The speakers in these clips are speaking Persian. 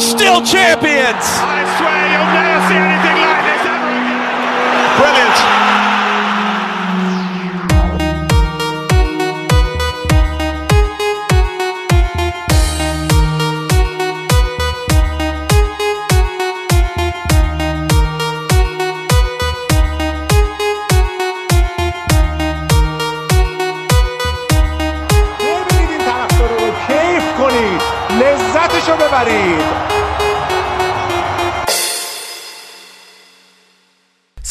still champions.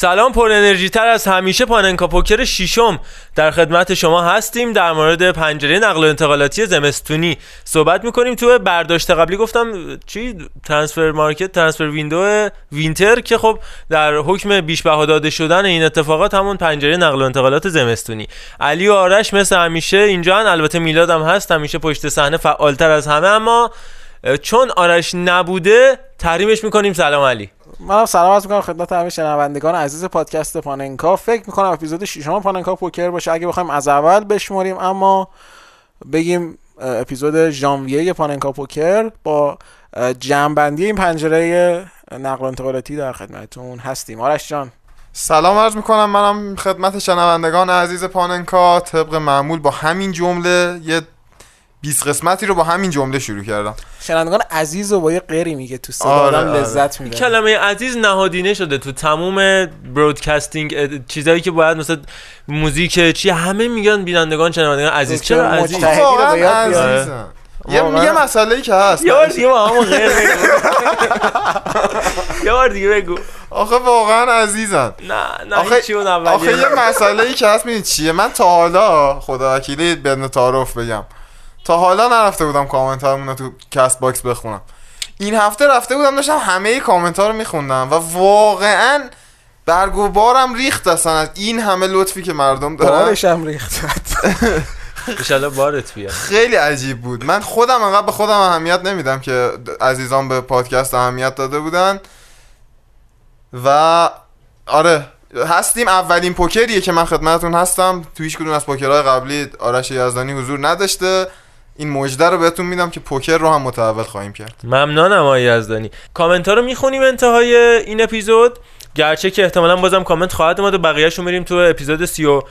سلام پر انرژی تر از همیشه پاننکا پوکر شیشم در خدمت شما هستیم در مورد پنجره نقل و انتقالاتی زمستونی صحبت می‌کنیم. تو برداشت قبلی گفتم چی؟ transfer market transfer window winter که خب در حکم بیش داده شدن این اتفاقات همون پنجره نقل و انتقالات زمستونی. علی و آرش مثل همیشه اینجا هن. البته میلاد هم هست همیشه پشت صحنه فعالتر از همه. اما چون آرش نبوده تحریمش می‌کنیم. سلام علی. منم سلام عرض می‌کنم خدمت همه شنوندگان عزیز پادکست پاننکا. فکر می‌کنم اپیزود ششم پاننکا پوکر باشه. اگه بخوایم از اول بشماریم اما بگیم اپیزود ژانویه پاننکا پوکر با جمعبندی این پنجره نقل و انتقالاتی در خدمتتون هستیم. آرش جان. سلام عرض می‌کنم. منم خدمت شنوندگان عزیز پاننکا طبق معمول با همین جمله یه 20 قسمتی رو با همین جمله شروع کردم. شنوندگان عزیز و با یه قری میگه تو صدا آره، آدم آره. لذت میده کلمه عزیز نهادینه شده تو تموم برودکاستینگ چیزایی که باید مثلا موزیک چی همه میگن بینندگان شنوندگان عزیز. چرا عزیز؟ واقعا. عزیزم یه. یه مسئله ای که هست. یه بار دیگه با همون غیر بگو. یه بار دیگه بگو. آخه واقعا عزیزن. نه نه آخه هیچی اون آخه یه مسئله ای که هست می‌دونی چیه؟ من تا حالا خدا وکیلی بدون تعارف بگم. تا حالا نرفته بودم کامنت رو تو Castbox بخونم. این هفته رفته بودم داشتم همه کامنت ها رو میخوندم و واقعا برگ و بارم ریخت اصلا. از این همه لطفی که مردم دارن. بارش هم ریخت. انشالله بارت بیاد. خیلی عجیب بود. من خودم انقدر به خودم اهمیت نمیدم که عزیزان به پادکست اهمیت داده بودن. و آره هستیم. اولین پوکریه که من خدمتتون هستم. تو هیچ کدوم از پوکرهای قبلی آرش یزدانی حضور نداشته. این مژده رو بهتون میدم که پوکر رو هم متحول خواهیم کرد. ممنونم آقای یزدانی. کامنت ها رو می‌خونیم انتهای این اپیزود؟ گرچه که احتمالا بازم کامنت خواهد اومد و بقیهش رو میریم تو اپیزود سی و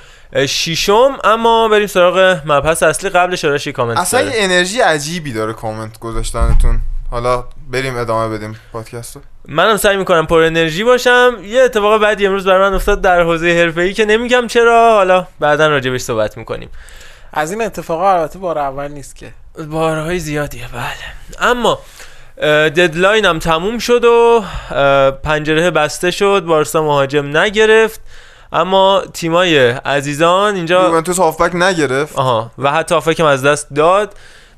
شیشم اما بریم سراغ مبحث اصلی قبلش آرش کامنت اصلا داره. یه انرژی عجیبی داره کامنت گذاشتنتون. حالا بریم ادامه بدیم پادکست رو. منم سعی می‌کنم پر انرژی باشم. یه اتفاق بعدی امروز برای من افتاد در حوزه حرفه‌ای که نمیگم چرا. حالا بعدا راجبش صحبت می‌کنیم. از این اتفاقا البته بار اول نیست که. بارهای زیادیه بله. اما deadline هم تموم شد و پنجره بسته شد بارسا مهاجم نگرفت. اما تیمای عزیزان اینجا یوونتوس هافبک نگرفت. آها و حتی هافبکم از دست داد.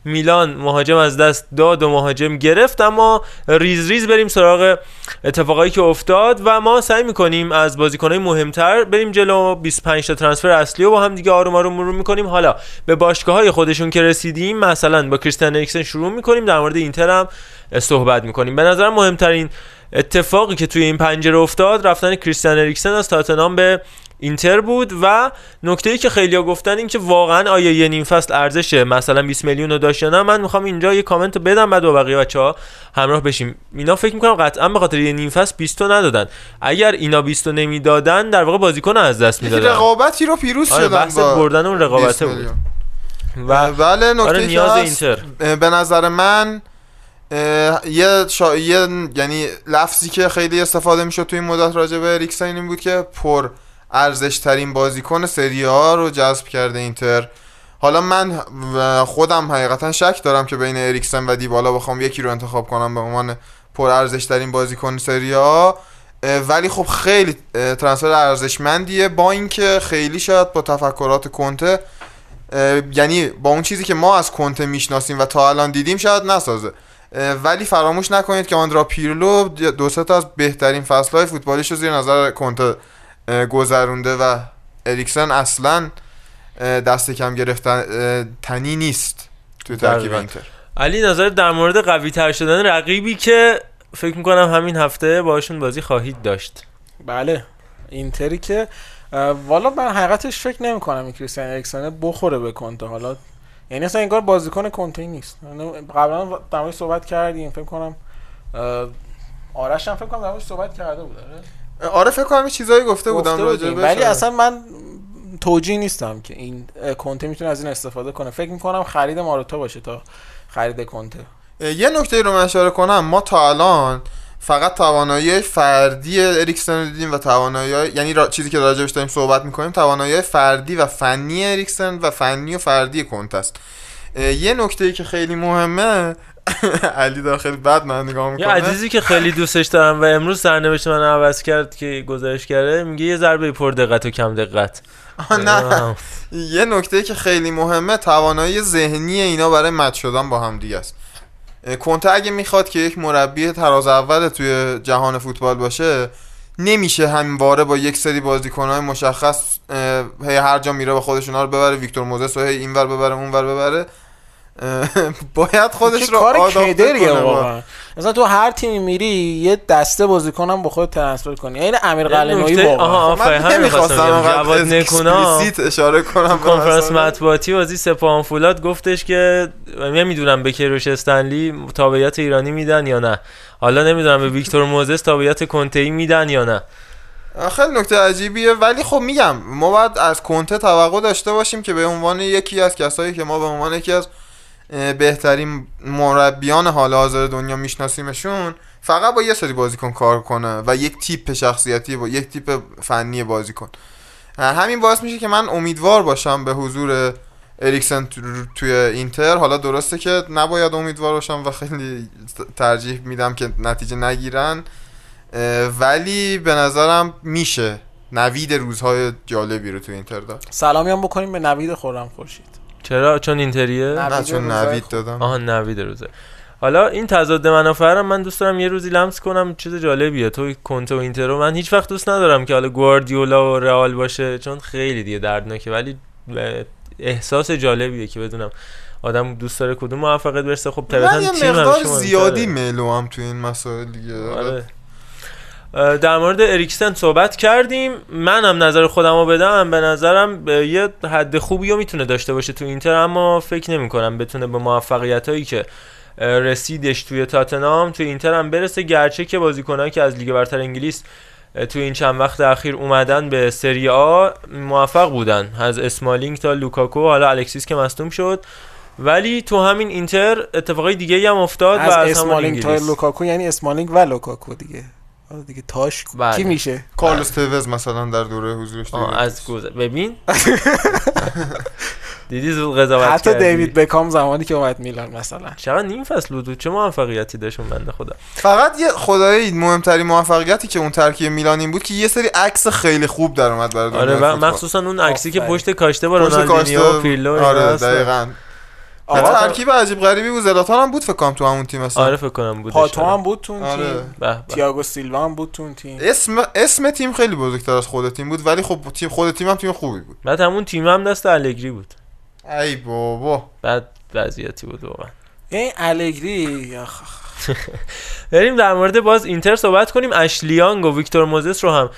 میلان مهاجم از دست داد و مهاجم گرفت اما ریز ریز بریم سراغ اتفاقایی که افتاد و ما سعی می‌کنیم از بازیکنهای مهمتر بریم جلو. 25 تا transfer اصلی و با هم دیگه آروم آروم مرور می‌کنیم. حالا به باشگاه های خودشون که رسیدیم مثلا با کریستیان اریکسن شروع می‌کنیم. در مورد اینتر هم صحبت می‌کنیم. به نظرم مهمترین اتفاقی که توی این پنجره افتاد رفتن کریستیان اریکسن از تاتنهام به اینتر بود و نکته ای که خیلیا گفتن این که واقعا آیا یه نیم فصل ارزش مثلا 20 میلیون رو داشت یا نه من می‌خوام اینجا یه کامنت رو بدم بعد با بقیه بچه ها همراه بشیم. اینا فکر می‌کنم قطعا به خاطر یه نیم فصل 20 تا ندادن. اگر اینا 20 تا نمی‌دادن در واقع بازیکن از دست می‌دادن. رقابتی رو پیروز آره شدن بحث بردن اون 20 رقابته بود. و بله نکته آره نیاز اینتر. به نظر من یه, شا... یه یعنی لفظی که خیلی استفاده می‌شد توی این مدت راجع به اریکسن این بود که پر ارزش ترین بازیکن سری ها رو جذب کرده اینتر. حالا من خودم حقیقتا شک دارم که بین اریکسن و دیبالا بخوام یکی رو انتخاب کنم به عنوان پر ارزش ترین بازیکن سری ها ولی خب خیلی ترانسفر ارزشمندیه با اینکه خیلی شاید با تفکرات کنته یعنی با اون چیزی که ما از کنته می‌شناسیم و تا الان دیدیم شاید نسازه. ولی فراموش نکنید که آندرا پیرلو دو تا از بهترین فصلهای فوتبالیش رو زیر نظر کنته گذرونده و اریکسن اصلا دست کم گرفتن تنی نیست تو ترکیب. اینتر. علی نظر در مورد قوی تر شدن رقیبی که فکر می‌کنم همین هفته باشون بازی خواهید داشت. بله. اینتری که والا من حقیقتش فکر نمی کنم این کریستیان اریکسن بخوره به کنته. حالا یعنی اصلا انگار بازیکن کنته نیست. یعنی قبلا در صحبت کردیم فکر کنم آرش هم فکر کنم در صحبت کرده بود آره؟ فکر کنم چیزایی گفته بودم راجع ولی آره. اصلا من توجیه نیستم که این کنته می‌تونه از این استفاده کنه فکر می‌کنم خرید ماروتا باشه تا خرید کنته یه نکته رو من اشاره کنم ما تا الان فقط توانایی فردی اریکسن رو دیدیم و توانایی یعنی را... چیزی که راجبش داریم صحبت می‌کنیم توانایی فردی و فنی اریکسن و فنی و فردی کنت است یه نکته ای که خیلی مهمه علی داره خیلی بد من نگاه یه می‌کنه. عزیزی که خیلی دوستش دارم و امروز سرنوشت من عوض کرد که گزارش کرده میگه یه ضربه پر دقت و کم دقت. نه. یه نکته که خیلی مهمه توانایی ذهنی اینا برای مچ شدن با هم دیگه است. کنته اگه می‌خواد که یک مربی تراز اول توی جهان فوتبال باشه نمیشه همواره با یک سری بازیکنهای مشخص هی هر جا میره با خودشون رو ببره ویکتور موزس و هی اینور ببره اونور ببره. باید خودش رو کار کدریه واقعا؟ مثلا تو هر تیمی میری یه دسته بازیکنم با خود ترنسفر کنی. یعنی امیر قلنویی واقعا. آها خب من نمی‌خواستم جواد نکونا اشاره کنم کنفرانس. مطبوعاتی بازی سپاهان فولاد گفتش که نمی‌دونم به کیروش استنلی تابعیت ایرانی میدن یا نه. حالا نمی‌دونم به ویکتور موزس تابعیت کنته‌ای میدن یا نه. خیلی نکته عجیبیه. ولی خب میگم ما باید از کنته توقع داشته باشیم که به عنوان یکی از کسایی که ما به عنوان یکی از بهترین مربیان حال حاضر دنیا میشناسیمشون فقط با یه سری بازیکن کار کنه و یک تیپ شخصیتی با یک تیپ فنی بازیکن. همین باعث میشه که من امیدوار باشم به حضور اریکسن تو- توی اینتر. حالا درسته که نباید امیدوار باشم و خیلی ترجیح میدم که نتیجه نگیرن ولی به نظرم میشه. نوید روزهای جالبی رو تو اینتر داد. سلامی هم بکنیم به نوید خورم خورشید. چرا چون اینتریه نه. چون نوید. دادم آها نوید روزه حالا این تضاد منافع رو من دوست دارم یه روزی لمس کنم چیز جالبیه تو کنته و اینتر رو من هیچ وقت دوست ندارم که حالا گواردیولا و رئال باشه چون خیلی دیگه دردناکه ولی احساس جالبیه که بدونم آدم دوست داره کدوم موفقیت برسه خب طبیعتا من یه تیم مقدار زیادی. ملو هم تو این مسائل دیگه آره. در مورد اریکسن صحبت کردیم. منم نظر خودم رو بدم. به نظرم به یه حد خوبی رو می‌تونه داشته باشه تو اینتر اما فکر نمی کنم بتونه به موفقیت هایی که رسیدش توی تاتنام توی اینتر هم برسه. گرچه که بازیکنایی که از لیگ برتر انگلیس توی این چند وقت اخیر اومدن به سری آ موفق بودن. از اسمالینگ تا لوکاکو. حالا الکسیس که مصدوم شد. ولی تو همین اینتر اتفاقای دیگه هم افتاد و از از اسمالینگ تا لوکاکو یعنی اسمالینگ و لوکاکو دیگه. آره دیگه تاش بله. کی میشه کارلوس توز مثلا در دوره حضورش. از گذر ببین دیدی زود قضاوت حتی. دیوید بکام زمانی که اومد میلان مثلا چقدر نیم فصل بود چه موفقیتی داشت اون بنده خدا فقط یه خدایی مهمترین موفقیتی که اون ترکیب میلان این بود که یه سری عکس خیلی خوب در اومد برای آره. مخصوصا اون عکسی که. پشت کاشته با رونالدینیو و پیرلو آره. دقیقاً آقا ترکیب عجیب غریبی بود. زلاتان هم بود فکر کنم تو همون تیم اصلا. آره فکر کنم بودش پاتو آره. هم بود تو اون آره. تیم. به به. تییاگو سیلوا هم بود تو اون تیم. اسم اسم تیم خیلی بزرگتر از خود تیم بود ولی خب تیم خود تیم هم تیم خوبی بود. بعد همون تیم هم دست الگری بود. ای بابا. بعد وضعیتی بود واقعا. این الگری. بریم در مورد باز اینتر صحبت کنیم. اشلیانگ و ویکتور موزس رو هم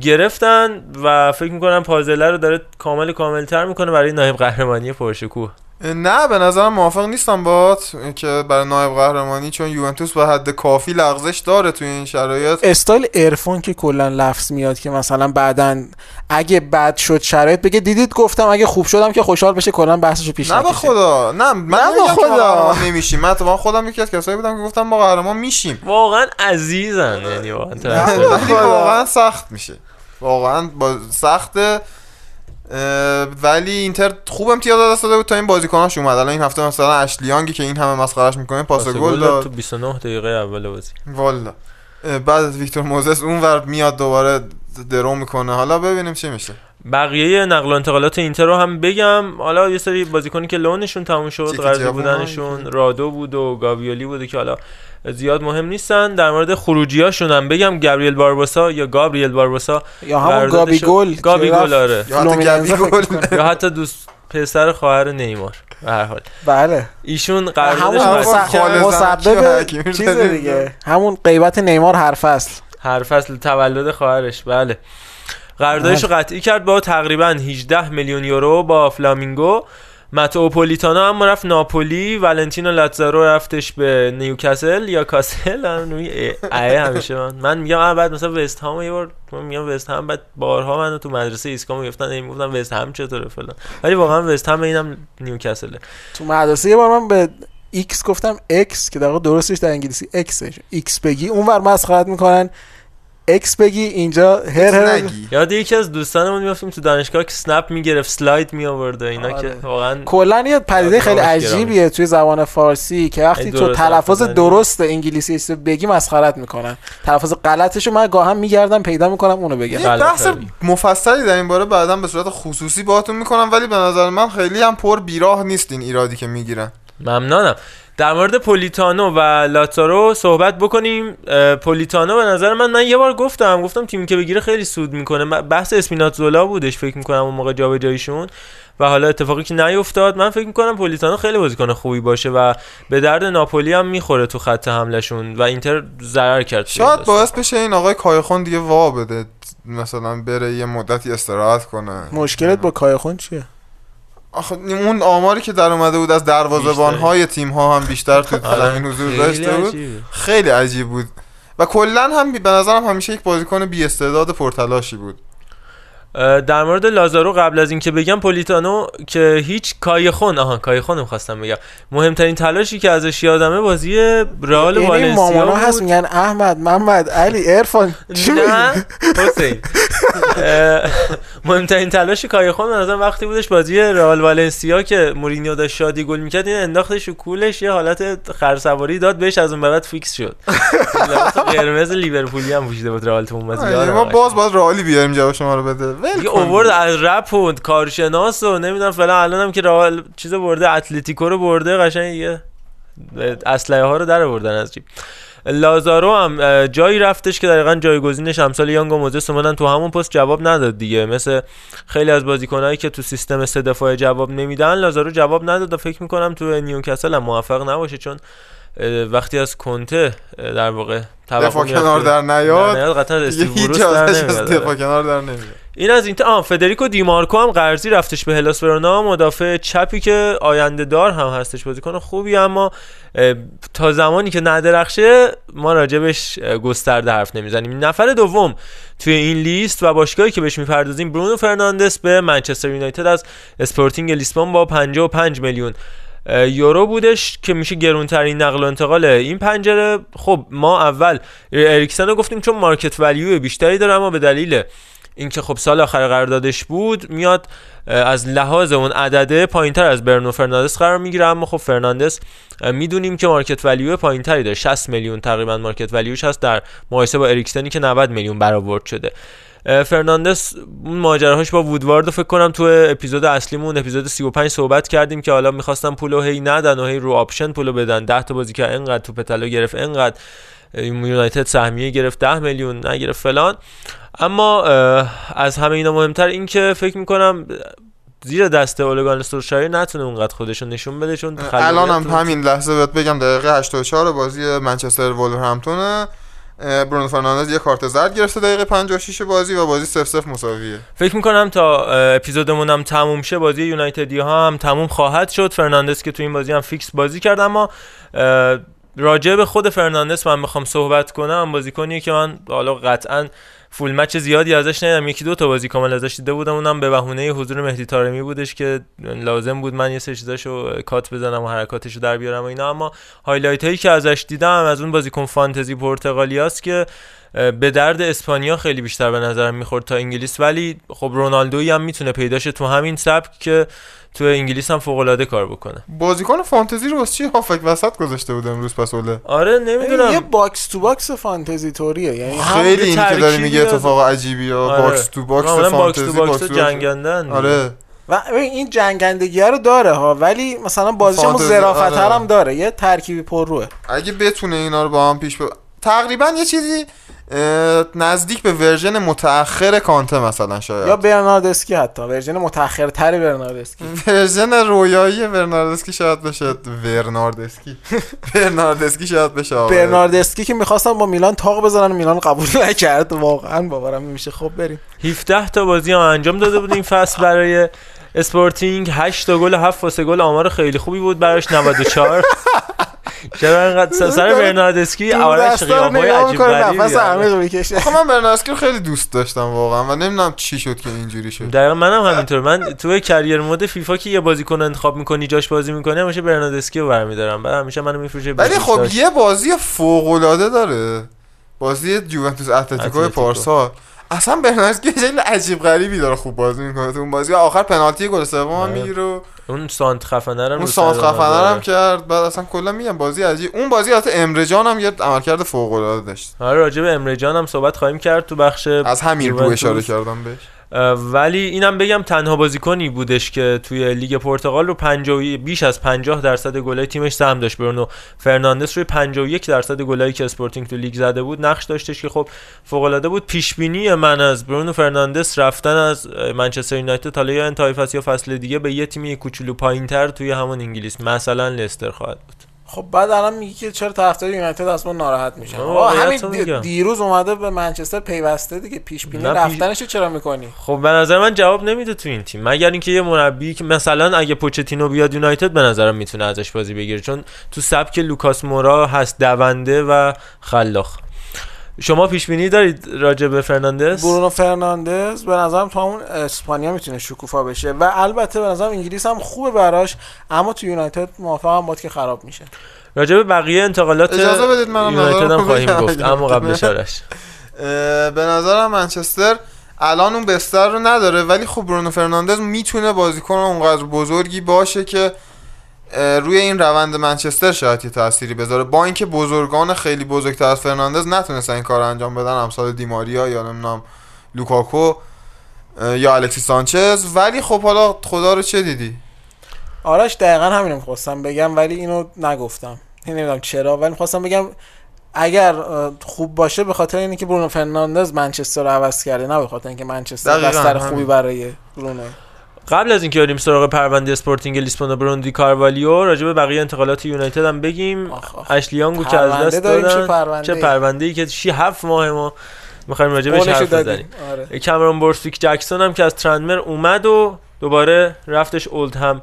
گرفتن و فکر می‌کنم پازله رو داره کامل کاملتر می‌کنه برای نایب قهرمانی پرشکوه. نه به نظرم موافق نیستم با که برای نایب قهرمانی چون یوونتوس به حد کافی لغزش داره توی این شرایط. استایل ارفان که کلا لفظ میاد که مثلا بعدا اگه بد شد شرایط بگه دیدید گفتم اگه خوب شدم که خوشحال بشه کلا بحثشو پیش نه به. خدا. نه من نه ما خدا. قهرمان نمیشیم. من اتفاقا خودم یکی از کسایی بودم که گفتم ما قهرمان میشیم. واقعا عزیزن یعنی واقعا سخت میشه. واقعا با سخته اه، ولی اینتر خوب امتیاز از دست داده بود تا این بازیکناش اومد. الان این هفته مثلا اشلیانگی که این همه مسخرهش می‌کنه پاس گل داد. تو 29 دقیقه اول بازی. والا. بعد از ویکتور موزس اونور میاد دوباره درو می‌کنه. حالا ببینیم چی میشه. بقیه نقل و انتقالات اینتر رو هم بگم. حالا یه سری بازیکنی که لونشون تموم شد جواب بودنشون رادو بود و گاویولی بوده که حالا زیاد مهم نیستن. در مورد خروجیاشون هم بگم گابریل باربوسا یا گابریل باربوسا یا همون گابی گل گابی گل آره. یا حتی گل. یا حتی دوست پسر خواهر نیمار به هر حال. بله. ایشون همون قراردادش مسبب چیز. دیگه. همون غیبت نیمار هر فصل. هر فصل تولد خواهرش. بله. قراردادش رو قطعی کرد با تقریبا 18 میلیون یورو با فلامینگو. ماتئو پولیتانو هم رفت ناپولی ولنتینو لاتزارو رفتش به نیوکاسل یا کاسل؟ هم ای همیشه من من میگم بعد مثلا وست هام یه بار من میگم وست هم بعد بارها منو تو مدرسه ایسکا می‌گفتن می‌گفتن وست هم چطوره فلان. ولی واقعا وست هم اینم نیوکاسله. تو مدرسه یه بار من به ایکس گفتم اکس که در درستش در انگلیسی اکسش ایکس بگی. اونور مسخرت می‌کنن. اکس بگی اینجا هر هر یاد یکی از دوستانمون میافتیم تو دانشگاه که snap می‌گرفت slide می آورد و اینا آره. که واقعا کلا یه پدیده خیلی آره، عجیبیه توی زبان فارسی که وقتی تو تلفظ. درست انگلیسی است بگی مسخرت می‌کنن تلفظ غلطشو من گاهم میگردم پیدا می‌کنم اونو بگم یه بحث. مفصلی در این باره بعدا به صورت خصوصی باهاتون می‌کنم ولی به نظر من خیلی هم پر بیراه نیست این ایرادی که می‌گیرن ممنونم. در مورد پولیتانو و لاتارو صحبت بکنیم. پولیتانو به نظر من من یه بار گفتم گفتم تیمی که بگیره خیلی سود می‌کنه. بحث اسپیناتزولا بودش فکر می‌کنم اون موقع جابجاییشون. و حالا اتفاقی که نیفتاد من فکر می‌کنم پولیتانو خیلی بازیکن خوبی باشه و به درد ناپولی هم می‌خوره تو خط حملشون و اینتر ضرر کرد شاید. باعث بشه این آقای کایخون دیگه وا بده. مثلا بره یه مدتی استراحت کنه. مشکلت با کایخون چیه؟ آخه اون آماری که در اومده بود از دروازه‌بان های تیم ها هم بیشتر تو آره، زمین حضور خیلی داشته بود. خیلی عجیب بود. و کلا هم به نظرم همیشه یک بازیکن بی استعداد پرتلاشی بود. در مورد لازارو قبل از اینکه بگم پولیتانو که هیچ کایخون آها کایخون می‌خواستم بگم. مهمترین تلاشی که ازش یادمه بازی رئال این والنسیا مامانا هست میگن احمد محمد علی ارفان؟ نه حسین. مهمترین تلاش کایخون به نظرم وقتی بودش بازی رئال والنسیا که مورینیو داشت شادی گل می‌کرد این انداختش رو کولش یه حالت خرسواری داد بهش از اون بعد فیکس شد. قرمز لیورپولی هم پوشیده بود رئال تو اون بازی. آره، یادمه. ما باز باز رئالی بیاریم جواب شما رو بده. ول دیگه کن. اوورد از رپ و کارشناس و نمی‌دونم فعلا الان هم که رئال چیز برده اتلتیکو رو برده قشنگ یه اسلحه ها رو در آوردن از جیب. لازارو هم جایی رفتش که دقیقا جایگزینش امسال یانگ و موزس اومدن تو همون پست جواب نداد دیگه. مثل خیلی از بازیکنایی که تو سیستم سه دفاعه جواب نمیدن لازارو جواب نداد و فکر می‌کنم تو نیوکاسل هم موفق نباشه چون وقتی از کنته در واقع دفاع کنار در نیاد. نیاد قطعا استیو در از نمیاد. دفاع کنار در نمیاد. این از این آه فدریکو دیمارکو هم قرضی رفتش به هلاس ورونا مدافع چپی که آینده دار هم هستش بازیکن خوبی اما تا زمانی که ندرخشه ما راجبش گسترده حرف نمی‌زنیم. نفر دوم توی این لیست و باشگاهی که بهش می‌پردازیم برونو فرناندس به منچستر یونایتد از اسپورتینگ لیسبون با 55 میلیون یورو بودش که میشه گرونترین نقل و انتقال این پنجره خب ما اول اریکسن رو گفتیم چون market value بیشتری داره اما به دلیل اینکه خب سال آخر قراردادش بود میاد از لحاظ اون عدده پایینتر از برنو فرناندس قرار می‌گیره. اما خب فرناندس می‌دونیم که market value پایینتری داره. 60 میلیون تقریبا market value ش هست در مقایسه با اریکسنی که 90 میلیون برآورد شده. فرناندس اون ماجراهاش با وودوارد رو فکر کنم تو اپیزود اصلیمون اپیزود 35 صحبت کردیم که حالا می‌خواستن پولو هی ندن و هی رو option پولو بدن. 10 تا بازی که انقدر تو پتالو گرفت انقدر یونایتد سهمیه گرفت 10 میلیون نگرفت فلان. اما از همه اینا مهمتر این که فکر می‌کنم زیر دست اوله گنار سولشایر نتونه اونقدر خودشون نشون بده چون الان هم همین لحظه بهت بگم دقیقه 84 بازی منچستر ولورهمپتونه. اه، برونو فرناندز یه کارت زرد گرفته دقیقه 56 بازی و بازی 0 0 مساویه. فکر می‌کنم تا اپیزودمون هم تموم شه بازی یونایتدی ها هم تموم خواهد شد. فرناندس که تو این بازی هم فیکس بازی کرد اما راجع به خود فرناندس من می‌خوام صحبت کنم. بازیکنیه که من حالا قطعا full match زیادی ازش ندیدم. یکی دو تا بازی کامل ازش دیده بودم. اونم به بهونه حضور مهدی طارمی بودش که لازم بود من یه سری چیزاشو cut بزنم و حرکاتشو در بیارم و اینا. اما highlight هایی که ازش دیدم از اون بازیکن فانتزی پرتغالیاست که به درد اسپانیا خیلی بیشتر به نظرم می‌خورد تا انگلیس. ولی خب رونالدویی هم می‌تونه پیداشه تو همین سبک که تو انگلیس هم فوق العاده کار بکنه بازیکن فانتزی رو واسه چی هافک وسط گذاشته بود امروز پس اوله آره یه نمی‌دونم box to box فانتزی طوریه یعنی خیلی یه این که داری میگه اتفاق عجیبی ها آره. box to box معمولاً box فانتزی to box جنگندن. آره و ببین این جنگندگی رو داره ها ولی مثلا بازیش هم فانتزی، ظرافت آره. هم داره یه ترکیبی پر روه اگه بتونه اینا رو با هم پیش ب... تقریبا یه چیزی نزدیک به version متأخر کانته مثلا شاید. یا برناردسکی حتی version متأخرتر برناردسکی. version رویایی برناردسکی شاید بشه. برناردسکی برناردسکی شاید بشه. برناردسکی که می‌خواستم با میلان تاخت بزنن میلان قبول نکرد. واقعا باورم نمیشه. خب بریم. 17 تا بازی هم انجام داده بود این فصل برای اسپورتینگ. 8 تا گل و 7 پاس گل. آمار خیلی خوبی بود براش. 94 چرا انقدر سر برناردسکی قیام‌های نگاه عجیب غریبی نفس داره. عمیق می‌کشه. آخه من برناردسکی رو خیلی دوست داشتم واقعا و نمی‌دونم چی شد که اینجوری شد. دقیقا منم همینطور. من توی career mode فیفا که یه بازیکن انتخاب می‌کنی جاش بازی می‌کنی همیشه برناردسکی رو برمیدارم. بعد همیشه منو میفروشه ولی خب یه بازی فوق العاده داره. بازی جوونتوس اتلتیکو اتلتیکو. پارسال. اصلا برناردسکی یه خیلی عجیب غریبی داره خوب بازی می‌کنه. تو اون بازی آخر پنالتی گل سوم هم آره. می‌گیره و اون سانت خفنه رو اون سانت خفنه هم کرد. بعد اصلا کلا میگم بازی عجیب. اون بازی البته امره جان هم یه عملکرد فوق العاده داشت. آره راجع به امره جان هم صحبت خواهیم کرد تو بخش از همین رو. اشاره کردم بهش. ولی اینم بگم تنها بازیکنی بودش که توی لیگ پرتغال رو 50 بیش از 50 درصد گلای تیمش سهم داشت. برونو فرناندس روی 51 درصد گلایی که اسپورتینگ تو لیگ زده بود نقش داشتش که خب فوق العاده بود. پیش بینی من از برونو فرناندس رفتن از منچستر یونایتد تا یا انتهای فصل یا فصل دیگه به یه تیمی کوچولو پایینتر توی همون انگلیس مثلا لستر خواهد بود. خب بعد الان میگی که چرا طرفدار یونایتد از ما ناراحت میشن؟ همین. دیروز اومده به منچستر پیوسته دیگه پیش بینی پیش- رفتنش چرا می‌کنی؟ خب به نظر من جواب نمیده تو این تیم. مگر اینکه یه مربی که مثلا اگه پوچتینو بیاد یونایتد به نظرم می‌تونه ازش بازی بگیره. چون تو سبک لوکاس مورا هست دونده و خلاق. شما پیش بینی دارید راجع به فرناندز؟ برونو فرناندز به نظرم تو همون اسپانیا می‌تونه شکوفا بشه و البته به نظرم انگلیس هم خوبه براش اما تو یونایتد موافقم باهات که خراب میشه. راجع به بقیه انتقالات اجازه بدید منم یونایتد هم خواهیم. گفت اما قبلش آرش. اه، به نظرم منچستر الان اون بستر رو نداره ولی خب برونو فرناندز می‌تونه بازیکن اونقدر بزرگی باشه که روی این روند منچستر شاید یه تأثیری بذاره. با اینکه بزرگان خیلی بزرگتر از فرناندز نتونستن این کار رو انجام بدن امثال دیماریا یا نمی‌دونم لوکاکو یا الکسی سانچز. ولی خب حالا خدا رو چه دیدی؟ آرش دقیقا همینو می‌خواستم بگم ولی اینو نگفتم. نمی‌دونم چرا ولی می‌خواستم بگم اگر خوب باشه به خاطر اینکه برونو فرناندز منچستر رو عوض کرده نه به خاطر اینکه منچستر بستر. خوبی برای برونو. قبل از اینکه بریم سراغ پرونده اسپورتینگ لیسبون و برونو دی کاروالیو راجع به بقیه انتقالات یونایتد هم بگیم. اشلی یانگو که از دست دادن پرونده چه؟ پرونده ای که شی هفت ماه ما می‌خوایم راجع بهش حرف. بزنیم آره. کامرون بورسویک جکسون هم که از ترنمر اومد و دوباره رفتش اولدهم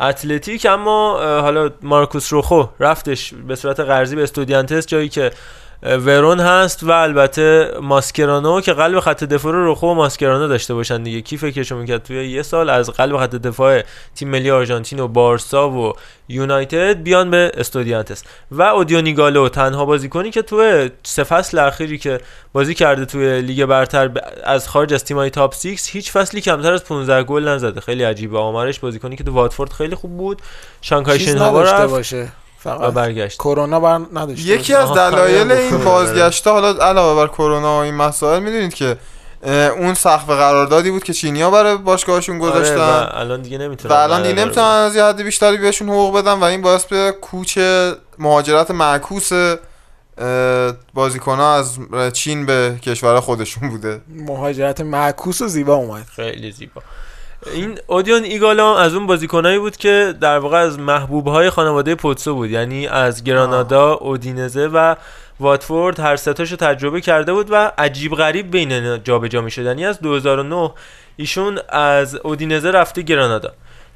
اتلتیک اما حالا مارکوس روخو رفتش به صورت قرضی به استودیانتس جایی که ورون هست و البته ماسکرانو که قلب خط دفاع رو روخو و ماسکرانو داشته باشن دیگه. کی فکرشو می‌کرد توی یه سال از قلب خط دفاع تیم ملی آرژانتین و بارسا و یونایتد بیان به استودیانتس. و اودیون ایگالو تنها بازیکنی که توی سه فصل اخیری که بازی کرده توی لیگ برتر از خارج از تیمای top 6 هیچ فصلی کمتر از 15 گل نزده. خیلی عجیبه. آمارش بازیکنی که تو واتفورد خیلی خوب بود. شانگهای رفت. باشه. و فقط برگشت. کرونا بر نداشته یکی. از دلایل این. بازگشته حالا علاوه بر کرونا و این مسائل می‌دونید که اون سقف قراردادی بود که چینیا برای باشگاهشون آره گذاشتن. و الان دیگه و نمی‌تونن الان دیگه نمی‌تونن از یه حد بیشتری بهشون حقوق بدن و این باعث به کوچ مهاجرت معکوس بازیکن از چین به کشور خودشون بوده. مهاجرت معکوس و زیبا اومد. خیلی زیبا. این اودیون ایگالا از اون بازیکنایی بود که در واقع از محبوب های خانواده پوتسو بود. یعنی از گرانادا اودینزه و واتفورد هر ستاشو تجربه کرده بود و عجیب غریب بین اینا جابجا می‌شد. یعنی از 2009 ایشون از اودینزه رفته گرانادا.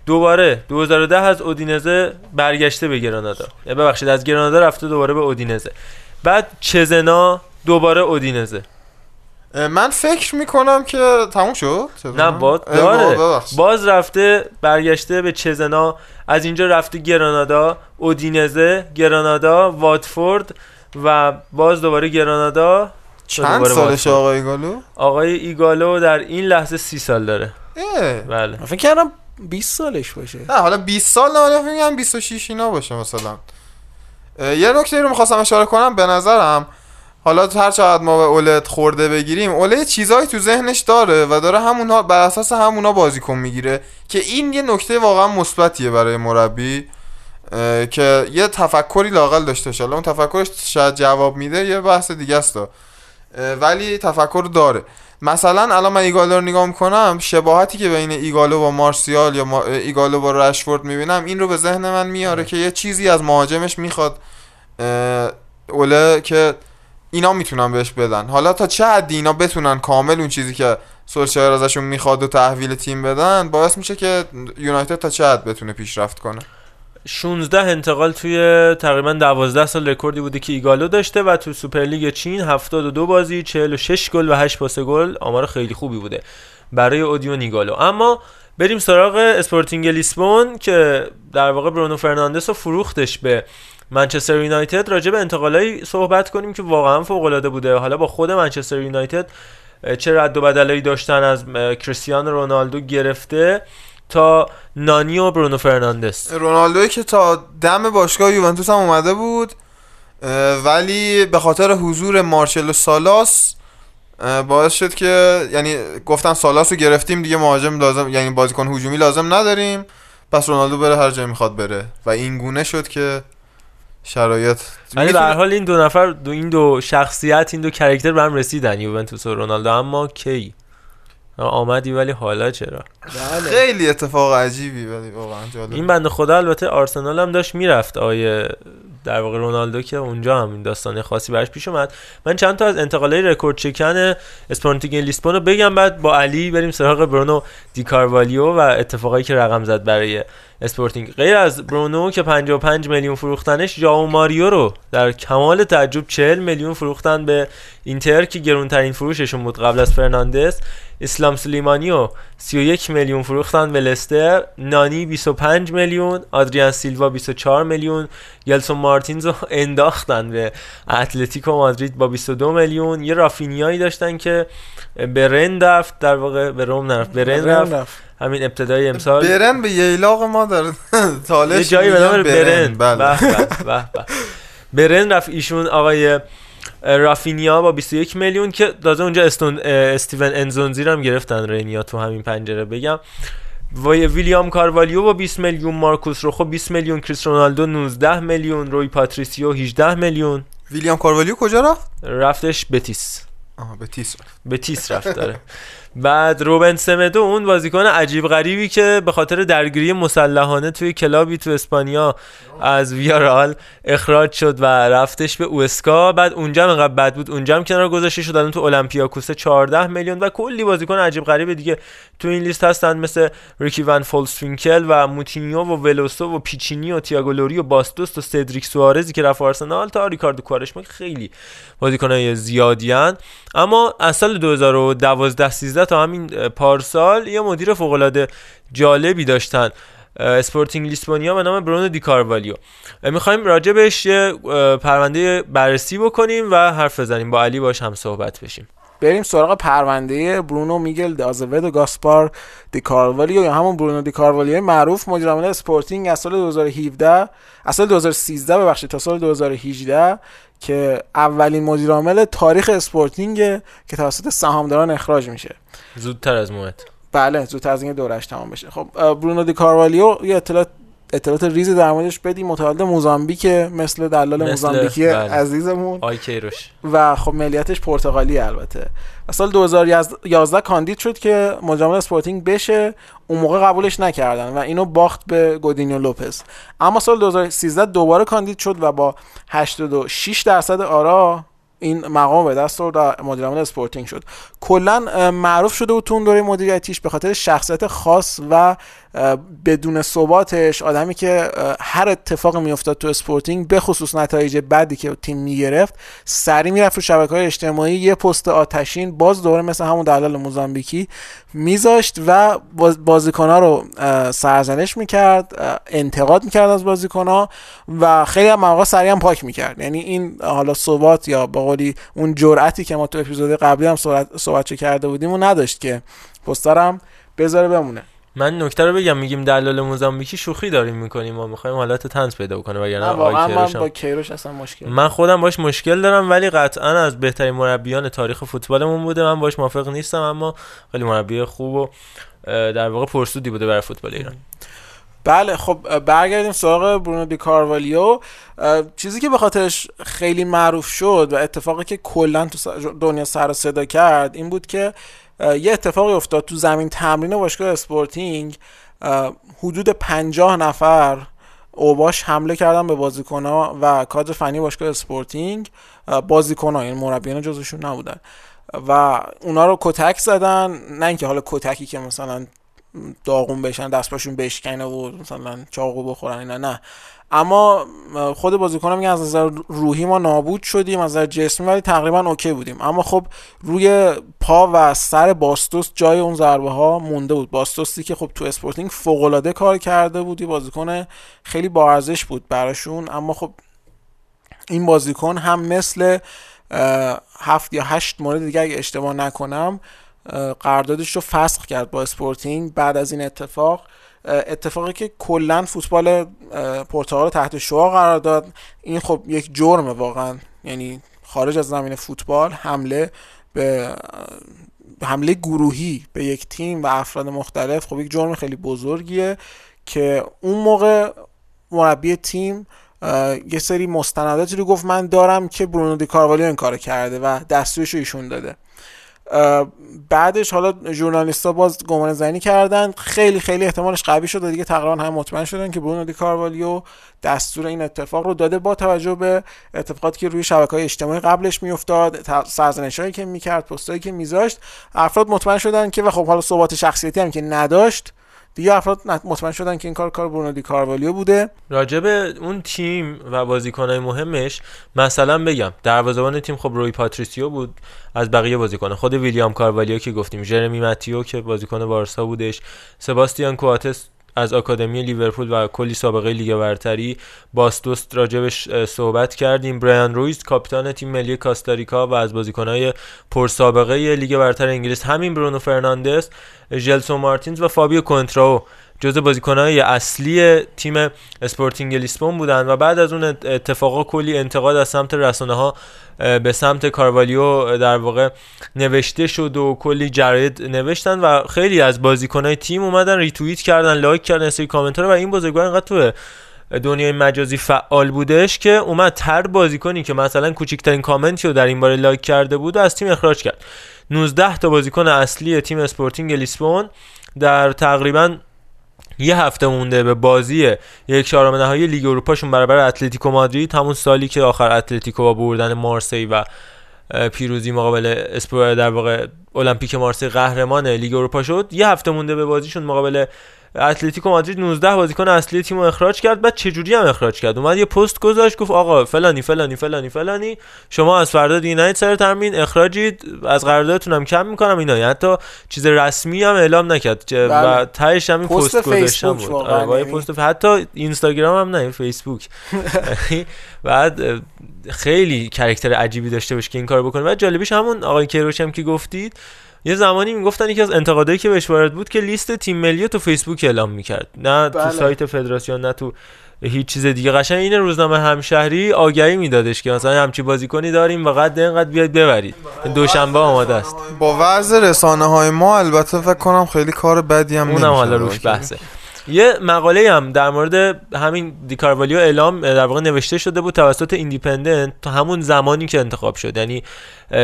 دوباره 2010 از اودینزه برگشته به گرانادا. ببخشید از گرانادا رفته دوباره به اودینزه. بعد چزنا دوباره اودینزه. من فکر می‌کنم که تموم شد؟ نه با داره. باز رفته برگشته به چزنا. از اینجا رفته گرانادا اودینزه گرانادا واتفورد و باز دوباره گرانادا. چند دوباره سالش. آقای گالو آقای ایگالو در این لحظه سی سال داره. اه. بله. من فکر کردم 20 سالش باشه. نه حالا 20 سال نه فکر می‌کنم 26 اینا باشه مثلا. یه نکته رو می‌خواستم اشاره کنم به نظرم حالا هر چقدر ما به اولد خورده بگیریم اوله چیزایی تو ذهنش داره و داره همونها بر اساس همونا بازیکن می‌گیره که این یه نکته واقعا مثبتیه برای مربی که یه تفکری لاقل داشته باشه. اون تفکرش شاید جواب میده یه بحث دیگه است. ولی تفکر داره. مثلا الان من ایگالو رو نگاه می‌کنم شباهتی که بین ایگالو با مارسیال یا ایگالو با رشفورد می‌بینم این رو به ذهن من میاره که یه چیزی از مهاجمش می‌خواد اوله که اینا می‌تونن بهش بدن. حالا تا چه حدی اینا بتونن کامل اون چیزی که سولشایر ازشون می‌خواد و تحویل تیم بدن باعث میشه که یونایتد تا چه حد بتونه پیشرفت کنه. 16 انتقال توی تقریبا 12 سال رکوردی بوده که ایگالو داشته و تو سوپرلیگ چین 72 بازی 46 گل و 8 پاس گل آمار خیلی خوبی بوده برای اودیون ایگالو. اما بریم سراغ اسپورتینگ لیسبون که در واقع برونو فرناندس رو فروختش به منچستر یونایتد راجع به انتقالایی صحبت کنیم که واقعا فوق العاده بوده. حالا با خود منچستر یونایتد چه رد و بدلایی داشتن از کریستیانو رونالدو گرفته تا نانی و برونو فرناندس. رونالدوی که تا دم باشگاه یوونتوس هم اومده بود ولی به خاطر حضور مارشلو سالاس باعث شد که یعنی گفتن سالاس رو گرفتیم دیگه مهاجم لازم یعنی بازیکن هجومی لازم نداریم پس رونالدو بره هر جای می‌خواد بره. و این گونه شد که شرایط. ولی به حال این دو نفر دو این دو شخصیت این دو character به هم رسیدن. یوونتوس و رونالدو. اما کی؟ آمدی ولی حالا چرا؟ خیلی اتفاق عجیبی ولی واقعا جالب. این بنده خدا البته آرسنال هم داشت می‌رفت. آیه در واقع رونالدو که اونجا هم این داستان خاصی براش پیش اومد. من چند تا از انتقالای رکورد شکن اسپورتینگ لیسبون رو بگم بعد با علی بریم سراغ برونو دی کاروالیو و اتفاقایی که رقم زد برای اسپورتینگ. غیر از برونو که 55 میلیون فروختنش ژائو ماریو رو در کمال تعجب 40 میلیون فروختن به اینتر که گرونترین فروششون بود قبل از فرناندس اسلام سلیمانی و 31 میلیون فروختن به لستر نانی 25 میلیون آدریان سیلوا 24 میلیون گلسون مارتینز رو انداختن به اتلتیکو مادرید با 22 میلیون. یه رافینیایی داشتن که به رن رفت در واقع به روم نرفت. به رن رفت. همین ابتدای امسال. برن به ییلاق ما در تالش یه جایی به نام میگن برن بله. برن رفت ایشون آقای رافینیا با 21 میلیون که تازه اونجا استون استیون انزونزی رو هم گرفتن رنیا تو همین پنجره بگم. و ویلیام کاروالیو با 20 میلیون مارکوس روخو 20 میلیون کریس رونالدو 19 میلیون روی پاتریسیو 18 میلیون. ویلیام کاروالیو کجا رفت؟ رفتش بتیس. آها بتیس رفت. بتیس رفت داره بعد روبن سمدو اون بازیکن عجیب غریبی که به خاطر درگیری مسلحانه توی club ی تو اسپانیا از ویارئال اخراج شد و رفتش به اوئسکا. بعد اونجا هم انقدر بد بود. اونجا هم کنار گذاشته شد. الان تو اولمپیاکوس 14 میلیون و کلی بازیکن عجیب غریب دیگه تو این لیست هستن مثل ریکی ون فولسفینکل و موتینیو و ولوسو و پیچینی و تییاگو لوری و باستوس و سدریک سوارزی که رفت آرسنال تا ریکاردو کوارشما که خیلی بازیکنای زیادی‌ان اما از سال 2012 13 تا همین پارسال یه مدیر فوق العاده جالبی داشتن. اسپورتینگ لیسبونیا به نام برونو دی کاروالیو. می‌خوایم راجع بهش یه پرونده بررسی بکنیم و حرف بزنیم. با علی باش هم صحبت بشیم. بریم سراغ پرونده برونو میگل د آزودو گاسپار دی کاروالیو یا همون برونو دی کاروالیو معروف. مدیر عامل اسپورتینگ از سال 2017 از سال 2013 ببخشید تا سال 2018 که اولین مدیر عامل تاریخ اسپورتینگ که توسط سهامداران اخراج میشه. زودتر از موعد. بله زودتر از اینکه دورش تمام بشه. خب برونو دی کاروالیو یه اطلاعات اطلاعات ریزی در موردش بدیم متولد موزامبیک مثل دلال موزامبیکی بله. عزیزمون. آی کیروش. و خب ملیتش پرتغالی البته. سال 2011 کاندید شد که مجامل اسپورتینگ بشه. اون موقع قبولش نکردن و اینو باخت به گودینیو لوپز. اما سال 2013 دوباره کاندید شد و با 86 درصد آرا این مقام به دست آورد و مدیر عامل اسپورتینگ شد. کلا معروف شده بود تو اون دوره مدیریتیش به خاطر شخصیت خاص و بدون ثباتش آدمی که هر اتفاق میافتاد تو اسپورتینگ به خصوص نتایج بدی که تیم می‌گرفت سری می‌رفت رو شبکه های اجتماعی یه پست آتشین باز دوره مثل همون دلال موزامبیکی میذاشت و باز- بازیکنها رو سرزنش می‌کرد انتقاد می‌کرد از بازیکنها و خیلی هم مواقع سریع هم پاک می‌کرد. یعنی این حالا ثبات یا قولی اون جرأتی که ما تو اپیزود قبلی هم صحبت کرده بودیم و نداشت که. پسترم بذاره بمونه. من نکته رو بگم میگیم دلال موزامبیکی شوخی داریم می‌کنیم ما می‌خوایم حالت تنز پیدا بکنه وگرنه من کیروش با کیروش اصلا مشکل من خودم باش مشکل دارم ولی قطعا از بهترین مربیان تاریخ فوتبالمون بوده. من باش موافق نیستم اما خیلی مربی خوب و در واقع پرسودی بوده برای فوتبال ایران. بله خب برگردیم سراغ برونو دی کاروالیو. چیزی که به خاطرش خیلی معروف شد و اتفاقی که کلا تو دنیا سر و صدا کرد این بود که یه اتفاقی افتاد تو زمین تمرین باشگاه اسپورتینگ. حدود پنجاه نفر اوباش حمله کردن به بازیکنها و کادر فنی باشگاه اسپورتینگ. بازیکنها یعنی مربیان جزشون نبودن. و اونا رو کتک زدن نه اینکه حالا کتکی که مثلا داغون بشن دست پاشون بشکنه و مثلا چاقو بخورن اینا نه. اما خود بازیکن میگن از نظر روحی ما نابود شدیم از نظر جسمی ولی تقریبا OK بودیم. اما خب روی پا و سر باستوس جای اون ضربه ها مونده بود. باستوسی که خب تو اسپورتینگ فوق العاده کار کرده بودی بازیکن خیلی با ارزش بود براشون. اما خب این بازیکن هم مثل هفت یا هشت مورد دیگه اگه اشتباه نکنم قراردادش رو فسخ کرد با اسپورتینگ بعد از این اتفاق. اتفاقی که کلا فوتبال پرتغال تحت شعاع قرار داد. این خب یک جرمه واقعا. یعنی خارج از زمین فوتبال حمله به حمله گروهی به یک تیم و افراد مختلف. خب یک جرم خیلی بزرگیه که اون موقع مربی تیم یه سری مستنداتی رو گفت من دارم که برونو دی کاروالیو این کار کرده و دستورش رو ایشون داده. بعدش حالا ژورنالیستا باز گمان زنی کردن. خیلی خیلی احتمالش قوی شد و دیگه تقریبا هم مطمئن شدن که برونو دی کاروالیو دستور این اتفاق رو داده با توجه به اتفاقاتی که روی شبکه های اجتماعی قبلش میافتاد سرزنش هایی که می‌کرد پستایی که میذاشت. افراد مطمئن شدن که و خب حالا ثبات شخصیتی هم که نداشت. دیگه افراد مطمئن شدن که این کار کار برونو کاروالیو بوده. راجب اون تیم و بازیکنهای مهمش مثلا بگم دروازه‌بان تیم خب روی پاتریسیو بود از بقیه بازیکن. خود ویلیام کاروالیو که گفتیم جرمی ماتیو که بازیکن بارسا بودش سباستیان کواتس از آکادمی لیورپول و کلی سابقه لیگ برتری باس دوست راجبش صحبت کردیم. برایان رویز کاپیتان تیم ملی کاستاریکا و از بازیکنهای پرسابقه لیگ برتر انگلیس همین برونو فرناندس ژلسون مارتینز و فابیو کنتراو جزء بازیکنهای اصلی تیم اسپورتینگ لیسبون بودن و بعد از اون اتفاقا کلی انتقاد از سمت رسانه ها به سمت کاروالیو در واقع نوشته شد و کلی جراید نوشتن و خیلی از بازیکنهای تیم اومدن ریتوییت کردن like کردن سری کامنت و این بزرگوار اینقدر تو دنیای مجازی فعال بودش که اومد هر بازیکنی که مثلا کوچکترین کامنتی رو در این باره like کرده بود و از تیم اخراج کرد. 19 تا بازیکن اصلی تیم اسپورتینگ لیسبون در تقریبا یه هفته مونده به بازی یک چهارم نهایی لیگ اروپاشون برابر اتلتیکو مادرید. همون سالی که آخر اتلتیکو با بردن مارسی و پیروزی مقابل اسپور در واقع المپیک مارسی قهرمان لیگ اروپا شد یه هفته مونده به بازیشون مقابل اتلتیکو مادرید 19 بازیکن اصلی تیم رو اخراج کرد بعد چجوری هم اخراج کرد؟ اومد یه پست گذاشت گفت آقا فلانی فلانی فلانی فلانی شما از فردا دیگه سر تمرین اخراجید از قراردادتون هم کم می‌کنم اینا یعنی حتی چیز رسمی هم اعلام نکرد و بله. تهش هم این پست گذاشتم بود. آره یعنی پست حتی اینستاگرام هم نه فیسبوک. بعد خیلی کرکتر عجیبی داشته باشه که این کار بکنه. و جالبیش همون آقای کیروش هم که گفتید یه زمانی می‌گفتن یکی از انتقادایی که بهش وارد بود که لیست تیم ملی تو فیسبوک اعلام می‌کرد. نه بله. تو سایت فدراسیون نه تو هیچ چیز دیگه. قشنگ این روزنامه همشهری آگهی میدادش که مثلا همچی بازیکنی داریم و قد اینقدر بیاد ببرید. دوشنبه آماده است. با وضع رسانه های ما البته فکر کنم خیلی کار بدی هم اونم حالا روش بحثه. یه مقاله هم در مورد همین دیکاروالیو اعلام در واقع نوشته شده بود توسط ایندیپندنت تا همون زمانی که انتخاب شد. یعنی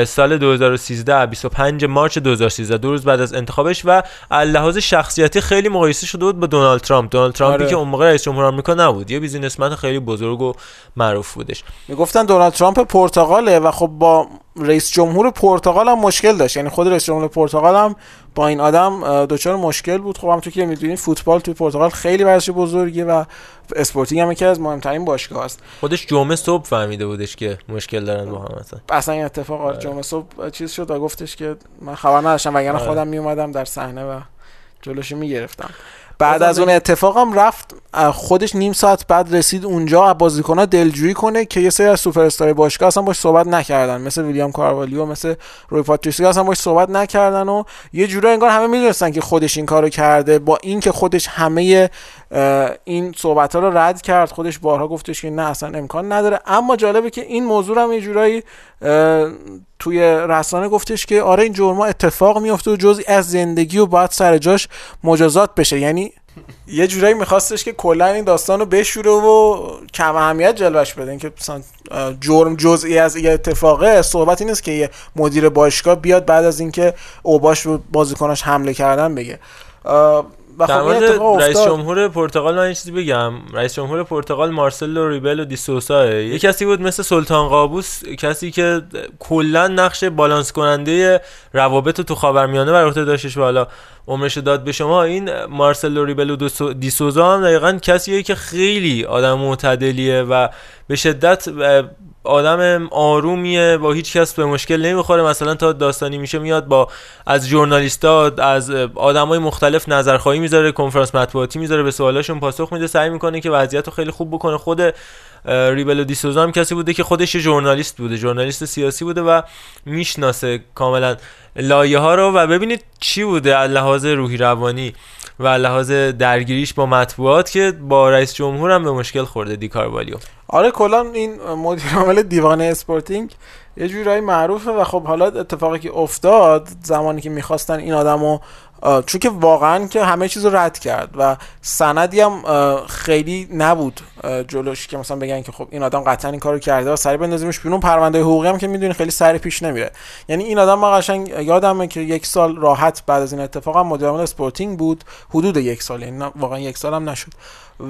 سال 2013 25 مارچ 2013 دو روز بعد از انتخابش و لحاظ شخصیتی خیلی مقایسه شده بود با دونالد ترامپ. دونالد ترامپی آره. که اون موقع رئیس جمهور آمریکا نبود یه businessman خیلی بزرگ و معروف بودش. می‌گفتن دونالد ترامپ پرتغاله و خب با رئیس جمهور پرتغال هم مشکل داشت. یعنی خود رئیس جمهور پرتغال هم با این آدم دچار مشکل بود. خب همونطور که می‌دونید فوتبال توی پرتغال خیلی ورزش بزرگیه و اسپورتینگ هم یکی از مهمترین باشگاه است خودش جمعه صبح فهمیده بودش که مشکل دارن با هم اصلا اصلا این اتفاق آره. جمعه صبح چیز شد و گفتش که من خبر نداشتم وگرنه آره. خودم می اومدم در صحنه و جلوش می‌گرفتم بعد از اون اتفاقم رفت خودش نیم ساعت بعد رسید اونجا بازیکن‌ها دلجویی کنه که یه سری از سوپر استار باشگاه اصلا باش صحبت نکردن. مثل ویلیام کاروالیو مثل روی پاتریسیو اصلا باش صحبت نکردن و یه جوری انگار همه می‌دونستن که خودش این کارو کرده. با اینکه خودش همه این صحبت ها رو رد کرد خودش بارها گفتش که نه اصلا امکان نداره. اما جالبه که این موضوع هم یه جورایی توی رسانه گفتش که آره این جرما اتفاق میفته و جزئی از زندگی و باید سر جاش مجازات بشه. یعنی یه جورایی میخواستش که کلا این داستان رو بشوره و کم اهمیت جلوش بده. اینکه جرم جزئی از یه اتفاقه صحبت این است که یه مدیر باشگاه بیاد بعد از اینکه اوباش رو بازیکناش حمله کردن بگه. در خب مورد رئیس جمهور پرتغال من چیزی بگم. رئیس جمهور پرتغال مارسلو ریبلو دی سوسا یه کسی بود مثل سلطان قابوس کسی که کلا نقش بالانس کننده روابط تو خاورمیانه بر عهده داشتش و حالا عمرش داد به شما. این مارسلو ریبلو دی سوزا هم دقیقا کسیه که خیلی آدم معتدلیه و به شدت آدم آرومیه با هیچ کس به مشکل نمی‌خوره. مثلا تا داستانی میشه میاد با از ژورنالیستا از آدمای مختلف نظرخواهی می‌ذاره کنفرانس مطبوعاتی می‌ذاره به سوالاشون پاسخ میده سعی می‌کنه که وضعیت رو خیلی خوب بکنه. خود ربلو دسوزا هم کسی بوده که خودش ژورنالیست بوده ژورنالیست سیاسی بوده و می‌شناسه کاملا لایه ها رو. و ببینید چی بوده از لحاظ روحی روانی. و لحاظ درگیریش با مطبوعات که با رئیس جمهور هم به مشکل خورده دی کاروالیو. آره کلا این مدیر عامل دیوانه اسپورتینگ یه جورایی معروفه و خب حالا اتفاقی که افتاد زمانی که می‌خواستن این آدمو چون که واقعا که همه چیز رو رد کرد و سندی هم خیلی نبود جلوش که مثلا بگن که خب این آدم قطعا این کارو کرده و سری بندازیمش بیرون. پرونده حقوقی هم که می‌دونی خیلی سری پیش نمیره. یعنی این آدم ما قشنگ یادمه که یک سال راحت بعد از این اتفاق هم مدیر اسپورتینگ بود. حدود یک سال یعنی واقعا یک سال هم نشد.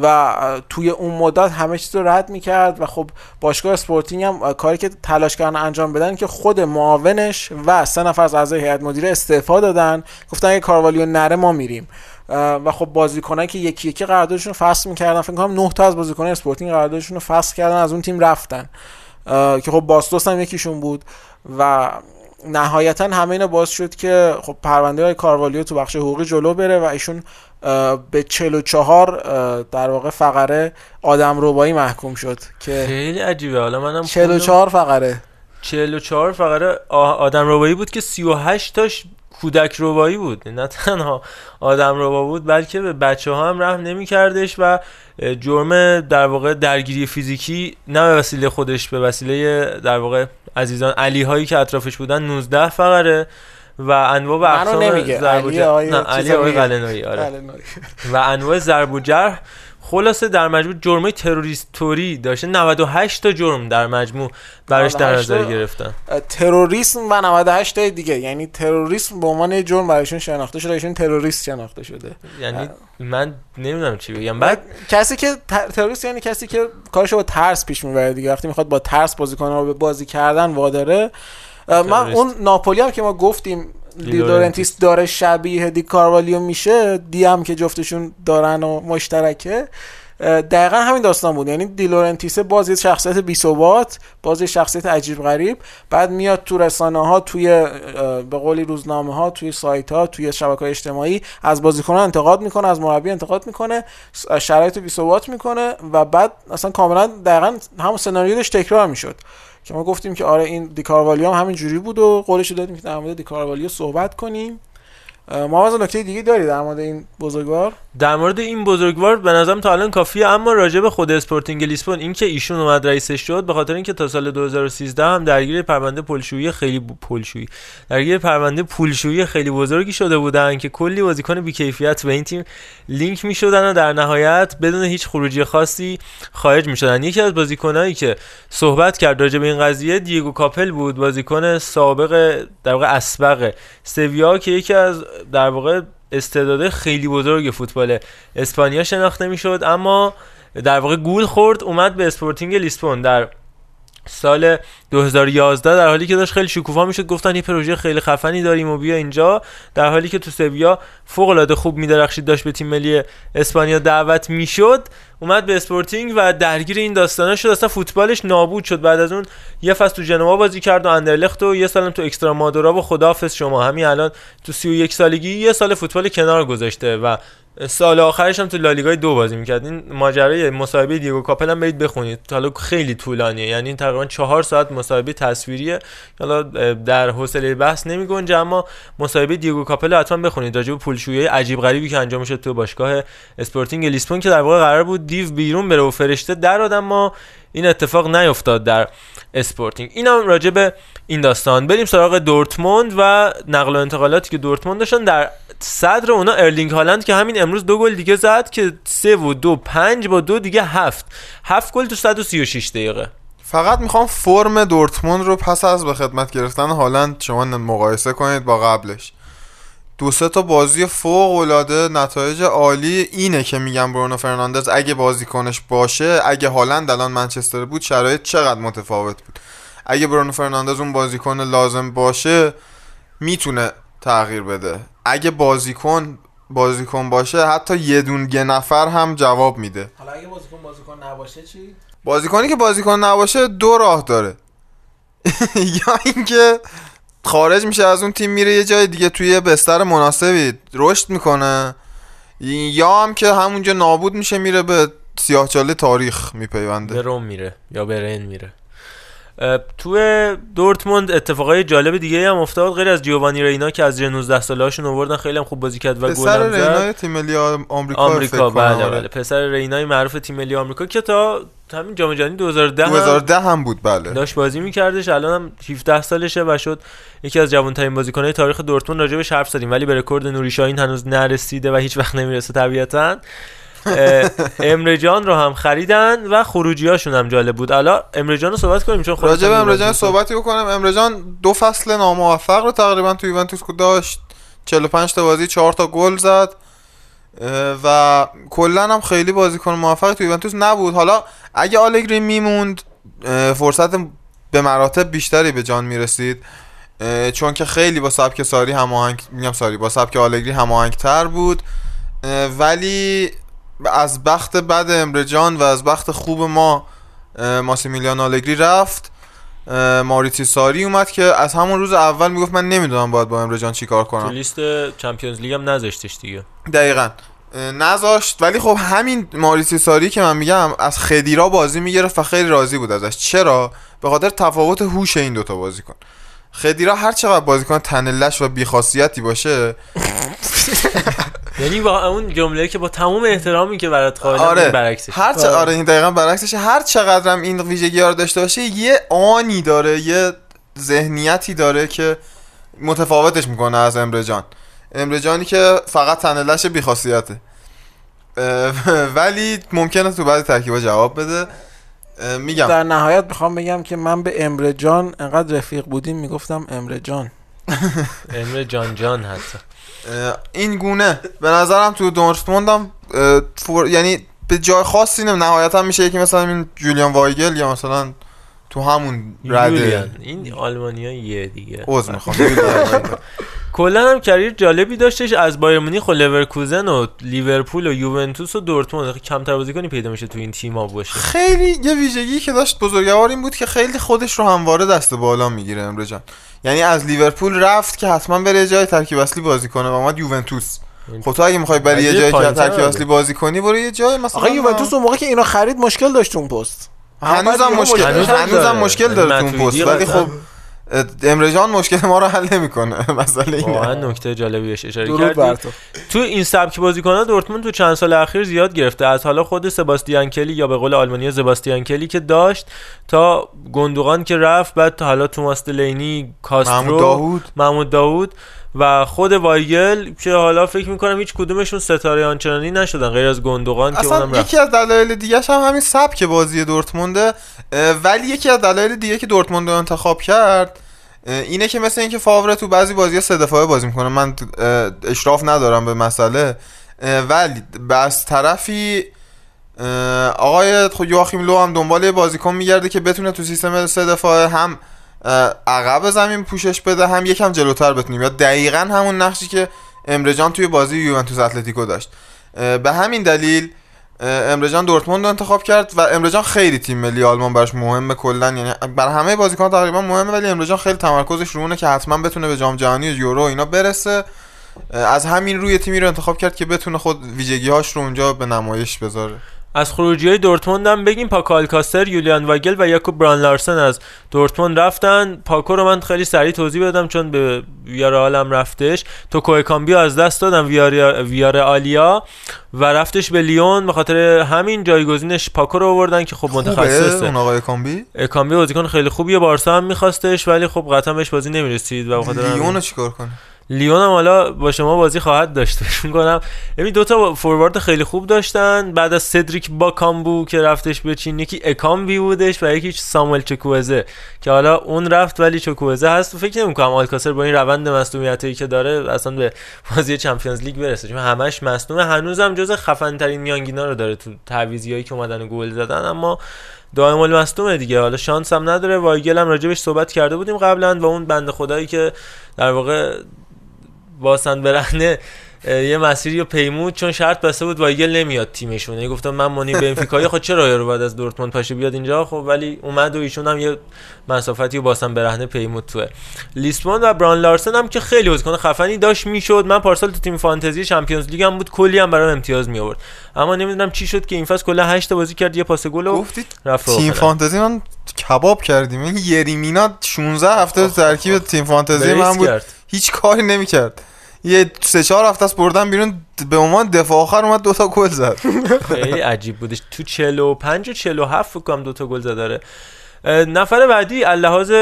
و توی اون مدت همه چیز رو رد می‌کرد و خب باشگاه اسپورتینگ هم کاری که تلاش کردن انجام بدن که خود معاونش و سه نفر از اعضای هیئت مدیره استعفا دادن. گفتن اگه کاروالیو نره ما میریم. و خب بازیکنایی که یکی یکی قراردادشون فسخ می‌کردن. فکر کنم 9 تا از بازیکنان اسپورتینگ قراردادشون رو فسخ کردن از اون تیم رفتن. که خب باس دوست هم یکیشون بود. و نهایتا همه اینا باعث شد که خب پرونده های کاروالیو تو بخش حقوقی جلو بره و ایشون به 44 در واقع فقره آدم ربایی محکوم شد که خیلی عجیبه. حالا منم 44 فقره. 44 فقره آدم روبایی بود که 38 تاش کودک روبایی بود. نه تنها آدم روبا بود بلکه به بچه ها هم رحم نمی کردش و جرم در واقع درگیری فیزیکی نه به وسیله خودش به وسیله در واقع عزیزان علی هایی که اطرافش بودن 19 فقره. و انواع و اقسام ضرب نه علی آقای آره. و انواع ضرب و جرح خلاصه در مجموع جرمای تروریستوری داشته. 98 تا جرم در مجموع براش در نظر گرفتن. تروریسم و 98 تا دیگه. یعنی تروریسم به عنوان جرم برایشون شناخته شده ایشون تروریست شناخته شده. یعنی من نمی‌دونم چی بگم. بعد کسی که تروریست یعنی کسی که کارشو با ترس پیش می‌بره دیگه. وقتی می‌خواد با ترس بازیکن رو به بازی کردن واداره من اون ناپولی هم که ما گفتیم دی لورنتیس. داره شبیه دی کاروالیو میشه دی هم که جفتشون دارن و مشترکه. دقیقا همین داستان بود. یعنی دیلورنتیسه بازی شخصیت بیثبات بازی شخصیت عجیب غریب بعد میاد تو رسانه ها توی به قولی روزنامه ها توی سایت ها توی شبکه اجتماعی از بازیکنان انتقاد می‌کنه از مربی انتقاد می‌کنه شرایط بیثبات می‌کنه و بعد اصلا کاملا دقیقا همون سناریو تکرار می‌شد که ما گفتیم که آره این دیکاروالیو هم همین جوری بود و قولش دادیم که در مورد دیکاروالیو صحبت کنیم. ما از نکته دیگه داری در مورد این بزرگوار؟ در مورد این بزرگوار به نظرم تا الان کافیه اما راجع به خود اسپورتینگ لیسبون اینکه ایشون اومد رئیسش شد به خاطر اینکه تا سال 2013 هم درگیر پرونده پولشویی خیلی پولشویی درگیر پرونده پولشویی خیلی بزرگی شده بودن که کلی بازیکن بیکیفیت به این تیم لینک می‌شدن و در نهایت بدون هیچ خروجی خاصی خارج می‌شدن. یکی از بازیکنایی که صحبت کرد راجع به این قضیه دیگو کاپل بود بازیکن سابق در واقع اسبق سویا که یکی از در واقع استعداد خیلی بزرگ فوتبال اسپانیا شناخته می‌شد اما در واقع گول خورد اومد به اسپورتینگ لیسبون. در سال 2011 در حالی که داشت خیلی شکوفا می‌شد گفتن یه پروژه خیلی خفنی داریم و بیا اینجا. در حالی که تو سویا فوق العاده خوب میدرخشید داشت به تیم ملی اسپانیا دعوت می‌شد اومد به اسپورتینگ و درگیر این داستانا شد. اصلا فوتبالش نابود شد. بعد از اون یه فصل تو جنوا بازی کرد و اندرلخت و یه سالم تو اکسترمادورا و خداحافظ شما. همین الان تو 31 سالگی یه سال فوتبال کنار گذاشته و سال آخرش هم تو لالیگای دو بازی می‌کرد. این ماجرای مصاحبه دیگو کاپل هم برید بخونید. حالا خیلی طولانیه. یعنی تقریبا چهار ساعت مصاحبه تصویریه. حالا در حوصله بحث نمیگنجه اما مصاحبه دیگو کاپل حتما بخونید. راجع به پولشویی عجیب غریبی که انجام شد تو باشگاه اسپورتینگ لیسبون که در واقع قرار بود دیو بیرون بره و فرشته در اما این اتفاق نیفتاد در اسپورتینگ. اینم راجع به این داستان. بریم سراغ دورتموند و نقل و انتقالاتی که دورتموند داشتن در صدر اونا ارلینگ هالند که همین امروز دو گل دیگه زد که سه و دو پنج با دو دیگه هفت. هفت گل تو 136 دقیقه. فقط می‌خوام فرم دورتموند رو پس از به خدمت گرفتن هالند شما مقایسه کنید با قبلش. دو سه تا بازی فوق العاده نتایج عالی اینه که میگم برونو فرناندز اگه بازیکنش باشه اگه هالند الان منچستر بود شرایط چقدر متفاوت بود. اگه برونو فرناندز اون بازیکن لازم باشه می‌تونه تغییر بده. اگه بازیکن بازیکن باشه حتی یه دون یه نفر هم جواب میده. حالا اگه بازیکن بازیکن نباشه چی؟ بازیکنی که بازیکن نباشه دو راه داره. یا اینکه خارج میشه از اون تیم میره یه جای دیگه توی بستر مناسبی رشد می‌کنه. یا هم که همونجا نابود میشه میره به سیاهچاله تاریخ به میپیونده روم میره یا به رن میره. تو دورتموند اتفاقای جالب دیگه هم افتاد. غیر از جیوانی رینا که از 19 ساله هاشون آوردن خیلی هم خوب بازی کرد و گل پسر هم زد رینای تیم ملی آمریکا آمریکا بله آره. بله. پسر رینای معروف تیم ملی آمریکا که تا همین جام جهانی 2010 هم 2010 هم بود بله. داشت بازی میکردش. الان هم 17 سالشه و شد یکی از جوانترین بازیکنهای تاریخ دورتموند راجبش حرف زدیم. ولی به رکورد نوری شاهین هنوز نرسیده و هیچ وقت نمی‌رسه طبیعتا. اه، امره جان رو هم خریدن و خروجی هاشون هم جالب بود. الان امره جان رو صحبت کنیم چون راجع به امرجان صحبتی بکنم. امرجان دو فصل ناموفق رو تقریبا تو یوونتوس داشت. 45 تا بازی 4 تا گل زد. و کلا هم خیلی بازیکن موفقی تو یوونتوس نبود. حالا اگه آلگری میموند فرصت به مراتب بیشتری به جان می‌رسید. چون که خیلی با سبک ساری هماهنگ میگم ساری با سبک آلگری هماهنگتر بود. ولی از بخت بد امرجان و از بخت خوب ما ماسیمیلیان آلگری رفت. ماریتی ساری اومد که از همون روز اول می‌گفت من نمی‌دونم باید با امرجان چی کار تو کنم لیست چمپیونز لیگ هم نذاشتش دیگه. دقیقا. نذاشت. ولی خب همین ماریتی ساری که من میگم از خدیرا بازی می‌گرفت و خیلی راضی بود ازش. چرا؟ به خاطر تفاوت هوش این دوتا بازیکن خدیرا هر چقدر بازیکن تنلش و بیخاصیتی باشه. یعنی با اون جمله که با تمام احترامی که برات قائلم آره. این برعکسش. هر چ... آره. این دقیقا برعکسش هر چقدر هم این ویژگی ها رو داشته باشه یه آنی داره یه ذهنیتی داره که متفاوتش می‌کنه از امرجان امرجانی که فقط تنلش بیخاصیته. ولی ممکنه تو بعضی ترکیبا جواب بده. میگم. در نهایت می‌خوام بگم که من به امره جان انقدر رفیق بودیم می‌گفتم امره جان. امره جان جان حتی. این گونه. به نظرم تو دورتموند هم فور... یعنی به جای خاصی نم نهایتا میشه یکی مثلا این جولیان وایگل یا مثلا تو همون رده. این آلمانیا یه دیگه. عوض می‌خوام. کلا هم career جالبی داشتش از بایر مونیخ و لورکوزن و لیورپول و یوونتوس و دورتموند. کمتر بازیکنی پیدا میشه تو این تیم‌ها باشه. خیلی یه ویژگی که داشت بزرگوار این بود که خیلی خودش رو همواره دست بالا می‌گیره امره جان. یعنی از لیورپول رفت که حتما بره یه جای ترکیب اصلی بازی کنه و اومد یوونتوس. خب تو اگه می‌خوای بری یه جایی که ترکیب. اصلی بازی کنی برو یه جای مثلا آقا یوونتوس اون موقع که اینو خرید مشکل داشت اون پست. هنوزم مشکل هنوزم. مشکل داره تو اون پست. ولی. خب امره جان مشکل ما رو حل نمی‌کنه. مسئله واقعا اینه نکته جالبی بهش اشاره کردی. تو. تو این سبک بازیکن‌ها دورتموند تو چند سال اخیر زیاد گرفته. از حالا خود سباستیان کلی یا به قول آلمانی سباستیان کلی که داشت تا گندوغان که رفت بعد تا حالا توماس دلینی کاسترو محمود داوود. محمود داوود. و خود وایگل که حالا فکر می‌کنم هیچ کدومشون ستاره آنچنانی نشدن غیر از گندوغان که اونم رفت. یکی از دلایل دیگه هم همین سبک بازی دورتمونده ولی یکی از دلایل دیگه که دورتموند انتخاب کرد اینه که مثل اینکه فاوره تو بعضی بازی سه دفاعه بازی می‌کنه. من اشراف ندارم به مسئله ولی از طرفی آقای خب یواخیم لو هم دنبال بازیکن میگرده که بتونه تو سیستم سه دفاعه هم عقب زمین پوشش بده هم یکم جلوتر بتونه یا دقیقا همون نقشی که امرجان توی بازی یوونتوس اتلتیکو داشت. به همین دلیل امرجان دورتموند رو انتخاب کرد و امرجان خیلی تیم ملی آلمان براش مهمه کلا. یعنی بر همه بازیکن تقریبا مهمه ولی امرجان خیلی تمرکزش رو که حتما بتونه به جام جهانی و یورو اینا برسه. از همین روی تیمی رو انتخاب کرد که بتونه خود ویژگی هاش رو اونجا به نمایش بذاره. از خروجی های دورتموند هم بگیم. پاکو آلکاستر یولیان واگل و یاکوب بران لارسن از دورتموند رفتن. پاکو رو من خیلی سریع توضیح بدم چون به ویارال هم رفتش. تو کوکامبیو از دست دادم ویار ویار آلیا و رفتش به لیون. به خاطر همین جایگزینش پاکو رو آوردن که خب متخصصه. اون آقای کامبی؟ کامبی بازیکن خیلی خوبیه بارسا هم میخواستش ولی خب قطعا بهش بازی نمی‌رسید و به خاطر لیون چیکار کنه؟ لیون هم حالا با شما بازی خواهد داشت. فکر کنم ببین دو تا فوروارد خیلی خوب داشتن. بعد از سدریک باکامبو که رفتش به چین یکی اکامبی بودش و یکی ساموئل چکوزه که حالا اون رفت ولی چکوزه هست. و فکر نمی‌کنم آلکاسر با این روند مصدومیتی که داره اصلا به بازی چمپیونز لیگ برسه. چون همش مصدوم هنوزم جز خفن ترین میانگینا رو داره تو تعویضیایی که اومدن گل زدن. اما دائم المصدومه دیگه. حالا شانس هم نداره. وایگل هم راجبش صحبت کرده بودیم قبلا و اون بنده خدایی که در واقع باسن برهنه یه مسیری رو پیمود چون شرط بسته بود وایگل نمیاد تیمشون یعنی گفتم من مونی بنفیکایی خود چرا رو بعد از دورتموند پاشه بیاد اینجا؟ خب ولی اومد و ایشون هم یه مسافتی باسن برهنه پیمود توه. لیسبون و بران لارسن هم که خیلی بازیکن خفنی داشت می‌شد. من پارسال تو تیم فانتزی چمپیونز لیگ هم بود کلی هم برام امتیاز می آورد اما نمی‌دونم چی شد که این فصل کلا 8 بازی کرد یه پاس گل و رفت تیم فانتزی من کباب کردیم. این یریمینا 16 هفته ترکیب تیم فانتزی من بود. هیچ کاری نمی‌کرد. یه سه چهار هفته است بردن بیرون به عنوان دفاع آخر اومد دو تا گل زد. خیلی عجیب بودش. تو 45 و 47 فکر کنم دو تا گل زد داره نفر بعدی لحاظ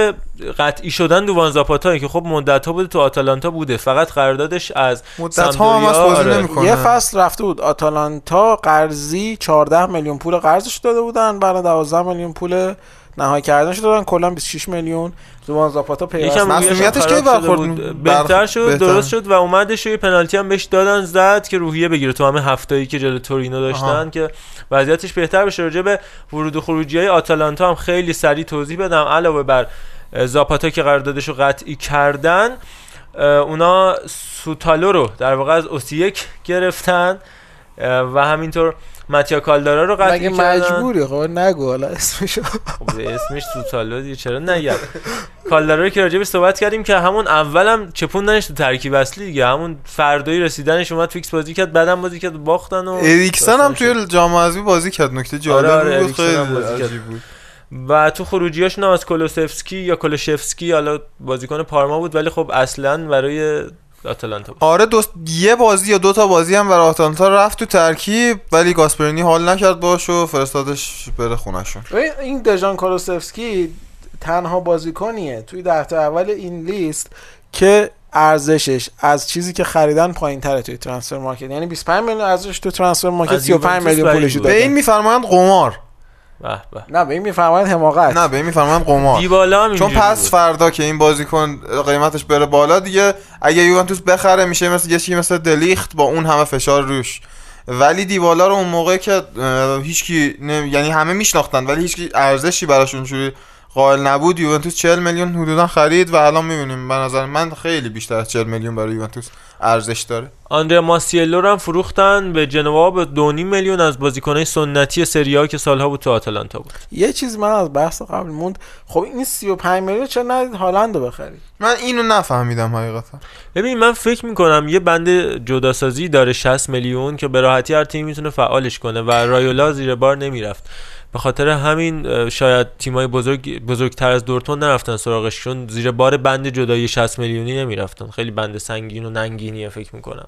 قطعی شدن دووان زاپاتا که خب مدت ها بوده تو آتالانتا بوده. فقط قراردادش از مدت ها هم آره. یه فصل رفته بود. آتالانتا قرضی 14 میلیون پول قرضش داده بودن. برای 12 میلیون پول نهایی کردنش دادن کلا 26 میلیون زوان زاپاتا پیوست. مسئولیتش کی برخورد بهتر شد بهتر. درست شد و اومدش یه پنالتی هم بهش دادن زد که روحیه بگیره. تو همه هفتایی که جلو تورینو داشتن آها. که وضعیتش بهتر بشه. راجع به ورود و خروجی های آتالانتا هم خیلی سریع توضیح بدم. علاوه بر زاپاتا که قراردادش رو قطعی کردن اونا سوتالو رو در واقع از اوسیک گرفتن و همینطور ماتیا کالدارا رو قطعی مگه مجبوری؟ خب نگو حالا اسمشو. خب اسمش سوتالو دیگه چرا نگم؟ کالدارا رو که راجبش صحبت کردیم که همون اولم چپوندنش تو ترکیب اصلی دیگه. همون فردایی رسیدنش اومد فیکس بازی کرد بعدم بازی کرد باختن و اریکسن هم توی جام حذفی بازی کرد نکته جالب آره آره بود خیلی عجیب بود. و تو خروجیاشون از کولوسفسکی یا کولوشفسکی حالا بازیکن پارما بود ولی خب اصلا برای آتالانتا بود. آره دو... یه بازی یا دو تا بازی هم برای آتالانتا رفت تو ترکیب ولی گاسپرینی حال نکرد باش و فرستادش بره خونشون این دژان کولوسفسکی تنها بازیکنیه توی ده تا اول این لیست که ارزشش از چیزی که خریدن پایین تره توی ترانسفر مارکت. یعنی 25 میلیون ارزش تو ترانسفر مارکت 35 میلیون پولش به این میفرمایند قمار. نه به این میفرمایند حماقت. نه به این میفرمایند قمار. دیبالا چون پس فردا که این بازیکن قیمتش بره بالا دیگه اگه یوونتوس بخره میشه مثل یه چیزی مثل دلیخت با اون همه فشار روش. ولی دیبالا رو اون موقع که هیچکی یعنی همه میشناختن ولی هیچکی ارزشی براش اونجوری قائل نبود یوونتوس 40 میلیون حدودا خرید و الان می‌بینیم. به نظر من خیلی بیشتر از 40 میلیون برای یوونتوس ارزش داره. آندره ماسیلو رو هم فروختن به جنوا به 2.5 میلیون از بازیکنای سنتی سری که سالها بود تو آتالانتا بود. یه چیز من از بحث قبل موند. خب این 35 میلیون چرا ندید هالند رو بخرید من اینو نفهمیدم حقیقتا. ببین من فکر می‌کنم یه بند جداسازی داره 60 میلیون که به راحتی هر تیمی می‌تونه فعالش کنه و رایولا زیر بار نمی‌رفت. به خاطر همین شاید تیمای بزرگ بزرگتر از دورتموند نرفتن سراغش چون زیر بار بند جدایی 60 میلیونی نمی‌رفتن. خیلی بند سنگین و ننگینیه فکر می‌کنم.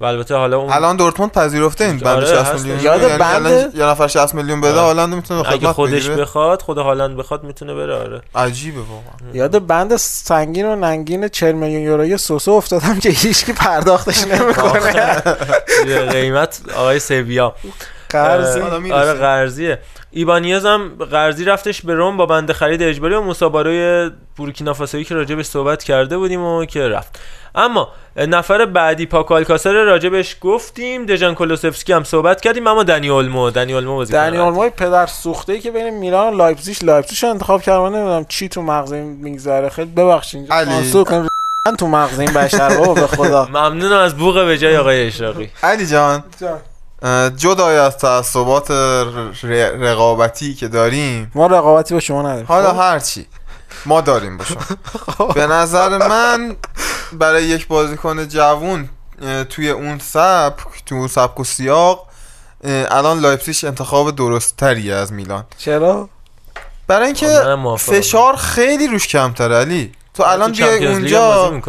و البته حالا اون الان دورتموند پذیرفته این بند 60 آره میلیون یاد یعنی بند؟ یه نفر 60 میلیون بده هالند می‌تونه اگه خودش بگیره. بخواد خود هالند بخواد می‌تونه بره آره. عجیبه واقعا. یاد بند سنگین و ننگین 40 میلیون یوروی سوسو افتادم که هیچکی پرداختش نمی‌کنه. قیمت آقای سویا. قرضی. آره قرضیه. ایبانیاز هم قرضی رفتش به روم با بند خرید اجباری و مسابقه بورکینافاسویی که راجبش صحبت کرده بودیم و که رفت. اما نفر بعدی پاکو کاسر راجبش گفتیم دژان کولوسفسکی هم صحبت کردیم اما دنی اولمو دنی اولمو بازی دنی اولمو پدر سوخته ای که بین میلان و لایپزیگ لایپزیگ انتخاب کردم نمی‌دونم چی تو مغز میگذره. خیلی ببخشید تو مغز این بشر. به خدا. ممنونم از بوق به جای آقای اشراقی. علی جان. جدای از تعصبات رقابتی که داریم. ما رقابتی با شما نداریم. حالا خب. هرچی ما داریم با شما. خب. به نظر من برای یک بازیکن جوون توی اون سبک تو اون سبک و سیاق الان لایپسیش انتخاب درست تریه از میلان. چرا؟ برای اینکه فشار خیلی روش کمتره علی. تو الان بیای اونجا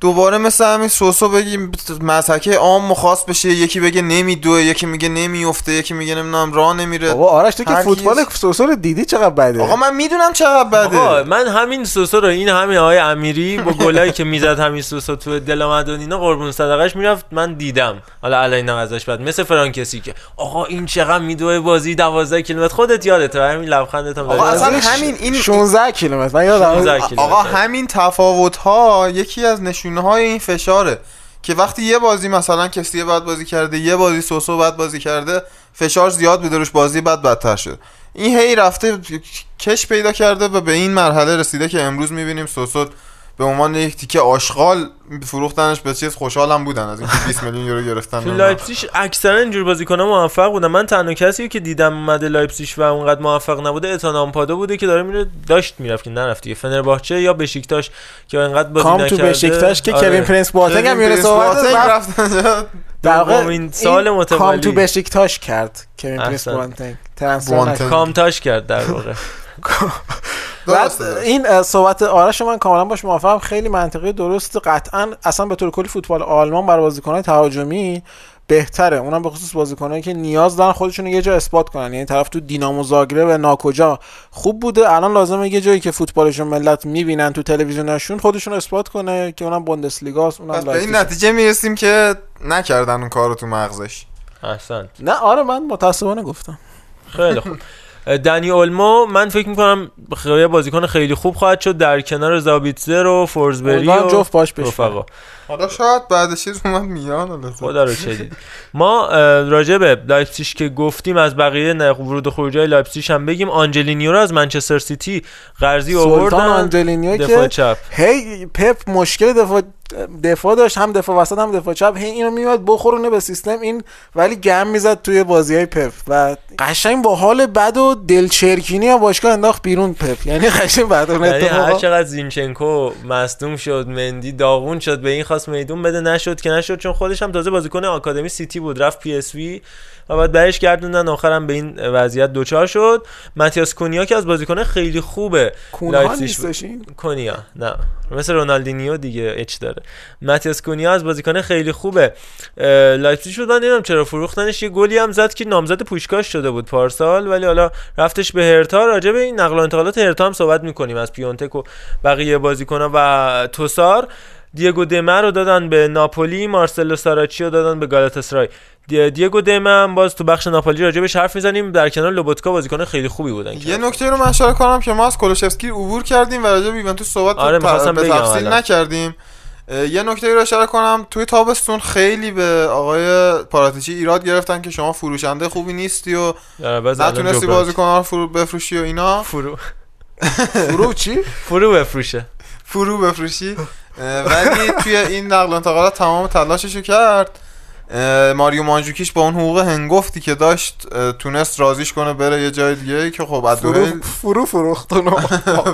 دوباره مثل همین سوسو بگیم مزحکه عام مخواص بشه. یکی بگه نمیدوه یکی میگه نمیفته یکی میگه نمی‌دونم راه نمیره. بابا آرش تو که فوتبال سوسو رو دیدی چقدر بده؟ آقا من می‌دونم چقدر بده. آقا من همین سوسو رو این همین آقای امیری با گلایی که می‌زد همین سوسو تو دل مدن اینا قربون صدقش می‌رفت من دیدم. حالا الان ازش بعد مثل فرانکسی که آقا این چقدر میدوه بازی 12 کیلومتر. خودت یادته همین لبخندت هم آقا. اصلا همین این 16 کیلومتر. من یادم 16 کیلومتر. آقا همین تفاوت ها یکی از نشونه های این فشاره که وقتی یه بازی مثلا کسی بعد بازی کرده یه بازی سوسو بعد بازی کرده فشار زیاد بوده روش بازی بعد بدتر شد. این هی رفته کش پیدا کرده و به این مرحله رسیده که امروز می‌بینیم سوسو به عنوان یک تیکه آشغال فروختنش به چیز خوشحالم بودن از اینکه 20 میلیون یورو گرفتن تو لایپزیگ اکثرا اینجور بازیکن‌ها موفق بودن من تنها کسی که دیدم اومده لایپزیگ و اونقدر موفق نبوده اتان آمپادو بوده که داره میره داشت می‌رفت که نرفت دیگه فنرباهچه یا بشیکتاش که انقدر بازی come to نکرده بشیکتاش که آره. کوین پرنس بواتنگ هم میونه صحبت رفت در واقع دومین سال این متوالی. come to بشیکتاش کرد کوین پرنس. بواتنگ. نشد. کامتاش کرد در واقع بعد این صحبت آرش من کاملا باش موافقم. خیلی منطقی درست. قطعا اصلا به طور کلی فوتبال آلمان برای بازیکن‌های تهاجمی بهتره. اونم به خصوص بازیکنایی که نیاز دارن خودشون رو یه جا اثبات کنن. یعنی طرف تو دینامو زاگرب و ناکجا. خوب بوده. الان لازمه یه جایی که فوتبالشون ملت می‌بینن تو تلویزیونشون خودشون اثبات کنه که اونم بوندسلیگاست اونم پس به این. نتیجه می‌رسیم که نکردن اون کارو تو مغزش. احسن نه آره من متاسفانه گفتم. خیلی خوب. دنی اولمو من فکر می‌کنم خیلی بازیکن خیلی خوب خواهد شد. در کنار زابیتزر و فورزبری و جفت باش. رفقا. حالا شاید بعد چیز اومد میان خدا رو چه دید ما راجع به لایپزیگ که گفتیم از بقیه نه- ورود و خروج های لایپزیگ هم بگیم. آنجلینیو رو از منچستر سیتی قرضی سلطان آوردن آنجلینیو دفاع که چپ. هی پپ مشکل دفاع دفاع داشت هم دفاع وسط هم دفاع چپ. هی اینو میاد بخورونه به سیستم این ولی گم می‌زد توی بازی های پپ. و قشنگ با حال بد و دلچرکینی از باشگاه انداخت بیرون پپ. یعنی قشنگ بعد اون یعنی هر چقدر زینچنکو مصدوم شد مندی داغون شد به این خواست میدون بده نشد که نشد چون خودش هم تازه بازیکن آکادمی سیتی بود رفت پی اس وی و بعد برش گردوندن. آخرم به این وضعیت دچار شد. ماتیاس کونیا که از بازیکن خیلی خوبه بود. نیستش این؟ کونیا نه. مثل رونالدینیو دیگه اچ داره. ماتیاس کونیا از بازیکن خیلی خوبه. لایپزیگ شد من نمی‌دونم چرا فروختنش. یه گلی هم زد که نامزد پوشکاش شده بود پارسال ولی حالا رفتش به هرتا. راجع به این نقل و انتقالات هرتا هم صحبت می‌کنیم. از پیونتک و بقیه بازیکن‌ها و توسار. دیگو دمر رو دادن به ناپولی مارسلو ساراچی رو دادن به گالاتاسرای. دی- دیگو دمه هم باز تو بخش ناپولی راجبش حرف می‌زنیم. در کنار لوبوتکا بازیکن خیلی خوبی بودن یه نکته رو من اشاره کنم که ما از کولوشفسکی عبور کردیم و راجع به یوونتوس صحبت آره، به تفصیل. نکردیم. یه نکته رو اشاره کنم. توی تابستون خیلی به آقای پاراتیچی ایراد گرفتن که شما فروشنده خوبی نیستی و نتونستی رو فرو بفروشی و اینا. فرو فرو چی؟ فرو بفروشه. فرو بفروشی. ولی توی این نقل انتقالات تمام تلاششو کرد. اه، ماریو مانجوکیش با اون حقوق هنگفتی که داشت تونست رازیش کنه بره یه جای دیگه که خب فرو فرو فروختونو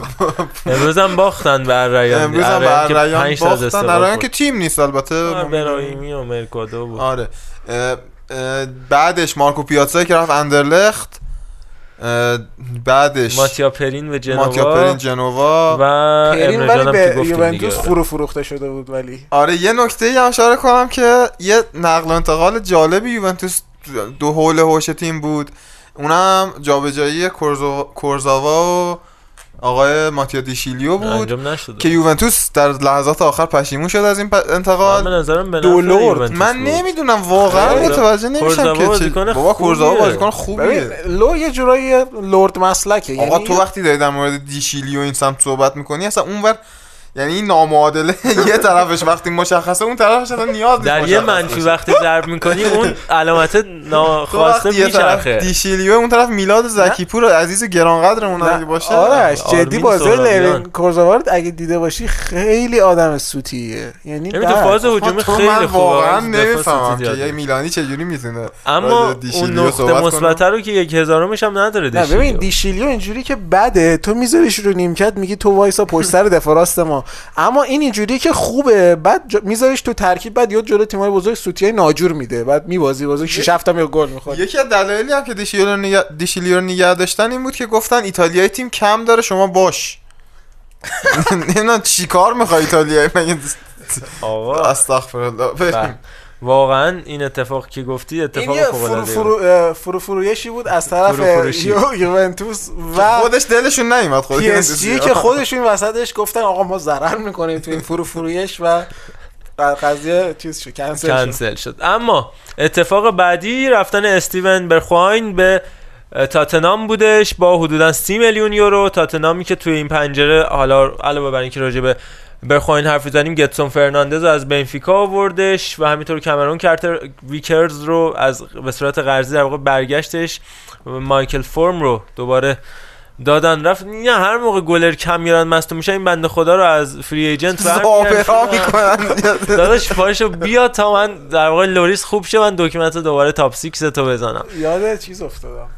امروز هم باختن به ریان امروز هم به ریان باختن. ریان که که تیم نیست البته. می‌دونیم. براهیمی و مرکادو بود. آره. بعدش مارکو پیاتزا که رفت اندرلخت. بعدش ماتیا پرین به جنوا. ماتیا پرین جنوا. و پرین ولی به یوونتوس. فرو فروخته شده بود ولی. آره یه نکته ای هم اشاره کنم که یه نقل و انتقال جالبی یوونتوس دو حول هوش تیم بود. اونم جابجایی کورزو- کورزاوا و آقای ماتیا دیشیلیو بود که یوونتوس در لحظات آخر پشیمون شد از این پ- من به انتقال من بود. نمی‌دونم واقعا متوجه نمیشم که چه- بازیکن بابا کورزاوا خوبیه. بازیکن خوبیه. ببین لو یه جورایی لرد مسلکه. آقا یعنی تو وقتی داری در مورد دیشیلی و این سمت صحبت می‌کنی اصلا اونور یعنی این نامعادله یه طرفش وقتی مشخصه اون طرفش اصلا نیاز نیست در یه منفی. وقتی ضرب می‌کنی اون علامت ناخواسته میچرخه دیشیلیو اون طرف میلاد زکی پور عزیز و گرانقدرمون اگه باشه آرش جدی بازی سهرابیان. لوین کورزاوا رو اگه دیده باشی خیلی آدم سوتیه یعنی تو. فاز هجومی خیلی خوبه واقعا نمی‌فهمم سوتی که. یه میلانی چجوری می‌تونه اما اون دیشیلیو نقطه مثبت. رو که یک هزارمش هم نداره دیشیلیو. ببین دیشیلیو اینجوری که بده تو میذاریش رو نیمکت میگی تو وایسا پشت سر دفاع راست ما اما این اینجوری که خوبه. بعد. میذاریش تو ترکیب بعد یاد جلو تیمای بزرگ سوتیای ناجور میده. بعد میبازی بازی 6 7 تا گل می‌خواد یکی از دلایلی هم که دیشیلیو رو نگه, دیشیلیو رو نگه داشتن این بود که گفتن ایتالیایی تیم کم داره شما باش. نمی‌دونم چی کار می‌خوای ایتالیایی؟ مگه آقا. استغفرالله. واقعا این اتفاق که گفتی اتفاق یه فوق فرو, العاده فرو, اه، فرو فروشی بود از طرف یوونتوس و خودش دلشون نیومد خود پی اس جی که خودشون این وسطش گفتن آقا ما ضرر می‌کنیم تو این فرو فرویش و قضیه چیز شد کنسل شد. کنسل شد. اما اتفاق بعدی رفتن استیون برخواین به تاتنام بودش با حدودا 30 میلیون یورو. تاتنامی که توی این پنجره حالا علاوه بر اینکه راجع به برخواین حرف زنیم گتسون فرناندز رو از بنفیکا آوردش و همینطور کامرون کارتر ویکرز رو از به صورت قرضی در واقع برگشتش مایکل فرم رو دوباره دادن. رفت نه هر موقع گلر کم میارن مستو میشه این بنده خدا رو از free agent. زابرا می‌کنن. داداش پاشو بیا تا من در واقع لوریس خوب شه من دکمنت رو دوباره top 6 تو بزنم. یاد چیز افتادم.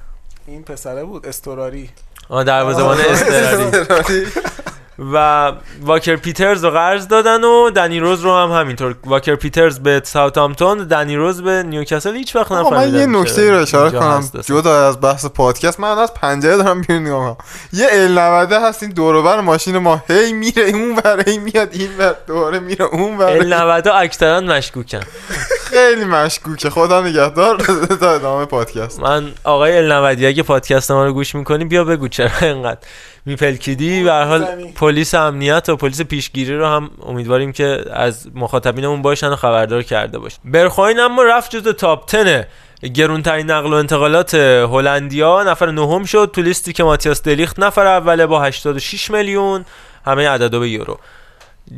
این پسره بود استوراری آه دروازه‌بان استراری. و واکر پیترز رو قرض دادن و دنی روز رو هم همینطور. واکر پیترز به ساوثهامپتون دنی روز به نیوکاسل هیچ وقت آقا من نفهمیدم یه نکته رو اشاره کنم. جدا از بحث پادکست من از پنجره دارم بیرون نگاه. یه ال 90 هست این دور و بر ماشین ما. هی میره اون ور هی میاد این ور دوباره میره اون ور. ال 90 اکثرا مشکوکن. خیلی مشکوکه. خدا نگهدار. تا ادامه پادکست. من آقای ال 90 اگه پادکست ما رو گوش می‌کنی بیا بگو چرا اینقدر. میپلکیدی به هر حال. پلیس امنیت و پلیس پیشگیری رو هم امیدواریم که از مخاطبینمون باشن و خبردار کرده باش برخواین اما رفت جز تاپ 10 گرونترین نقل و انتقالات هلندیا. نفر نهم شد. تو لیستی که ماتیاس دلیخت نفر اوله با 86 میلیون. همه عددا به یورو.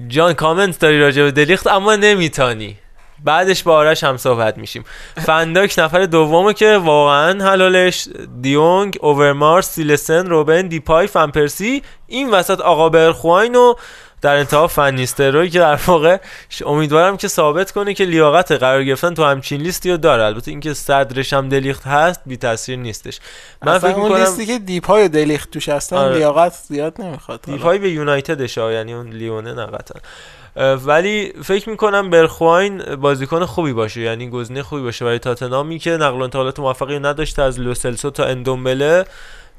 جان کامنت داری راجع به دلیخت؟ اما نمیتانی بعدش با آرش هم صحبت میشیم. فنداک نفر دومه که واقعا حلالش دیونگ اوورمارس سیلسن روبن دیپای فنپرسی این وسط آقا برخواین و در انتها فنیستروی که در واقع امیدوارم که ثابت کنه که لیاقت قرار گرفتن تو همچین لیستی رو داره. البته اینکه صدرش هم دلیخت هست بی تاثیر نیستش. من اصلا فکر اون می‌کنم لیستی که دیپای و دلیخت توش هستن آره. لیاقت زیاد نمی‌خواد. دیپای به یونایتدش ها یعنی اون لیونه نه قطعا ولی فکر می‌کنم برخواین بازیکن خوبی باشه یعنی گزینه خوبی باشه. برای تاتنامی که نقل و انتقالات موفقی نداشته از لوسلسو تا اندومبله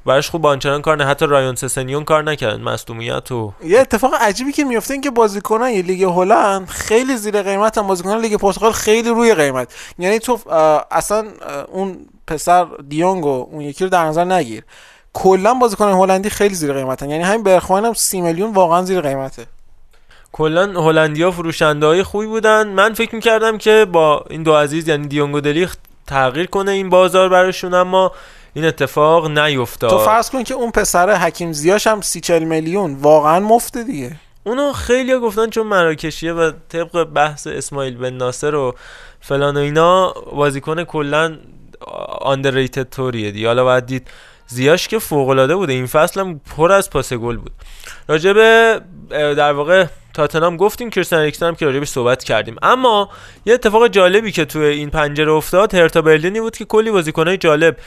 براش خوب آنچنان کار نه. حتی رایون سسنیون کار نکردن مصدومیت و یه اتفاق عجیبی که میفته این که بازیکنان لیگ هلند خیلی زیر قیمت هم. بازیکنان لیگ پرتغال خیلی روی قیمت. یعنی تو اصلا اون پسر دیونگ و اون یکی رو در نظر نگیر. کلا بازیکنان هلندی خیلی زیر قیمتن. یعنی همین برخواین هم 30 میلیون واقعا زیر قیمته. کلا هلندیا فروشنده های خوبی بودن. من فکر می‌کردم که با این دو عزیز یعنی دیونگو دلیخت تغییر کنه این بازار براشون اما این اتفاق نیفتاد. تو فرض کن که اون پسر حکیم زیاش هم 30 40 میلیون. واقعا مفته دیگه. اونو خیلی گفتن چون مراکشیه و طبق بحث اسماعیل بن ناصر و فلان و اینا بازیکن کلا آندرریتد توریه دیگه. حالا باید دید زیاش که فوق العاده بوده. این فصل هم پر از پاس گل بود. اه، در واقع تاتنام گفتیم کریستیان اریکسن هم که راجبش صحبت کردیم. اما یه اتفاق جالبی که توی این پنجره افتاد هرتا برلینی بود که کلی بازیکنای جالب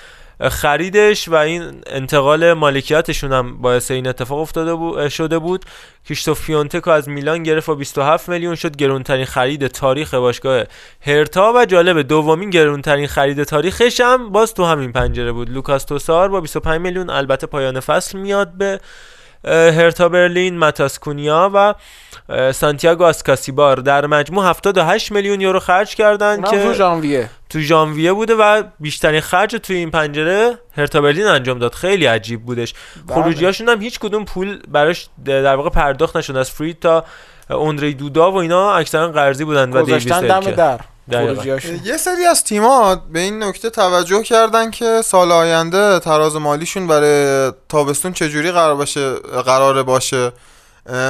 خریدش و این انتقال مالکیتشون هم باعث این اتفاق افتاده بود شده بود. کریستوف پیونتک رو از میلان گرفت و 27 میلیون شد. گرونترین خرید تاریخ باشگاه هرتا و جالب دومین گرونترین خرید تاریخش هم باز تو همین پنجره بود. لوکاس توسار با 25 میلیون البته پایان فصل میاد به هرتا برلین ماتاسکونیا و اه، سانتیاگو اسکاسیبار در مجموع 78 میلیون یورو خرج کردن اونم که تو ژانویه تو ژانویه بوده و بیشترین خرج توی این پنجره هرتا برلین انجام داد خیلی عجیب بودش بله. خروجیاشون هم هیچ کدوم پول براش در واقع پرداخت نشد از فرید تا اوندری دودا و اینا اکثرا قرضی بودن و دیویس. در. یه سری از تیم‌ها به این نکته توجه کردن که سال آینده تراز مالیشون برای تابستون چجوری قرار باشه قراره باشه.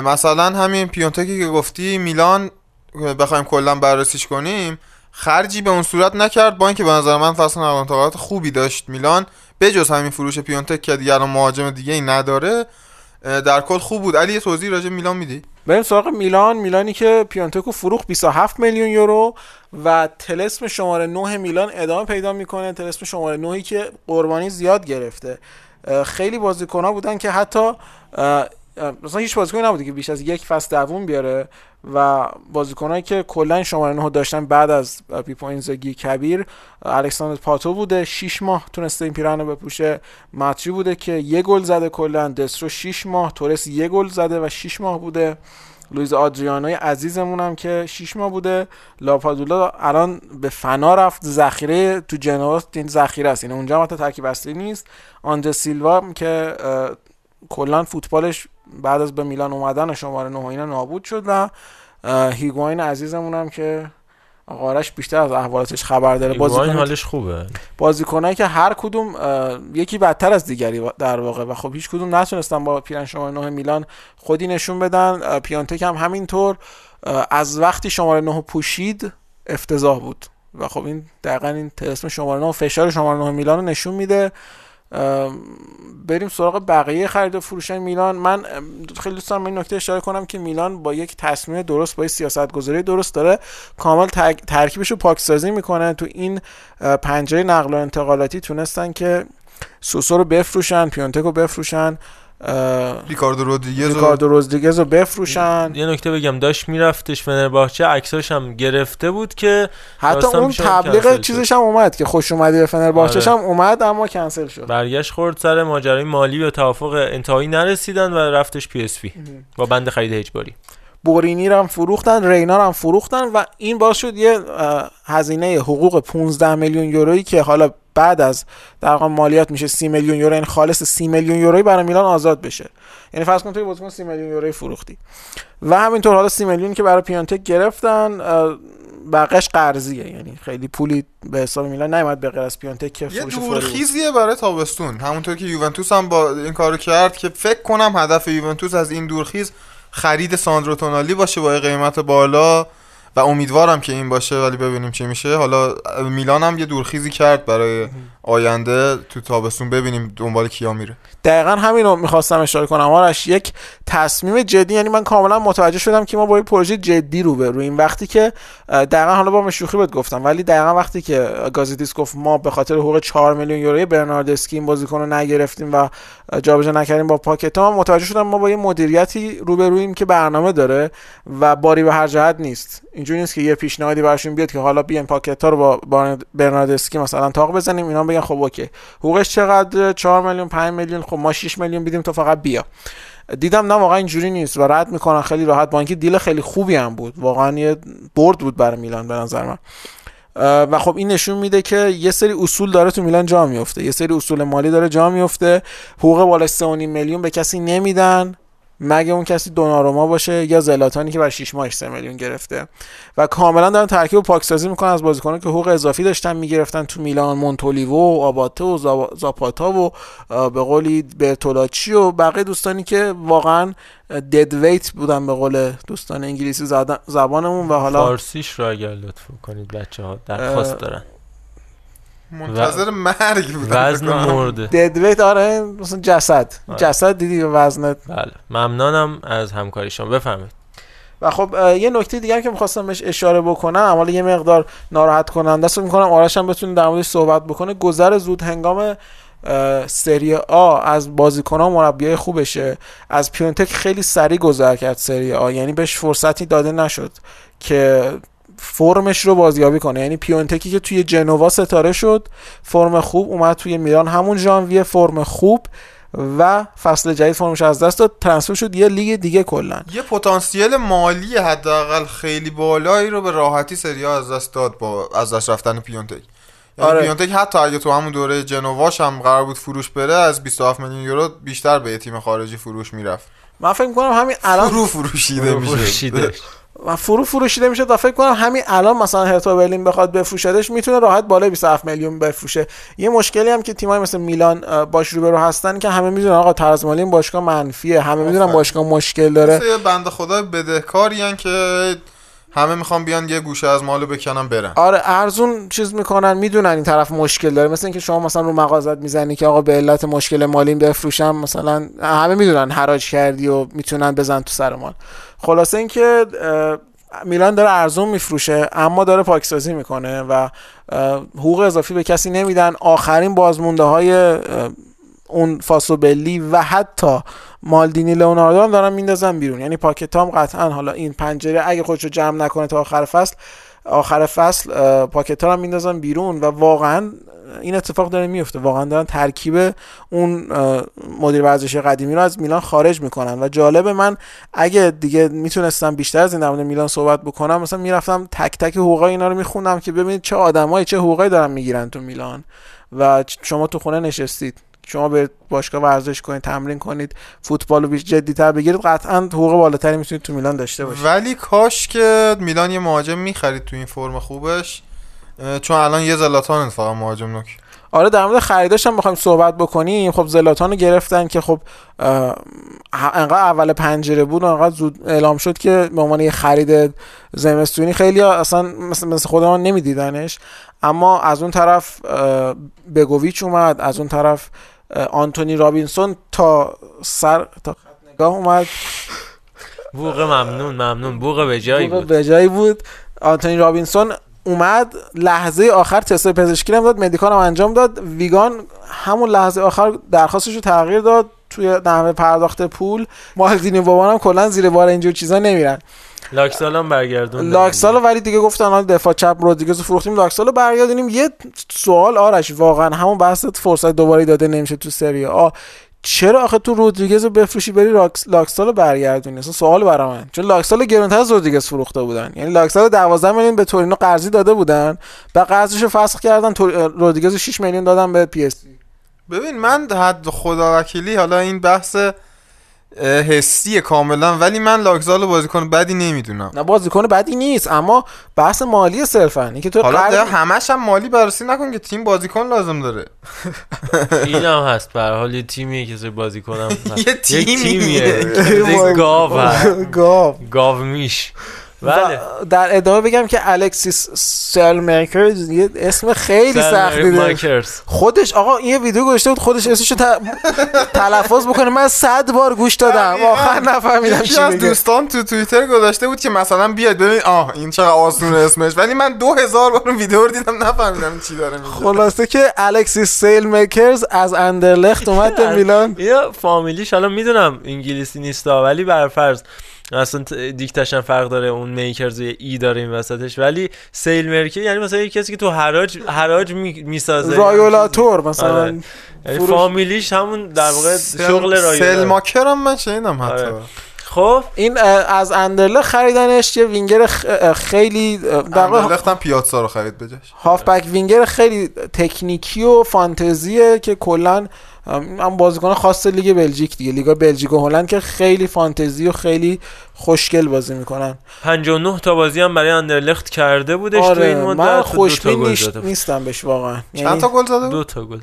مثلا همین پیونتکی که گفتی میلان بخوایم کلا بررسیش کنیم خرجی به اون صورت نکرد با اینکه به نظر من فصل نقل خوبی داشت میلان. بجز همین فروش پیونتک که دیگه الان مهاجم دیگه ای نداره در کل خوب بود. علی توضیح راجع میلان میدی؟ بریم سراغ میلان. میلانی که پیانتکو فروخت 27 میلیون یورو و تلسم شماره 9 میلان ادامه پیدا می‌کنه. تلسم شماره 9 که قربانی زیاد گرفته. خیلی بازیکن ها بودن که حتی مثلا هیچ بازیکنی نبوده که بیش از یک فصل دووم بیاره و بازیکنایی که کلا شماره 9 داشتن بعد از پیپو اینزاگی کبیر الکساندر پاتو بوده 6 ماه تونسته این پیرانو بپوشه. ماتری بوده که یه گل زده کلا دسترو 6 ماه تورس یه گل زده و 6 ماه بوده. لویز آدریانوی عزیزمون هم که 6 ماه بوده. لاپادولا الان به فنا رفت. ذخیره تو جنوا این ذخیره است. این یعنی اونجا هم ترکیب اصلی نیست. آنجا سیلوا که کلا فوتبالش بعد از به میلان اومدن شماره 9 اینا نابود شد و هیگواین عزیزمون هم که آقارش بیشتر از احوالاتش خبر داره بازیکن حالش خوبه. بازیکنایی که هر کدوم یکی بدتر از دیگری در واقع و خب هیچ کدوم نتونستن با پیرن شماره 9 میلان خودی نشون بدن. پیانتک هم همینطور از وقتی شماره 9 پوشید افتضاح بود و خب این دقیقا این اسم شماره 9 فشار شماره 9 میلان رو نشون میده. بریم سراغ بقیه خرید و فروش میلان. من خیلی دوست دارم این نکته اشاره کنم که میلان با یک تصمیم درست با یک سیاست گذاری درست داره. کامل ترکیبش رو پاکسازی می‌کنه. تو این پنجره نقل و انتقالاتی تونستن که سوسو رو بفروشن پیونتک رو بفروشن. ریکاردو رودریگز ریکاردو رودریگز رو بفروشن. یه نکته بگم داشت میرفتش فنرباچه عکساش هم گرفته بود که حتی اون تبلیغ چیزش هم اومد که خوش اومدی به فنرباچه آره. هم اومد اما کنسل شد. برگشت خورد سر ماجرای مالی و توافق انتهایی نرسیدن و رفتش پی اس وی با بند خرید اجباری بورینی رو هم فروختن رینا هم فروختن و این باعث شد یه هزینه حقوق 15 میلیون یورویی که حالا بعد از در مالیات میشه 30 میلیون یورو این یعنی خالص 30 میلیون یورویی برای میلان آزاد بشه. یعنی فرض کن توی بازیکن 30 میلیون یورویی فروختی. و همینطور حالا 30 میلیون که برای پیانتک گرفتن بقیش قرضیه. یعنی خیلی پولی به حساب میلان نیومد به غیر از پیانتک که فروش یه دورخیزیه برای تابستون. همونطور که یوونتوس هم با این کارو کرد که فکر کنم هدف یوونتوس از این دورخیز خرید ساندرو تونالی باشه با قیمت بالا و امیدوارم که این باشه ولی ببینیم چی میشه. حالا میلان هم یه دورخیزی کرد برای آینده تو تابستون ببینیم دنبال کیا میره. دقیقا همین رو می‌خواستم اشاره کنم. آرش یک تصمیم جدی یعنی من کاملا متوجه شدم که ما با یه پروژه جدی رو به روی این وقتی که دقیقا حالا به شوخی بهت گفتم ولی دقیقا وقتی که گازیتیس گفت ما به خاطر حقوق 4 میلیون یوروی برناردسکی این بازیکن رو نگرفتیم و جابجا نکردیم با پاکت ما متوجه شدم ما با یه مدیریتی روبرویم که برنامه داره و باری به هر جهت نیست. اینجوری نیست که یه پیشنهادی براشون بیاد که حالا بیاین پاکت رو با برناردسکی مثلا تاق بزنیم اینا بگن خب اوکی. حقوقش چقدر؟ 4 میلیون 5 میلیون خب ما 6 میلیون بدیم تو فقط بیا. دیدم نه واقعا اینجوری نیست و رد می‌کنن خیلی راحت. با اینکه deal خیلی خوبی هم بود. واقعا یه برد بود برای میلان به نظر من. و خب این نشون میده که یه سری اصول داره تو میلان جا میفته. یه سری اصول مالی داره جا میفته. حقوق بالای 3.5 میلیون به کسی نمیدن. مگه اون کسی دوناروما باشه یا زلاتانی که بر 6 ماهش 3 میلیون گرفته. و کاملا دارن ترکیب و پاکسازی می‌کنن از بازیکنان که حقوق اضافی داشتن می‌گرفتن تو میلان مونتولیو و آباته و زاپاتا و به قولی برتولاچی و بقیه دوستانی که واقعا دد ویت بودن به قول دوستان انگلیسی زبانمون و حالا فارسیش رو اگر لطف کنید بچه ها درخواست دارن. منتظر مرگ بود وزن مرده. ددویت آره مثلا جسد. آره. جسد دیدی به وزنت؟ بله. ممنونم از همکاری شما. بفرمایید. و خب یه نکته دیگه که می‌خواستم بهش اشاره بکنم حالا یه مقدار ناراحت کننده است می‌کنم آرش هم بتونه در موردش صحبت بکنه. گذر زود هنگام سری آ از بازیکن ها مربیای خوبشه. از پیونتک خیلی سریع گذر کرد سری آ یعنی بهش فرصتی داده نشد که فرمش رو بازیابی کنه. یعنی پیونتکی که توی جنوا ستاره شد فرم خوب اومد توی میلان همون ژانویه فرم خوب و فصل جدید فرمش از دست داد. ترانسفر شد یه لیگ دیگه کلا. یه پتانسیل مالی حداقل خیلی بالایی رو به راحتی سریا از دست داد با از دست رفتن پیونتک. یعنی آره. پیونتک حتی اگه تو همون دوره جنواش هم قرار بود فروش بره از 27 میلیون یورو بیشتر به تیم خارجی فروش می‌رفت. من فکر می‌کنم همین الان فرو فروشیده میشه. و فرو فروشیده میشه تا فکر کنم همین الان مثلا هرتا برلین بخواد بفروشدش می‌تونه راحت بالای 27 میلیون بفروشه. یه مشکلی هم که تیمای مثل میلان باش رو هستن که همه می‌دونن آقا طرز مالی این باشگاه منفیه همه می‌دونن باشگاه مشکل داره. بنده خدا بدهکاری که همه می‌خوان بیان یه گوشه از مالو بکنن برن. آره ارزون چیز می‌کنن می‌دونن این طرف مشکل داره. مثل اینکه شما مثلا رو مغازت می‌زنی که آقا به علت مشکل مالی بفروشم مثلا همه می‌دونن حراج کردی و می‌تونن بزن تو سر مال. خلاصه اینکه میلان داره ارزون میفروشه اما داره پاکسازی می‌کنه و حقوق اضافی به کسی نمیدن. آخرین بازمونده های اون فاسوبلی و حتی مالدینی لئوناردو هم دارن میندازن بیرون. یعنی پاکتام قطعا حالا این پنجره اگه خودشو جمع نکنه تا آخر فصل آخر فصل پاکتا هم میندازن بیرون و واقعا این اتفاق داره میفته. واقعا دارن ترکیب اون مدیر ورزشی قدیمی رو از میلان خارج می‌کنن و جالب من اگه دیگه می‌تونستم بیشتر از این در میلان صحبت بکنم مثلا می‌رفتم تک تک حقوقای اینا رو میخوندم که ببینید چه آدمایی چه حقوقی دارن می‌گیرن تو میلان و شما تو خونه نشستید. شما به باشگاه ورزش کنید تمرین کنید فوتبال رو بیش جدیتر بگیرید قطعا حقوق بالاتری می‌تونید تو میلان داشته باشید. ولی کاش که میلان یه مهاجم می‌خرید تو این فرم خوبش چون الان یه زلاتان فقط مهاجم نوک. آره در مورد خریداش هم بخوایم صحبت بکنیم. خب زلاتان رو گرفتن که خب انقدر اول پنجره بود انقدر زود اعلام شد که به عنوان یه خرید زمستونی خیلی اصلا مثل, مثل خودمان نمیدیدنش. اما از اون طرف بگویچ اومد از اون طرف آنتونی رابینسون تا سر تا نگاه اومد. بوق ممنون ممنون. بوق به جایی بود. به جایی بود. آنتونی رابینسون اومد لحظه آخر تست پزشکی هم داد medical هم انجام داد. ویگان همون لحظه آخر درخواستش رو تغییر داد توی نحوه پرداخت پول. مالدینی بابان هم کلا زیر بار اینجور چیزا نمیرن. لاکسال هم برگردون لاکسال ولی دیگه گفتن حالا دفاع چپ رودریگز فروختیم لاکسال برگردونیم. یه سوال آرش واقعا همون بحث فرصت دوباره داده نمیشه تو سری آ. چرا آخه تو رودریگز رو بفروشی بری لاکسال رو برگردونی؟ اصلا سوال برای من. چون لاکسال گرونتر از رودریگز فروخته بودن. یعنی لاکسال 12 میلیون به تورینو قرضی داده بودن. و قرضش فسخ کردن رودریگز 6 میلیون دادن به پی اس ببین من حد خدا وکیلی حالا این بحث حسی کاملا. ولی من لاکزال بازیکن بدی نمی‌دونم. نه بازیکن بدی نیست اما بحث مالی صرفا. اینکه تو حالا قرد... همش هم مالی بررسی نکن که تیم بازیکن لازم داره. این هم هست. به حال یه تیمیه که بازیکنم یه تیمیه. گاو گاو. گاو میش. بله. در ادامه بگم که الکسیس سلمیکرز یه اسم خیلی سختی داره خودش آقا یه ویدیو گذاشته بود خودش اسمشو تلفظ بکنه. من صد بار گوش دادم. آخر نفهمیدم چی از دوستان تو توییتر گذاشته بود که مثلا بیاد ببین آه این چقدر آسون اسمش. ولی من دو هزار بار ویدیو رو دیدم نفهمیدم چی داره میگه. خلاصه که الکسیس سیلمیکرز از اندرلخت اومد به میلان. یا فامیلیش حالا می‌دونم انگلیسی نیستا ولی برفرض. اصلا دیکتش هم فرق داره اون makers A داره این وسطش. ولی sale maker ی یعنی مثلا یه کسی که تو حراج حراج می‌سازه. رایولاتور مثلا آره. یعنی فامیلیش همون در واقع شغل رایولاتور سیل ماکر هم من شنیدم حتی. آره. خب؟ این از اندرلخت خریدنش یه وینگر خیلی در واقع هم پیاتسا رو خرید بجاش هافبک وینگر خیلی تکنیکی و فانتزیه که کلا هم بازیکن خاص لیگ بلژیک دیگه. لیگ بلژیک و هلند که خیلی فانتزی و خیلی خوشگل بازی می‌کنن. 59 تا بازی هم برای اندرلخت کرده بودش آره تو این مدت. من خوشبین نیست نیستم بهش واقعا. چند تا گل زده دو تا گل.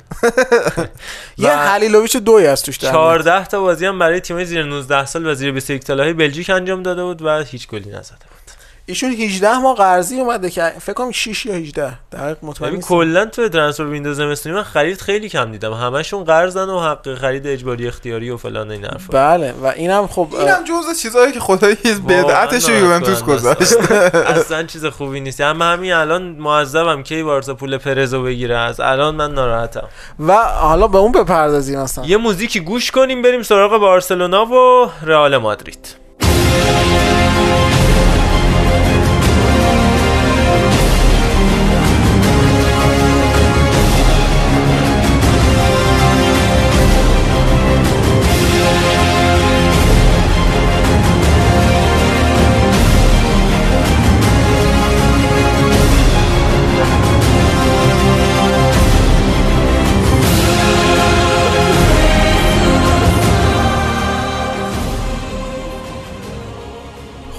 یه حلیلوویچ دوی از توش 14 تا بازی هم برای تیم زیر 19 سال و زیر 21 سالهای بلژیک انجام داده بود و هیچ گلی نزده بود. ایشون 18 ماه قرضی اومده که فکر کنم 6 یا 18 دقیق مطمئن نیستم. کلا تو ترانسفر ویندوز زمستونی من خرید خیلی کم دیدم. همشون قرضن و حق خرید اجباری اختیاری و فلان این حرفا. بله و اینم خب اینم جزء چیزایی که خدایی بدعتش یوونتوس گذاشت. اصلا چیز خوبی نیست. اما همین الان معذبم کی بارسا پول پرزو بگیره. از الان من ناراحتم. و حالا به اون بپردازیم اصلا. یه موزیکی گوش کنیم بریم سراغ بارسلونا و رئال مادرید.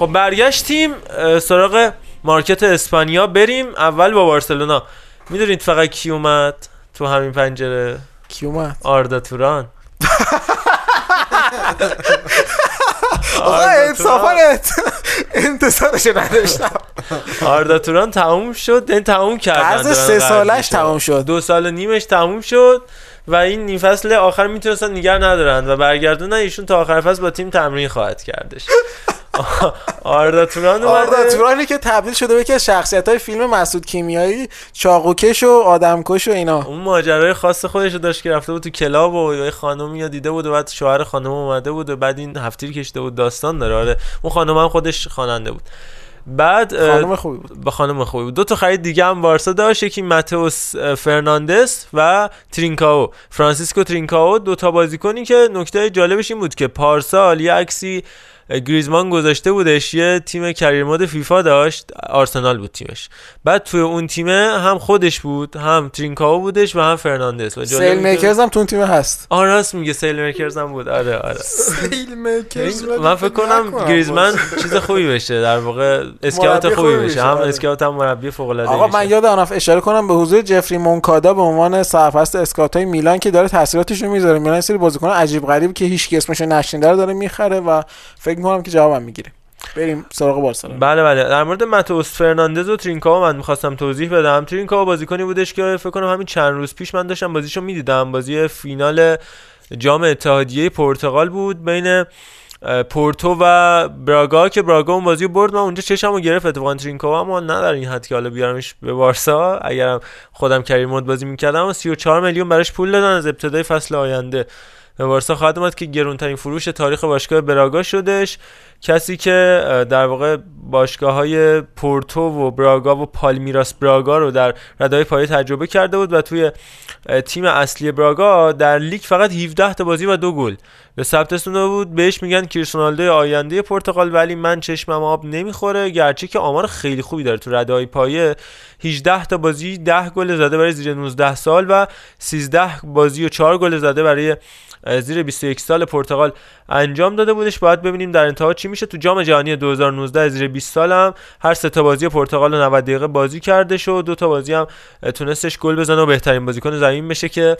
خب برگشتیم سراغ مارکت اسپانیا بریم. اول با بارسلونا. می‌دونید فقط کی اومد تو همین پنجره؟ کی اومد؟ آردا توران. آقا انصافا انتصارش نداشتم. آردا توران تموم شد. این تموم کردن سه سالش تموم شد. دو سال و نیمش تموم شد. و این نیم فصل آخر می‌تونستن نگر ندارن و برگردونن ایشون تا آخر فصل با تیم تمرین خواهد کردش. آردا توران آردا تورانی که تبدیل شده به که شخصیت های فیلم مسعود کیمیایی چاقوکش و آدمکش و اینا. اون ماجرای خاص خودش رو داشت که رفته بود تو کلاب و یه خانم یا دیده بود و بعد شوهر خانم اومده بود و بعد این هفتیر کشیده بود داستان داره. آره اون خانم هم خودش خواننده بود. بعد خانم خوبی بود. به خانم خوبی بود. دو تا خرید دیگه هم بارسا داشت یکی ماتئوس فرناندس و ترینکاو. فرانسیسکو ترینکاو دو تا بازیکنی که نکته جالبش این بود که پارسال یه عکسی گریزمان گذاشته بودش یه تیم career mode فیفا داشت آرسنال بود تیمش. بعد توی اون تیمه هم خودش بود هم ترینکاو بودش و هم فرناندس و سیل میکرز هم تو اون تیم هست. آره راست میگه سیل میکرز هم بود. آره آره. سیل میکرز من فکر کنم گریزمن چیز خوبی بشه در واقع scout خوبی بشه. هم آره. scout هم مربی فوق العاده آقا من یاد آنف اشاره کنم به حضور جفری مونکادا به عنوان سرپرست scout های میلان که داره تاثیراتش رو می‌ذاره. میلان سری بازیکن عجیب غریب که هیچ کی اسمش رو داره می‌خره و فکر می‌کنم که جوابم می‌گیره. بریم سراغ بارسلونا. بله بله. در مورد ماتوس فرناندز و ترینکاو من می‌خواستم توضیح بدم. ترینکاو بازیکنی بودش که فکر کنم همین چند روز پیش من داشتم بازیشو می‌دیدم. بازی فینال جام اتحادیه پرتغال بود بین پورتو و براگا که براگا اون بازی رو برد. من اونجا چشمو گرفت. اتفاقا ترینکاو اما نه در این حد که حالا بیارمش به بارسا. اگرم خودم کریر مود بازی می‌کردم و 34 میلیون براش پول دادن از ابتدای فصل آینده. به بارسا خواهد اومد که گرونترین فروش تاریخ باشگاه براگا شدش کسی که در واقع باشگاه های پورتو و براگا و پالمیراس براگا رو در ردای پایه تجربه کرده بود و توی تیم اصلی براگا در لیگ فقط 17 تا بازی و دو گل به ثبت رسونده بود. بهش میگن کریستیانو آینده پرتغال ولی من چشمم آب نمی‌خوره. گرچه که آمار خیلی خوبی داره تو ردای پایه. 18 تا بازی 10 گل زده برای زیر 19 سال و 13 بازی و 4 گل زده برای زیر 21 سال پرتغال انجام داده بودش. باید ببینیم در انتها چی میشه تو جام جهانی 2019 زیر 20 سال هم هر سه تا بازی پرتغال رو 90 دقیقه بازی کرده شد. دو تا بازی هم تونستش گل بزنه و بهترین بازیکن زمین بشه که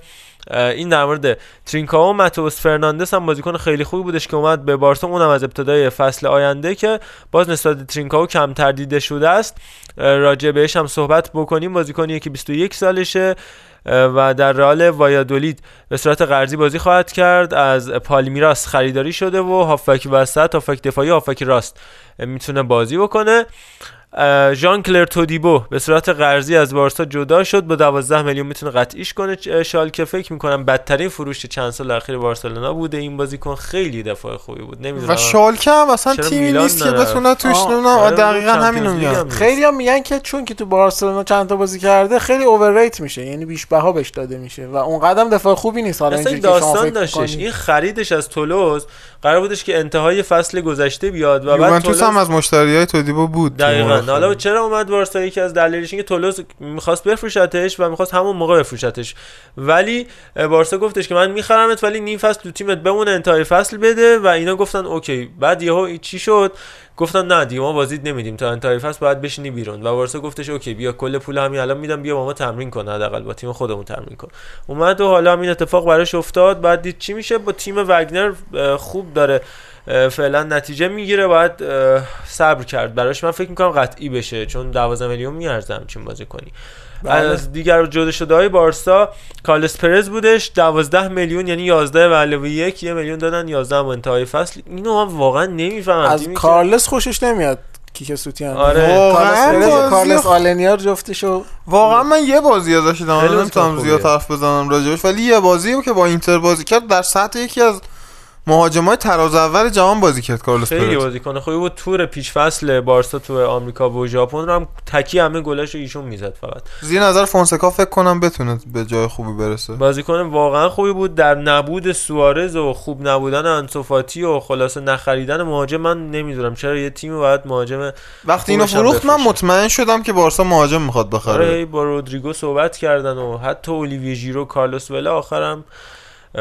این در مورد ترینکاو و ماتوس فرناندس هم بازیکن خیلی خوبی بودش که اومد به بارسا. اونم از ابتدای فصل آینده که باز نسبت ترینکاو کمتر دیده شده است. راجع بهش هم صحبت بکنیم. بازیکنیه که 21 سالشه. و در رئال وایادولید به صورت قرضی بازی خواهد کرد. از پالمیراس خریداری شده و هافک وسط هافک دفاعی هافک راست می‌تونه بازی بکنه. ژان کلر تودیبو به صورت قرضی از بارسا جدا شد با 12 میلیون می‌تونه قطعیش کنه شالکه فکر می‌کنم بدترین فروش چند سال اخیر بارسلونا بوده این بازیکن خیلی دفاع خوبی بود نمی‌دونم و شالکه هم اصلا تیمی نیست که؟ بتونه توش نمی‌دونم آره، دقیقا همینو هم نیست. خیلی هم میگن که چون که تو بارسلونا چند تا بازی کرده خیلی اوورریت میشه یعنی بیش بها بهش داده میشه و اون قدم دفاع خوبی نیست حالا اینجوری داستان داشتش. این خریدش از تولوز قرار بودش که انتهای فصل گذشته بیاد و بعد تولوز هم از مشتری های تودیبو بود دقیقا. حالا. چرا اومد بارسا؟ یکی از دلایلش اینه تولوز می‌خواست بفروشتش و می‌خواست همون موقع بفروشتش. ولی بارسا گفتش که من میخرمت ولی نیم فصل تو تیمت بمونه انتهای فصل بده. و اینا گفتن اوکی. بعد یهو چی شد؟ گفتن نه دیگه ما بازیت نمیدیم. تا انتهای فصل باید بشینی بیرون. و بارسا گفتش اوکی بیا کل پول همین الان میدم بیا با ما تمرین کن حداقل با تیم خودمون تمرین کن. اومد و حالا این اتفاق براش افتاد. بعد دید چی میشه؟ با تیم وگنر خوب داره فعلا نتیجه می‌گیره. باید صبر کرد براش. من فکر می‌کنم قطعی بشه چون 12 میلیون میارزه همچین بازی کنی. از دیگر جدا شده های بارسا کالس پرز بودش 12 میلیون یعنی 11 و علاوه یک یه میلیون دادن 11 هم انتهای فصل. اینو من واقعا نمی‌فهمم. از کارلس خوشش نمیاد کیک سوتیان. آره. واقعاً کارلس آلنیار جفتشو واقعا من یه بازی ازش دیدم. خیلی نمی‌تونم زیاد. حرف بزنم راجبش ولی یه بازی رو که با اینتر بازی کرد در سطح یکی از مهاجمای تراز اول جهان بازی کرد کارلوس خیلی بازیکن خوبی بود. تور پیش فصل بارسا تو آمریکا و ژاپن رو هم تکی همه گلاشو ایشون می‌زد فقط. زیر نظر فونسکا فکر کنم بتونه به جای خوبی برسه. بازیکن واقعا خوبی بود. در نبود سوارز و خوب نبودن انسوفاتی و خلاصه نخریدن مهاجم من نمی‌دونم چرا یه تیم باید مهاجم وقتی اینو فروخت من. مطمئن شدم که بارسا مهاجم می‌خواد آره بخره. هی با رودریگو صحبت کردن و حتی اولیویه ژیرو کارلوس ولا آخرم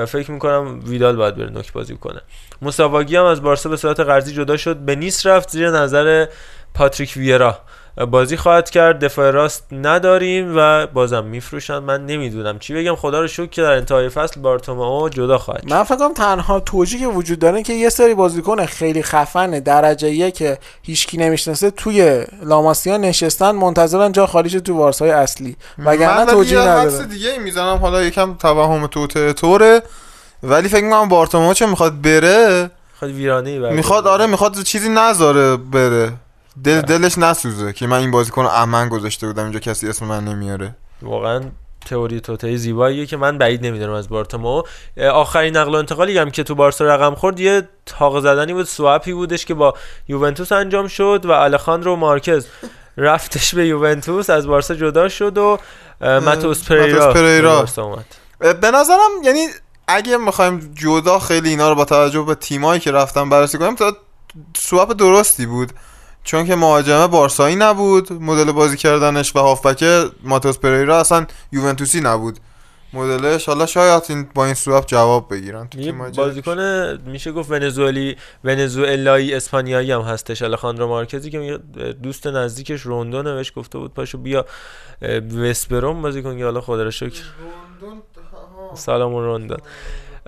فکر می‌کنم ویدال باید بره نوک بازی کنه. مساواگی هم از بارسا به صورت قرضی جدا شد. به نیس رفت زیر نظر پاتریک ویرا. بازی خواهد کرد. دفاع راست نداریم و بازم میفروشن. من نمی‌دونم چی بگم. خدا رو شکر که در انتهای فصل بارتومئو جدا خواهد شد. من فکر تنها توجیه که وجود داره که یه سری بازیکن خیلی خفن درجه یک که هیچکی نمی‌شناسه توی لاماسیا نشستن منتظرن جا خالیش تو وارسای اصلی. وگرنه توجیه نداره. دیگه می‌زنم. حالا یکم توهم توته توره ولی فکر می‌کنم بارتومو چه می‌خواد بره ویرانه ای می‌خواد آره می‌خواد چیزی نذاره بره. دل دلش نسوزه که من این بازیکن رو امن گذاشته بودم اینجا کسی اسم من نمیاره. واقعا تئوری توتای زیباییه که من بعید نمی‌دونم از بارتومو. آخرین نقل و انتقالی هم که تو بارسا رقم خورد یه تاق زدنی بود سواپی بودش که با یوونتوس انجام شد و الخاندرو مارکز رفتش به یوونتوس از بارسا جدا شد و ماتوس پریرا, پریرا. اومد. به نظرم یعنی اگه می‌خوایم جدا خیلی اینا رو با توجه به تیمایی که رفتن بررسی کنیم تا سواب درستی بود. چون که مهاجمه بارسایی نبود مدل بازی کردنش و هافبک ماتوس پریرا اصلا یوونتوسی نبود. مدلش حالا شاید این با این سواب جواب بگیرن تو تیم بازیکن میشه گفت ونزوئلی ونزوئلایی اسپانیایی هم هستش. الخاندرو مارکزی که دوست نزدیکش روندو نوشت گفته بود پاشو بیا وسپروم بازی کن حالا خدا رو شکر. سلام روندون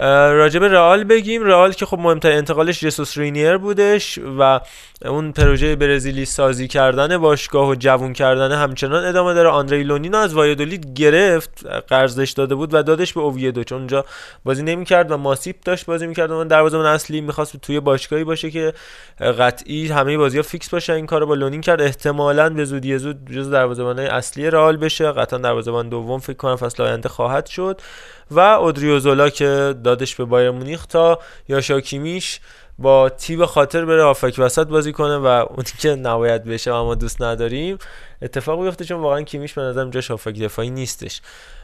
راجب رئال بگیم. رئال که خب مهمترین انتقالش جسوس رینیر بودش و اون پروژه برزیلی سازی کردن باشگاه و جوون کردن همچنان ادامه داره. آندری لونینو از وایادولید گرفت قرضش داده بود و دادش به اوویدو چون اونجا بازی نمی‌کرد و ماسیپ داشت بازی می‌کرد اون دروازه‌بان اصلی می‌خواست توی باشگاهی باشه که قطعی همه بازی ها فیکس باشه. این کارو با لونین کرد. احتمالاً به زودی زود جز دروازه‌بانای اصلی رئال بشه. قطعا دروازه‌بان دوم فکر کنم فصل آینده خواهد شد. و اودریوزولا که دادش به بایر مونیخ تا یا کیمیش با تیب خاطر بره هافک وسط بازی کنه و اونی که نباید بشه و ما دوست نداریم اتفاق بیفته چون واقعا کیمیش به نظرم جاش هافک دفاعی نیستش.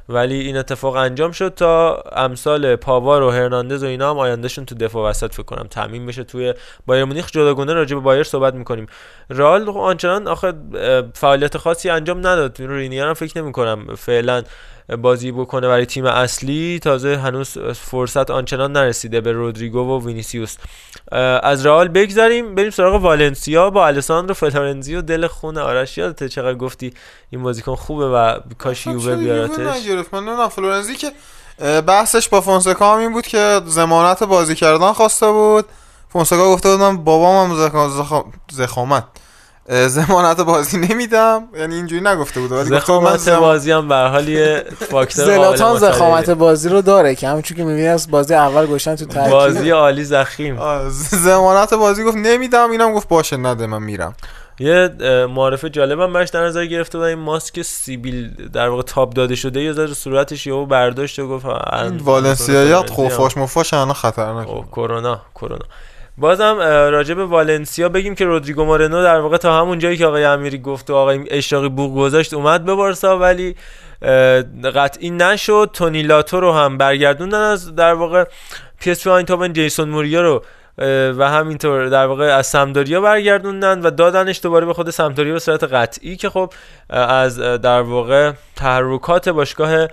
ولی این اتفاق انجام شد تا امثال پاوار و هرناندز و اینا هم آیندهشون تو دفاع وسط فکر کنم تضمین بشه توی بایر مونیخ. جداگونه راجع به بایر صحبت می‌کنیم. رئال آنچنان آخه فعالیت خاصی انجام نداد. رینیر هم فکر نمی کنم فعلا بازی بکنه برای تیم اصلی تازه هنوز فرصت آنچنان نرسیده به رودریگو و وینیسیوس. از رئال بگذریم بریم سراغ والنسیا. با الساندرو فلورنزی و دل خون آرش. یادته چقدر گفتی این بازیکن خوبه و کاش یووه بیارتش؟ من فلورنزی که بحثش با فونسکا هم این بود که زمانت بازی کردن خواسته بود. فونسکا گفته بود من بابام هم زخامت. زمانت بازی نمیدم. یعنی اینجوری نگفته بود ولی زخامت بازی هم به حال یه فاکتور زلاتان زخامت بازی رو داره که همون که می‌بینی از بازی اول گشتن تو ترکیب. بازی عالی زخیم. زمانت بازی گفت نمیدم اینم گفت باشه نده من میرم. یه معرف جالبم برش در نظر گرفته بود این ماسک سیبیل در واقع تاب داده شده یه ذره صورتش یهو برداشت و گفت این والنسیایات خوفاش مفاش الان خطرناک کرونا کرونا. بازم راجع به والنسیا بگیم که رودریگو مورنو در واقع تا همون جایی که آقای امیری گفت و آقای اشراقی بوق گذاشت اومد به بارسا ولی قطعی نشد. تونی لاتو رو هم برگردوندن از در واقع پی اس آینتوون جیسون موریا رو و همینطور در واقع از سمدوریا برگردوندن و دادنش دوباره به خود سمدوریا به صورت قطعی که خب از در واقع تحرکات باشگاه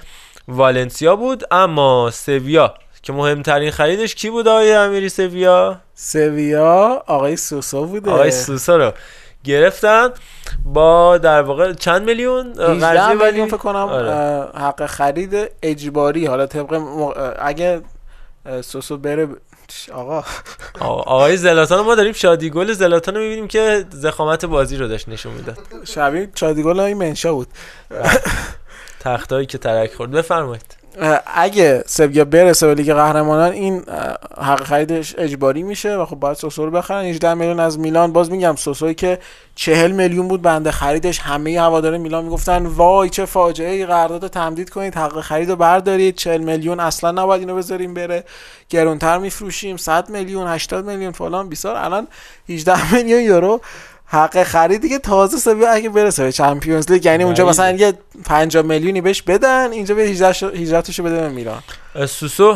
والنسیا بود. اما سویا که مهمترین خریدش کی بود آقای امیری سویا؟ سویا آقای سوسا بوده. آقای سوسا رو گرفتن با در واقع چند میلیون؟ قرضی میلیون فکر کنم آره. حق خرید اجباری. حالا طبق اگه سوسو بره آقا. آقای زلاتان ما داریم شادیگل زلاتان رو می‌بینیم که زخامت بازی رو داشت نشون می‌داد. شبیه شادیگل های منشا بود. تختایی که ترک خورد. بفرمایید. اگه سویا برسه به لیگ قهرمانان این حق خریدش اجباری میشه و خب باید سوسو رو بخرن. 18 میلیون از میلان. باز میگم سوسوی که 40 میلیون بود بنده خریدش همه هواداره میلان می‌گفتن وای چه فاجعه ای قرارداد تمدید کنید حق خرید رو بردارید 40 میلیون اصلا نباید اینو بذاریم بره گرونتر میفروشیم 100 میلیون 80 میلیون فلان بیسار. الان 18 میلیون یورو حق خرید دیگه تازه سویا اگه برسه به چمپیونز لیگ. یعنی اونجا مثلا یه 50 میلیونی بهش بدن اینجا به 18 تاشو بده به میلان. سوسو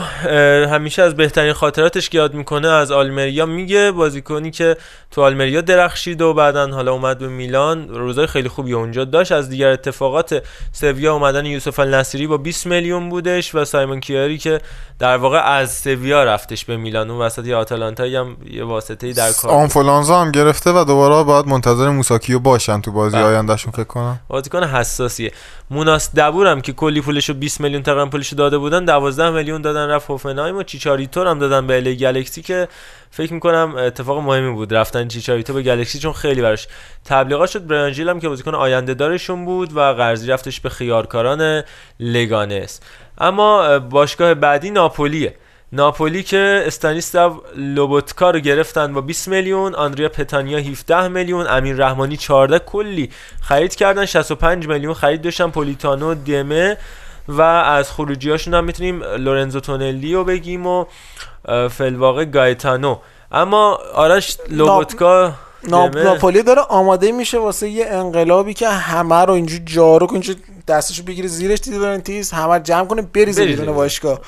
همیشه از بهترین خاطراتش یاد می‌کنه از آلمریا میگه بازیکنی که تو آلمریا درخشید و بعدا حالا اومد به میلان. روزای خیلی خوبی اونجا داشت. از دیگر اتفاقات سویا اومدن یوسف النصری با 20 میلیون بودش و سایمون کیاری که در واقع از سویا رفتش به میلان. اون وسط یه آتالانتا هم یه واسطه در کار آنفولانزا هم گرفته و دوباره باید منتظر موساکیو باشن تو بازی بله. آیندهشون فکر کنم. بازیکن حساسیه. موناس دبورم که کلی پولشو 20 میلیون تقریبا پولشو داده بودن 12 میلیون دادن رفت هوفنهایم و چیچاریتو هم دادن به الی گالکسی که فکر می‌کنم اتفاق مهمی بود رفتن چیچاریتو به گالکسی چون خیلی براش تبلیغات شد. برانجیل هم که بازیکن آینده دارشون بود و قرضی رفتش به خیارکاران لگانس. اما باشگاه بعدی ناپولیه. ناپولی که استانیسلاو لوبوتکا رو گرفتن با 20 میلیون آندریا پتانیا 17 میلیون امیر رحمانی 14 کلی خرید کردن 65 میلیون خرید داشتن پولیتانو دمه و از خروجیاشون هم می‌تونیم لورنزو تونلی رو بگیم و فلواقع گایتانو. اما آرش لوبوتکا ناپولی داره آماده میشه واسه یه انقلابی که همه رو اینجوری جارو کنه دستشو بگیره زیرش دیدورنتیز همه جمع کنه بریزه بیرون باشگاه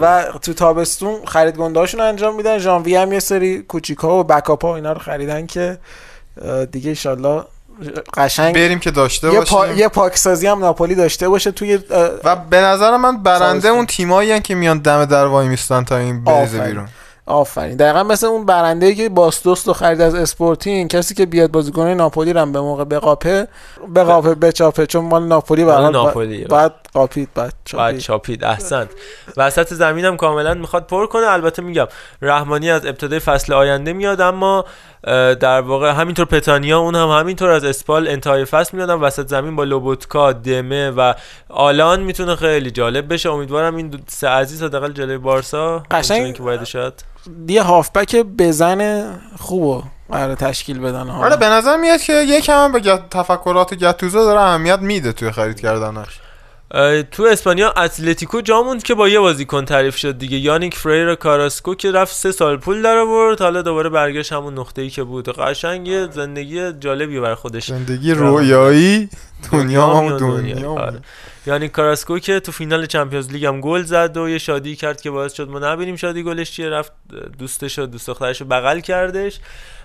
و تو تابستون خرید گندهاشون انجام میدن. ژانویه هم یه سری کوچیکا و بکاپا اینا رو خریدن که دیگه ان قشنگ بریم که داشته یه باشیم. یه پاکسازی هم ناپولی داشته باشه توی و به نظر من برنده اون تیمایی که میان دم در وای میستن تا این بریزه بیرون. آفرین. دقیقا مثل اون برنده ای که باستوس رو خرید از اسپورتین کسی که بیاد بازیکن ناپولی رو به موقع بقاپه بقاپه بچاپه چون مال ناپولی بعد ناپولی. بعد قاپید بعد چاپید. بعد چاپید احسنت وسط زمینم کاملا می‌خواد پر کنه. البته میگم رحمانی از ابتدای فصل آینده میاد اما در واقع همینطور پتانیا اون هم همینطور از اسپال انتهای فصل میادن وسط زمین با لوبوتکا دمه و آلان می‌تونه خیلی جالب بشه. امیدوارم این سه عزیز حداقل جلوی بارسا قشنگ که باید شد یه هافبک بزن خوبو برای تشکیل بدن آره به نظر میاد که یکم هم به تفکرات گتوزو داره اهمیت میده توی خرید کردنش تو اسپانیا اتلتیکو جاموند که با یه بازیکن تعریف شد دیگه. یانیک فریر کاراسکو که رفت سه سال پول در آورد. حالا دوباره برگشت همون نقطه ای که بود. قشنگ زندگی جالبی بر خودش. زندگی رویایی دنیا هم دنیا. یعنی کاراسکو که تو فینال چمپیونز لیگ هم گل زد و یه شادی کرد که باعث شد ما نبینیم شادی گلش چیه. رفت دوستش و دوست دخترش بغل کردش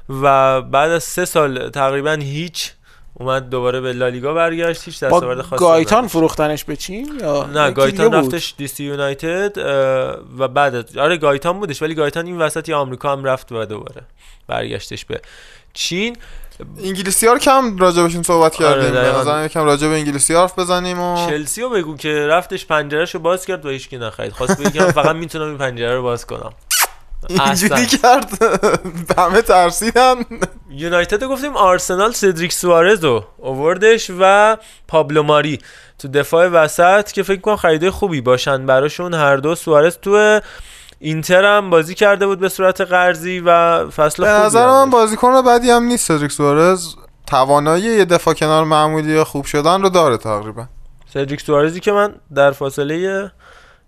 و بعد از سه سال تقریبا هیچ اومد دوباره به لالیگا برگشت هیچ دستاورد خاصی گایتان فروختنش به چین یا نه گایتان رفتش دیسی یونایتد و بعد آره گایتان بودش ولی گایتان این وسط آمریکا هم رفت و دوباره برگشتش به چین. انگلیسی ها رو کم راجبشون صحبت آره، کردیم. آره به یکم راجب انگلیسی حرف بزنیم و چلسی رو بگو که رفتش پنجرهشو باز کرد و هیچکی نخرید. خواست بگم فقط می‌تونم این پنجره رو باز کنم. اینجوری کرد. همه ترسیدن. یونایتد گفتیم آرسنال سدریک سوارز رو اووردش و پابلو ماری تو دفاع وسط که فکر کنم خریده خوبی باشن براشون. هر دو سوارز تو اینتر هم بازی کرده بود به صورت قرضی و فصل به نظر من بازیکن بدی هم نیست سدریک سوارز. توانایی یه دفاع کنار معمولی خوب شدن رو داره تقریبا. سدریک سوارزی که من در فاصله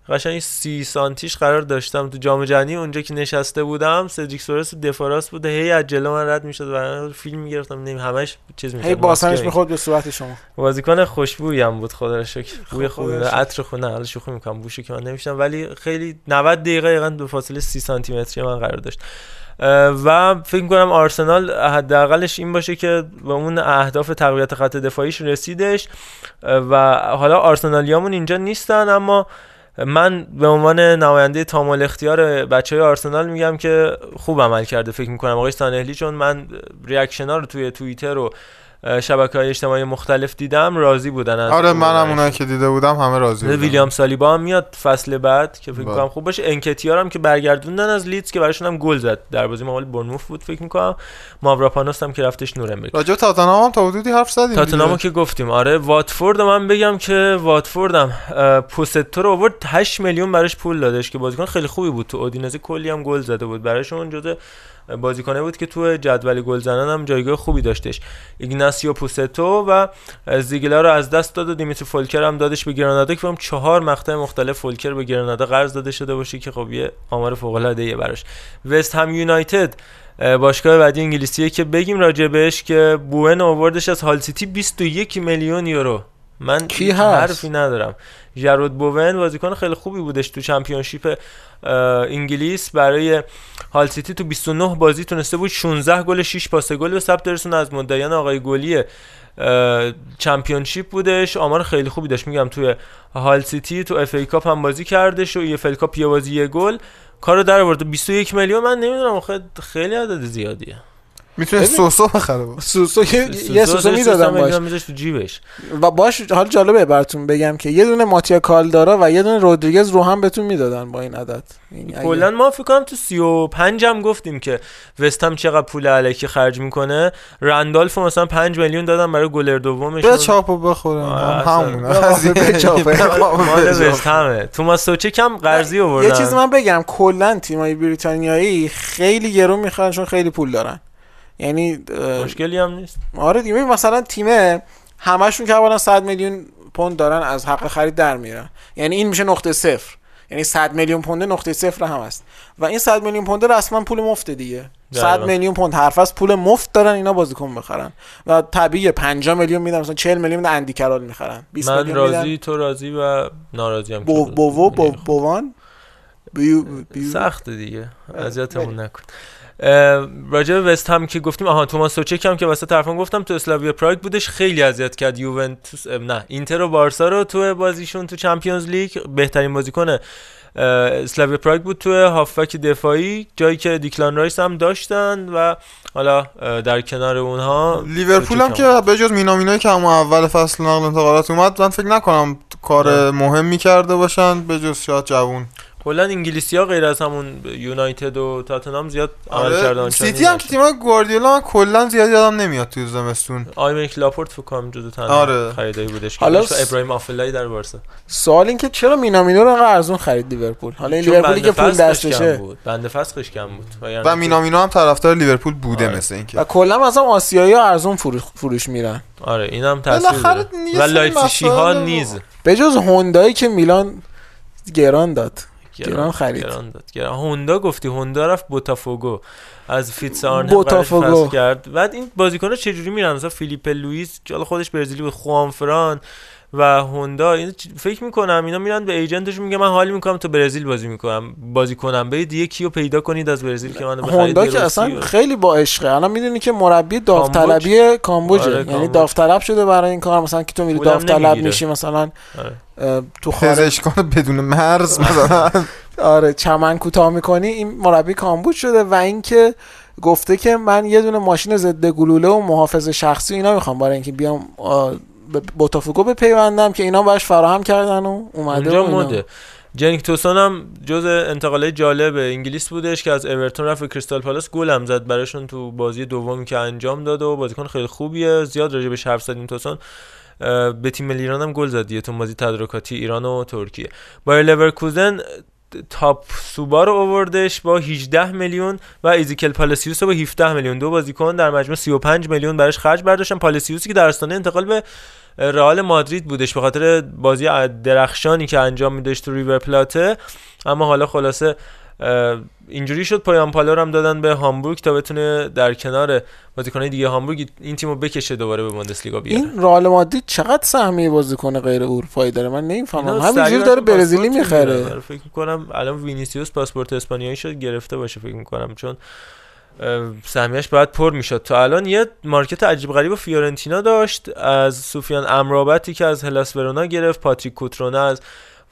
قشنگ سی سانتیش قرار داشتم تو جام جهانی. اونجا که نشسته بودم سدریک سورس دفاراس بوده هی از جلو من رد می‌شد و فیلم می‌گرفتم. نمی همش چیز می‌شد هی باسنش می‌خورد به صورت شما. بازیکن خوشبویی هم بود خدا رو شکر. بوی خوبی عطر خونه حالا شوخی می‌کنم. بوشو که من نمیشم ولی خیلی 90 دقیقه دقیقاً به فاصله 30 سانتی متری من قرار داشت. و فکر کنم آرسنال حداقلش این باشه که به اون اهداف تقویت خط دفاعیش رسیدش. و حالا آرسنالیامون اینجا نیستن اما من به عنوان نماینده تام‌الاختیار بچه های آرسنال میگم که خوب عمل کرده فکر می‌کنم. آقای سانلهی چون من reaction ها رو توی توییتر و شبکه های اجتماعی مختلف دیدم راضی بودن از آره منم اونایی که دیده بودم همه راضی بودن. ویلیام سالیبا هم میاد فصل بعد که فکر بله. کنم خوب باشه. انکتیا هم که برگردوندن از لیدز که براشون هم گل زد. در بازی مقابل بورنموث بود فکر می‌کنم. ماوراپانوس هم که رفتش نورنبرگ راجع تاتنهام هم تا حدودی حرف زدیم تاتنهام که گفتیم. آره واتفورد من بگم که واتفوردم پوستو رو آورد. 8 میلیون براش پول دادش که بازیکن خیلی خوبی بود. تو اودینزه کلی هم گل زده بود. براشون جزو بازیکنه بود که تو جدول گل زنان هم جایگاه خوبی داشتش. ایگناسیو پوستو و زیگلا رو از دست داد و دیمیتری فولکر هم دادش به گرانادا که هم چهار مقطع مختلف فولکر به گرانادا قرض داده شده باشه که خب یه آمار فوق العاده براش. وست هم یونایتد باشگاه بعدی انگلیسیه که بگیم راجع بهش که بوون آوردش از هال سیتی 21 میلیون یورو. من یکی حرفی ندارم. جرود بوون بازیکن خیلی خوبی بودش تو Championship انگلیس. برای هال سیتی تو 29 بازی تونسته بود 16 گل 6 پاس گل به ثبت برسونه. از مدعیان آقای گلی Championship بودش. آمار خیلی خوبی داشت. میگم توی هال سیتی تو FA Cup هم بازی کردش و یه EFL Cup یه بازی یه گل. کارو در آورد. 21 میلیون من نمی‌دونم خیلی عدد زیادیه. می‌تونه سوسو بخره سوسو یه سوسو می‌دادم باش. تو جیبش. و باش حال جالبه براتون بگم که یه دونه ماتیا کالدارا و یه دونه رودریگز رو هم بهتون می‌دادن با این عدد. کلا ما فکر کنم تو 35 هم گفتیم که وستهم چقدر پول الکی خرج می‌کنه. رندالف مثلا 5 میلیون دادن برای گلر دومش به چاپو بخوره همون مال وستهمه توماس سوچه کم قرضی آوردن. یه چیز من بگم. کلا تیمای بریتانیایی خیلی گرون می‌خوان چون خیلی پول دارن. یعنی مشکلی هم نیست. آره دیگه مثلا تیمه همشون که اولا 100 میلیون پوند دارن از حق خرید در میرن یعنی این میشه نقطه صفر. یعنی 100 میلیون پوند نقطه صفر هم هست. و این 100 میلیون پوند رسما پول مفته دیگه. 100 دقیقاً. میلیون پوند حرف از پول مفت دارن اینا بازیکن بخرن و طبیعیه 50 میلیون میدن مثلا 40 میلیون میدن اندی کرال می‌خرن. 20 من میلیون میدن. راضی تو راضی و ناراضی هم بو بوو بو بوان بیو بیو سخت دیگه. اذیتمون نکن. اه، راجع به وست هم که گفتیم آها توماس سوچک هم که واسه طرفان گفتم تو اسلاویا پراگ بودش خیلی اذیت کرد یوونتوس نه اینتر و بارسا رو تو بازیشون تو Champions League. بهترین بازیکن اسلاویا پراگ بود تو هافبک دفاعی جایی که دیکلان رایس هم داشتن و حالا در کنار اونها لیورپول هم که به جز مینامینویی که همون اول فصل نقل انتقالات اومد من فکر نکنم کار مهمی کرده باشن به جز شاید جوون. کلا انگلیسی ها غیر از همون یونایتد و تاتنهام زیاد عمل کردن آره سیتی هم که تیمای گواردیولا من کلا زیاد یادم نمیاد توی زمستون. ایمریک لاپورت فکر کنم جزو تنها آره. خریدایی بودش حالا و س- ابراهیم آفلایی در بارسا. سوال این که چرا مینامینو رو انقدر ارزون خرید لیورپول؟ حالا این لیورپولی که پول دستشه. بود. بند فسخش کم بود. و مینامینو هم طرفدار لیورپول بوده آره. مثل و اینکه کلا مثلا آسیایی ها ارزون فروش, فروش میرن. آره اینم تاثیر داره. و سری لایپزیگی ها نیز. به جز هوندایی که میلان گران داد. گران خرید. گران داد. گران. هوندا گفتی هوندا رفت بوتافوگو. از ویتس آرنهم بوتافوگو. کرد. بعد این بازیکن چه جوری میرن؟ مثلا فیلیپ لوئیس حالا خودش برزیلی بود خوان فران. و هوندا این فکر می‌کنم اینا میرن به agent شون میگه من حال می‌کنم تو برزیل بازی می‌کنم بازی کنم برید دیگه کیو پیدا کنید از برزیل که منو بخرید هوندا که اصلا و- خیلی با عشقه الان می‌دونی که مربی کامبوج؟ داوطلبی کامبوجه آره، یعنی کامبوج. داوطلب شده برای این کار مثلا که تو میری داوطلب. میشی مثلا آره. تو خارج پزشکان بدون مرز مثلا آره چمن کوتاه می‌کنی این مربی کامبوج شده و اینکه گفته که من یه دونه ماشین ضد گلوله و محافظ شخصی و اینا می‌خوام برای اینکه بیام بوتافوگو بپیوندم که اینا باش فراهم کردن و اومده اونجا. مده جنیک توسون هم جز انتقالات جالب انگلیس بودش که از اورتون رفت به کریستال پالاس گل هم زد براشون تو بازی دومی که انجام داد و بازیکن خیلی خوبیه. زیاد راجع بهش حرف زدیم توسون اه، به تیم ملی ایران هم گل زد دیگه تو بازی تدارکاتی ایران و ترکیه. بایر لورکوزن تاپسوبا رو آوردش با 18 میلیون و اکسکیل پالاسیوس رو با 17 میلیون. دو بازیکن در مجموع 35 میلیون براش خرج برداشتن. پالاسیوسی که در انتقال به رئال مادرید بودش به خاطر بازی درخشانی که انجام میداشت تو ریور پلاته. اما حالا خلاصه اینجوری شد پوهیان‌پالو رو هم دادن به هامبورگ تا بتونه در کنار بازیکنهای دیگه هامبورگ این تیمو بکشه دوباره به بوندسلیگا بیاره. این رئال مادرید چقدر سهمیه بازیکن غیر اروپایی داره؟ من نمی‌فهمم. همینجوری داره برزیلی می‌خره. فکر می‌کنم الان وینیسیوس پاسپورت اسپانیایی شد گرفته باشه فکر می‌کنم چون سهمیش باید پر می‌شد. تا الان یه market عجیب غریب و فیورنتینا داشت از سوفیان امرابطی که از هلاس ورونا گرفت پاتریک کوترونا از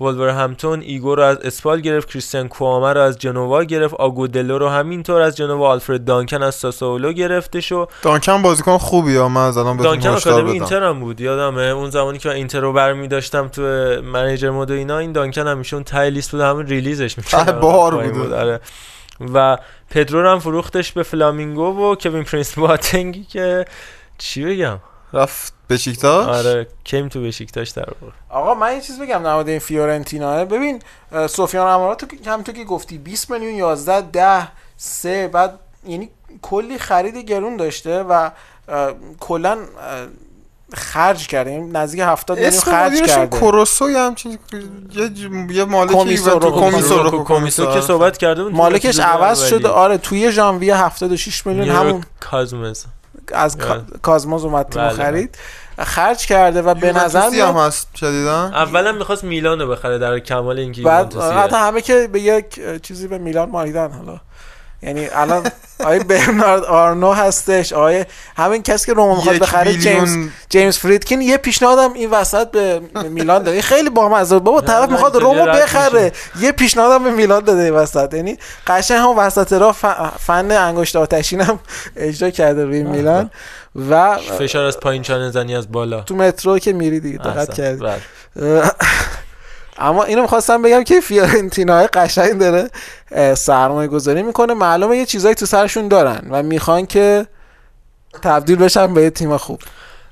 ولورهمپتون ایگور رو از اسپال گرفت کریستیان کوامه رو از جنوا گرفت آگودلو رو همینطور از جنوا آلفرد دانکن از ساسولو گرفتش و دانکن بازیکن خوبی ها من از الان دانکن آکادمی اینتر هم بود یادمه؟ اون زمانی که من اینتر رو برمی داشتم تو manager mode و اینا این دانکن همیشه اون تاپ لیست بود همون release ش می‌کرد. بار بوده. آره. و پدرو رو هم فروختش به فلامینگو و کوین پرینس بواتنگی که چی بگم؟ رفت. بشیکتاش؟ آره کیم تو بشیکتاش در واقع. آقا من یه چیز بگم در مورد این فیورنتینا. ببین سفیان امرابط تو که- همونطور که گفتی 20 میلیون 11 10 3 بعد یعنی کلی خرید گرون داشته و کلا خرج کرده. یعنی نزدیک 70 میلیون خرج کرده. کروسو یا همچین یه ج- یه مالک کمیسو، ایونتو روکو کمیسو کمیسو که صحبت کرده بود تو مالکش عوض. شده. آره توی ژانویه 76 میلیون همون کازمز. از کا- بله. کازموز اومد تیم بله. خرید خرج کرده و به نظر هم هست شدیدن اولا می‌خواست میلان رو بخره در کمال اینکه بعد. حتی همه که به یک چیزی به میلان مالیدن حالا یعنی الان آقای برنارد آرنو هستش آقای همین کسی که روما می‌خواد بخره جیمز بیلیون جیمز فریدکین یه پیشنهادم این وسط به میلان داده. خیلی بامزه. بابا طرف می‌خواد رومو بخره. یه پیشنهادم به میلان داده این وسط. یعنی قشنگ هم وسط راه ف- فن انگشت آتشینم اجرا کرده روی میلان. و فشار از پایین چانه زنی از بالا. تو مترو که میری دیگه دقت. کردی. بله. اما اینو می‌خواستم بگم که فیورنتینا قشنگ داره سرمایه گذاری می‌کنه. معلومه یه چیزایی تو سرشون دارن و می‌خوان که تبدیل بشن به یه تیم خوب.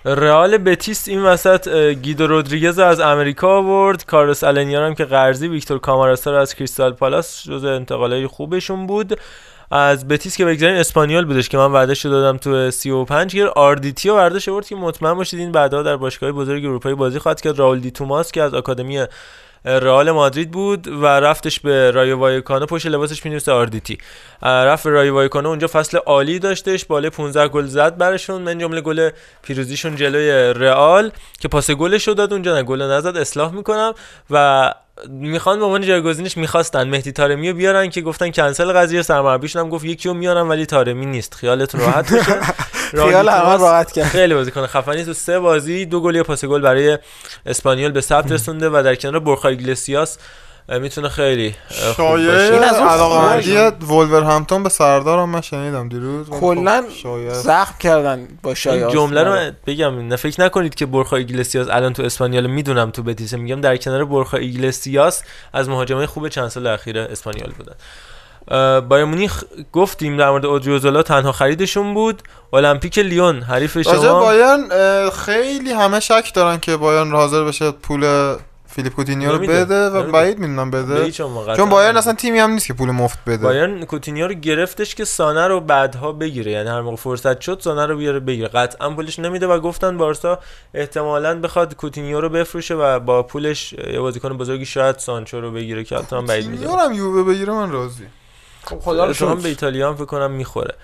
رئال بتیس این وسط گیدو رودریگز رو از امریکا آورد. کارلوس آلنیا هم که قرضی ویکتور کاماراسا رو از کریستال پالاس جز انتقالای خوبشون بود. از بتیس که بگذاریم اسپانیول بودش که من وعدهش دادم تو 35 گیر RDT رو ورداش آورد که مطمئن باشید این بعدا در باشگاه بزرگ اروپایی بازی خواهد کرد. رائول دی توماس که از آکادمی رئال مادرید بود و رفتش به رایو وایکانو پشت لباسش مینوسه RDT رفت رایو وایکانو اونجا فصل عالی داشتش بالای 15 گل زد برشون من جمله گل پیروزیشون جلوی رئال که پاس گلش رو داد اونجا نه گل نزد اصلاح می‌کنم. و می‌خوان به عنوان جایگزینش می‌خواستن. مهدی تارمی رو بیارن که گفتن کنسل قضیه سرمربیشون هم گفت یکی رو میارن ولی تارمی نیست. خیالتون راحت بشه خیال همه راحت کرد. خیلی بازیکن خفنی تو سه بازی دو گل یا پاس گل برای اسپانیول به ثبت رسونده و در کنار بورخا ایگلسیاس می‌تونه خیلی شایعه این از علاقمندی همتون به سردار هم من شنیدم دیروز. کلا زخم کردن با شایعه. جمله رو بگم نه فکر نکنید که بورخا ایگلسیاس الان تو اسپانیول می‌دونم تو بتیس میگم در کنار بورخا ایگلسیاس از مهاجمای خوب چند سال اخیر اسپانیول بودن. بایر مونیخ گفتیم در مورد اودریوزولا تنها خریدشون بود. المپیک لیون حریف شما. بایرن خیلی همه شک دارن که بایرن حاضر بشه پول فیلیپ کوتینیو رو بده و بعید می‌دونم بده. چون بایرن اصلا تیمی هم نیست که پول مفت بده. بایرن کوتینیو رو گرفتش که سانه رو بعدها بگیره. یعنی هر موقع فرصت شد سانه رو بیاره بگیره. قطعا پولش نمیده و گفتن بارسا احتمالا بخواد کوتینیو رو بفروشه و با پولش یه بازیکن بزرگی شاید سانچو رو بگیره که البته بعید می‌دونم. هم یووه بگیره من راضی خب خدا رو به ایتالیا هم فکر کنم می‌خوره.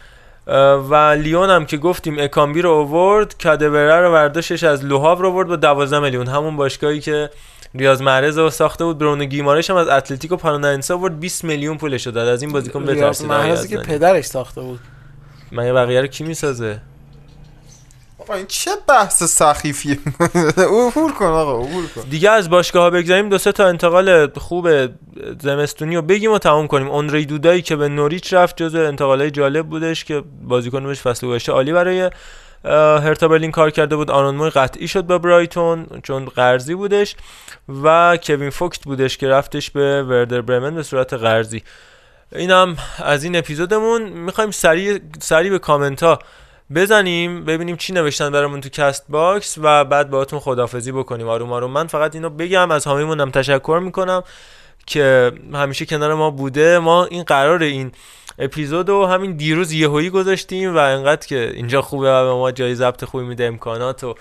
و لیون هم که گفتیم اکامبی رو آورد کادبره رو ورداشش از لوهاو رو آورد با 12 میلیون. همون باشگاهی که ریاض معرض رو ساخته بود برونو گیمارش هم از اتلتیکو پاراناینسا آورد 20 میلیون پولش داد. از این بازیکن بترسید ریاض که پدرش ساخته بود. من یه بقیه رو کی می‌سازه؟ این چه بحث سخیفیه عبور کن آقا عبور کن. دیگه از باشگاه ها بگذاریم دو سه تا انتقال خوب زمستونی رو بگیم و تمام کنیم. اوندری دودایی که به نوریچ رفت جزو انتقالای جالب بودش که بازیکن بهش فصل گذشته عالی برای هرتا برلین کار کرده بود. آرون موی قطعی شد با برایتون چون قرضی بودش و کوین فوگت بودش که رفتش به وردر برمن به صورت قرضی. اینم از این اپیزودمون. می‌خوایم سریع سری به کامنت ها بزنیم ببینیم چی نوشتن برامون تو Castbox و بعد باهاتون خدافزی بکنیم. آروم آروم. من فقط اینو بگم از حامیمونم تشکر می‌کنم که همیشه کنار ما بوده. ما این قرار این اپیزود رو همین دیروز یهویی گذاشتیم و انقدر که اینجا خوبه و به ما جای ضبط خوبی میده امکانات و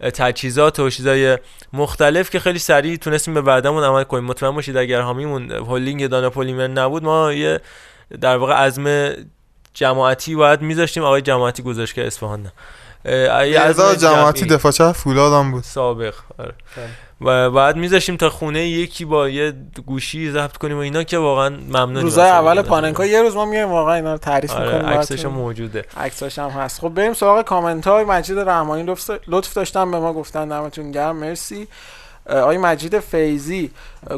تجهیزات و چیزای مختلف که خیلی سریع تونستیم به بعدمون عمل کنیم. مطمئن باشید اگر هامیمون هولینگ دانا پلیمر نبود ما یه در واقع عزم جماعتی باید میذاشتیم آقای جماعتی گذاشت که اصفهان نه. جماعتی دفاع چه فولادم بود. سابق آره. و بعد میذاشیم تا خونه یکی با یه گوشی ضبط کنیم و اینا که واقعا ممنون روزای اول پاننکا یه روز ما میایم واقعا اینا رو تعریف آره می‌کنیم عکسش موجوده. عکساش هم هست. خب بریم سراغ کامنت های مجید رحمانی. لطف داشتن به ما گفتن دمتون گرم. مرسی. آقای مجید فیزی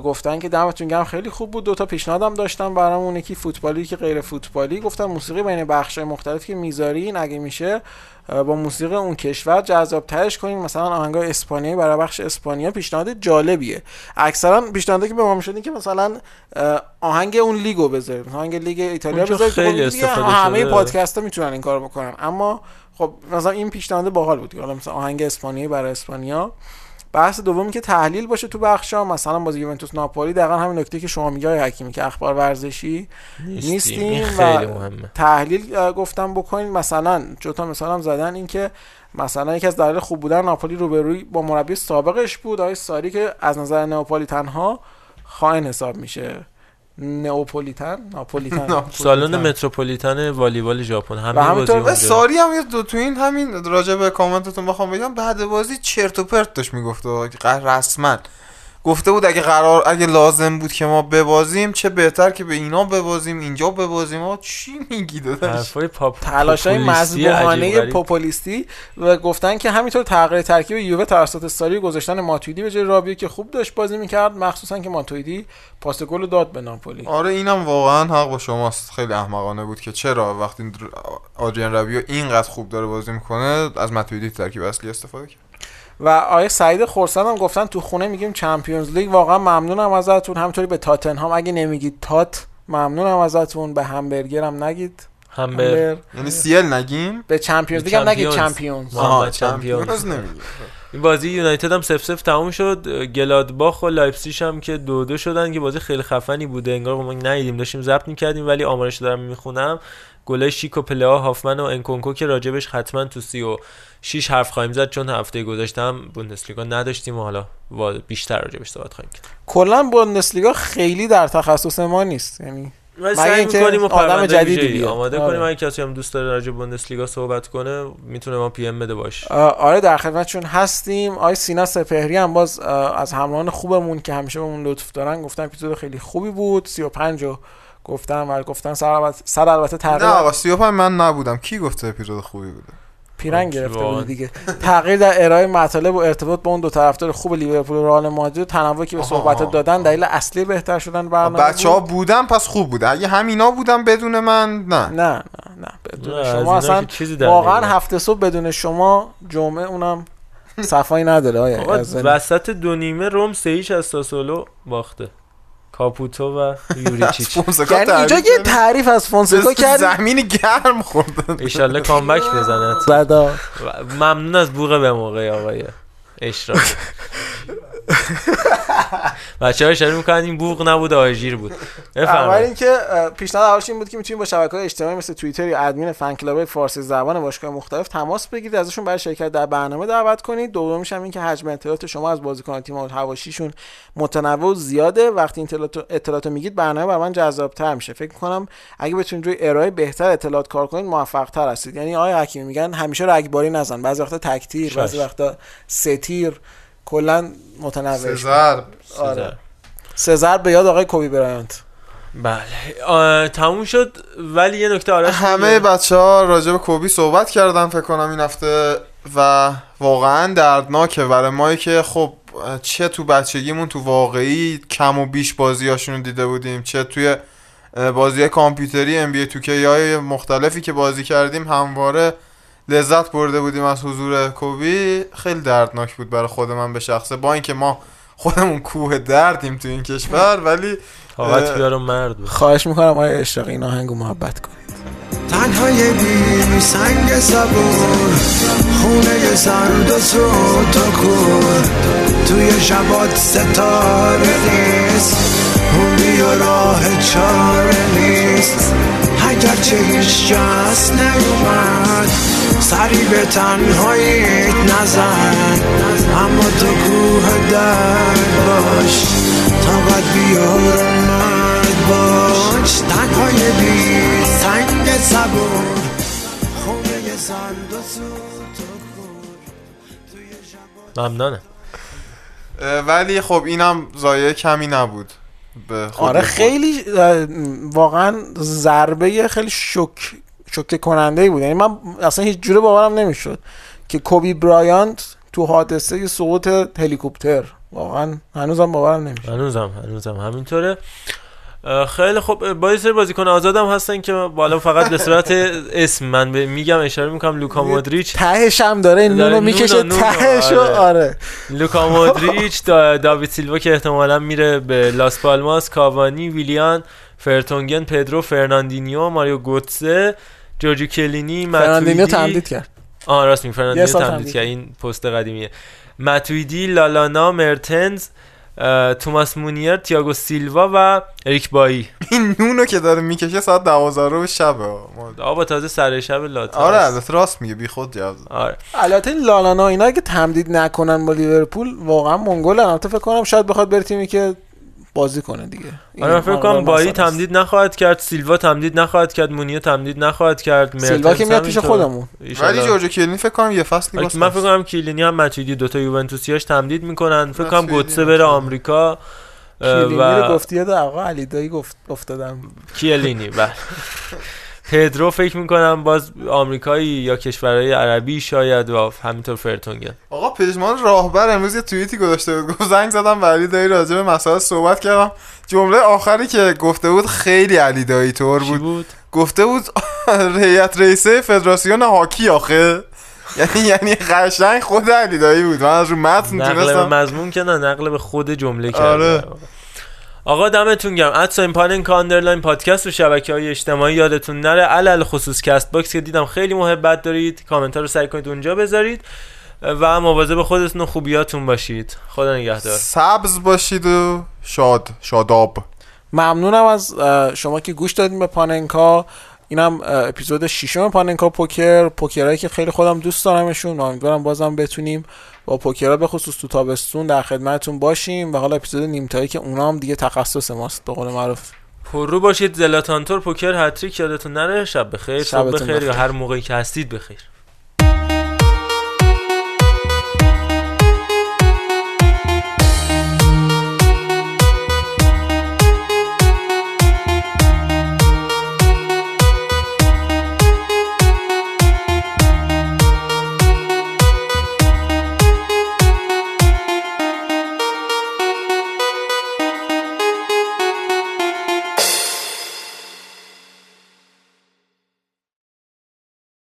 گفتن که دمتون گرم خیلی خوب بود. دو تا پیشنهادم داشتم. برامون یکی فوتبالی که غیر فوتبالی. گفتن موسیقی بین بخش مختلف که می‌ذارین اگه میشه با موسیقی اون کشور جذاب ترش کنیم مثلا آهنگای اسپانیایی برای بخش اسپانیا پیشنهاد جالبیه. اکثرا پیشنهادی که به ما می‌شد که مثلا آهنگ اون لیگو بذاریم آهنگ لیگ ایتالیا بذارید خیلی استفاده همه پادکست ها می‌تونن این کارو بکنن. اما خب مثلا این پیشنهاد باحال بود. حالا مثلا آهنگ اسپانیایی برای اسپانیا. بحث دومی که تحلیل باشه تو بخشا مثلا بازی یوونتوس ناپولی دقیقا همین نکته که شما میگی حکیمی که اخبار ورزشی نیستیم, و تحلیل گفتم بکنید مثلا جوتا مثلا زدن این که مثلا یکی از دلایل خوب بودن ناپولی روبروی با مربی سابقش بود. آقای ساری که از نظر ناپولی تنها خائن حساب میشه. نئوپولیتن؟ ناپولیتن. سالن متروپولیتن والیبال ژاپن. همین بازی ساری هم یه دو تو این همین راجع به کامنتتون بخوام بگم بعد بازی چرت و پرت داشت می‌گفت رسما. گفته بود اگه قرار اگه لازم بود که ما ببازیم چه بهتر که به اینا ببازیم اینجا ببازیم؟ ها چی میگی داداش؟ تلاش های مذبوحانه پوپولیستی و گفتن که همینطور تغییر ترکیب یووه توسط ساری گذاشتن ماتویدی به جای رابیو که خوب داشت بازی می‌کرد مخصوصا که ماتویدی پاس گل داد به ناپولی. آره اینم واقعا حق با شماست. خیلی احمقانه بود که چرا وقتی آدریان رابیو اینقدر خوب داره بازی می‌کنه از ماتویدی ترکیب اصلی استفاده کرد. و آقای سعید خورسند هم گفتن تو خونه میگیم Champions League. واقعا ممنونم ازتون. همطوری به تاتنهام. اگه نمیگید تات ممنونم ازتون. به همبرگر هم نگید. همبر. یعنی سیل نگیم؟ به Champions League هم نگید. Champions. Champions. آها، نمیگیم. این بازی یونایتد هم صفر صفر تموم شد. گلادباخ و لایپسیش هم که دو دو شدن که بازی خیلی خفنی بوده. انگار ما ندیدیم داشتیم ضبط می‌کردیم ولی آمارش دارم می‌خونم. گلای شیک و پلئا هافمن و انکونکو که راجبش حتما تو سی و شیش حرف خواهیم زد چون هفته گذشته هم بوندسلیگا نداشتیم و حالا بیشتر راجبش صحبت خواهیم کرد. کلا بوندسلیگا خیلی در تخصص ما نیست یعنی مگه سعی اینکه می‌کنیم و آدم جدیدی بیاد. آماده آره. کنیم. اگه کسی هم دوست داره راجع بوندسلیگا صحبت کنه می‌تونه ما پی ام بده باش. آره در خدمتشون هستیم. آی سینا سپهری هم باز از همراهان خوبمون که همیشه بهمون لطف دارن گفتن اپیزود خیلی خوبی بود. 35 رو گفتن و گفتن سر البته سر البته نه آقا 35 من نبودم کی گفته اپیزود خوبی بوده پیرن آه، گرفته. بود دیگه تغییر در ارائه مطالب و ارتباط با اون دو طرفدار خوب لیورپول و رئال مادرید و تنوعی که به. صحبت دادن دلیل اصلی بهتر شدن برنامه بچه ها بود. بودن پس خوب بوده اگه همینا بودن بدون من نه نه نه نه بدون نه، شما اصلا واقعا. هفته صبح بدون شما جمعه اونم صفایی نداره آیا آقا وسط دو نیمه روم سه هیچ از ساسولو باخته کاپوتو و یوریچیچ. یعنی اینجا یه کرد. تعریف از فونسکا تو کردی؟ زمین گرم خوردن ایشالله کامبک بزند زدا و ممنون از بوق به موقع آقای اشراق بچه ها اشاره می‌کنن این بوق نبود آژیر بود. اول اینکه پیشنهاد اولش این بود که می‌تونید با شبکه های اجتماعی مثل توییتر یا ادمین فن کلاب فارسی زبان باشگاه مختلف تماس بگیرید ازشون برای شرکت در برنامه دعوت کنید. دومیش هم این که حجم اطلاعات شما از بازیکنان تیم حواشیشون متنوع و زیاده. وقتی اطلاعات اطلاعات میگید برنامه برای من جذابتر میشه. فکر کنم اگه بتونید روی ارائه بهتر اطلاعات کار کنید موفق تر هستید. یعنی آقای حکیمی میگن همیشه رگباری نزن. بعضی وقتا تکتیر بعضی. وقتا ستیر. کلا متنوع شد. سزار. آره. سزار. به یاد آقای کوبی برایانت. بله. تموم شد ولی یه نکته آرش همه بچه ها راجع به کوبی صحبت کردن فکر کنم این هفته و واقعا دردناکه. برای مایی که خب چه تو بچگیمون تو واقعی کم و بیش بازیاشون رو دیده بودیم چه توی بازی کامپیوتری ام بی توکی های مختلفی که بازی کردیم همواره لذت برده بودیم از حضور کوبی. خیلی دردناک بود برای خود من به شخصه با اینکه ما خودمون کوه دردیم تو این کشور ولی طاقت اه. بیارم مرد بود خواهش می‌کنم آقای اشراقی این آهنگو محبت کنید. تنهای بی سنگ صبور خونه سرد و سوت و کور. توی شبات ستاره نیست موندی و راه چاره نیست. اگرچه هیچ جس نیومد سری به تنهاییت نزن. اما تو کوه درد باش. طاقت بیار مرد باش. تنهای بی سنگ صبور. خونه سرد و سوت و ممنونم ولی خب اینم زایه کمی نبود. به خود آره. خیلی واقعا ضربه خیلی شک شوکه کننده ای بود. یعنی من اصلا هیچ جوره باورم نمی‌شد که کوبی برایانت تو حادثه سقوط هلیکوپتر. واقعا هنوزم باورم نمیشه. هنوزم هنوزم. همینطوره. خیلی خب با یه سری بازیکن آزادم هستن که بالا فقط به صورت اسم. من میگم اشاره می‌کنم لوکا مودریچ. تهش هم داره این نونو می‌کشه تهشو آره. آره. لوکا مودریچ دا داوید سیلوا که احتمالا میره به لاس پالماس کاوانی ویلیان فرتونگن پدرو فرناندینیو ماریو گوتسه جورجو کیلینی فرناندینیو تمدید کرد. آه راست می یه فرناندینیو تمدید کرد. این پست قدیمیه. ماتویدی لالانا مرتنز توماس مونیر تییاگو سیلوا و اریک بایی. این نونو که داره می‌کشه ساعت 12 رو شبه. ما- آبا تازه سر شب لاتا آره البته راست میگه بی خود جواب آره. البته این لالانا اینا اگه تمدید نکنن با لیورپول واقعا منگل البته فکر کنم شاید بخواد بره تیمی که بازی کنه دیگه آره من فکر مقدار کنم بایی مسئله است. تمدید نخواهد کرد سیلوا تمدید نخواهد کرد مونیه تمدید نخواهد کرد سیلوا که میاد پیش. خودمون. ولی جورجو کلین فکر کنم یه فصلی آره، واسه من فکر کنم کیلینی هم متویدی دوتا یوونتوسیاش تمدید می‌کنن فکر کنم گوتسه بره. آمریکا اه، کیلینی رو و گفتی یاد آقا علی دایی گفت افتادم کیلینی بله پدرو فکر می‌کنم باز آمریکایی یا کشورهای عربی شاید و همینطور فرتونگن آقا پژمان راهبر امروز یه توییتی گذاشته بود. گفت زنگ زدم علی دایی راجع به مسائل صحبت کردم. جمله آخری که گفته بود خیلی علی دایی طور بود. بود؟ گفته بود هیئت رئیسه فدراسیون هاکی آخه. یعنی یعنی قشنگ خود علی دایی بود. من از رو متن نقل مضمون که نه نقل به خود جمله کرده آره. آقا دمتون گرم. at sign Panenka underline podcast و شبکه های اجتماعی یادتون نره. علی‌الخصوص Castbox که دیدم خیلی محبت دارید. کامنت ها رو سعی کنید اونجا بذارید و مواظب خودتون و خوبیاتون باشید. خدا نگهدار. سبز باشید و شاد شاداب. ممنونم از شما که گوش دادین به پاننکا. اینم اپیزود ششم پاننکا پوکر پوکرهایی که خیلی خودم دوست دارمشون. امیدوارم بازم بتونیم با پوکرها به خصوص تو تابستون در خدمتتون باشیم و حالا اپیزود نیمتایی که اونا هم دیگه تخصص ماست به قول معروف. پررو باشید. زلاتانتور پوکر هتریک یادتون نره. شب بخیر شبتون بخیر یا. هر موقعی که هستید بخیر.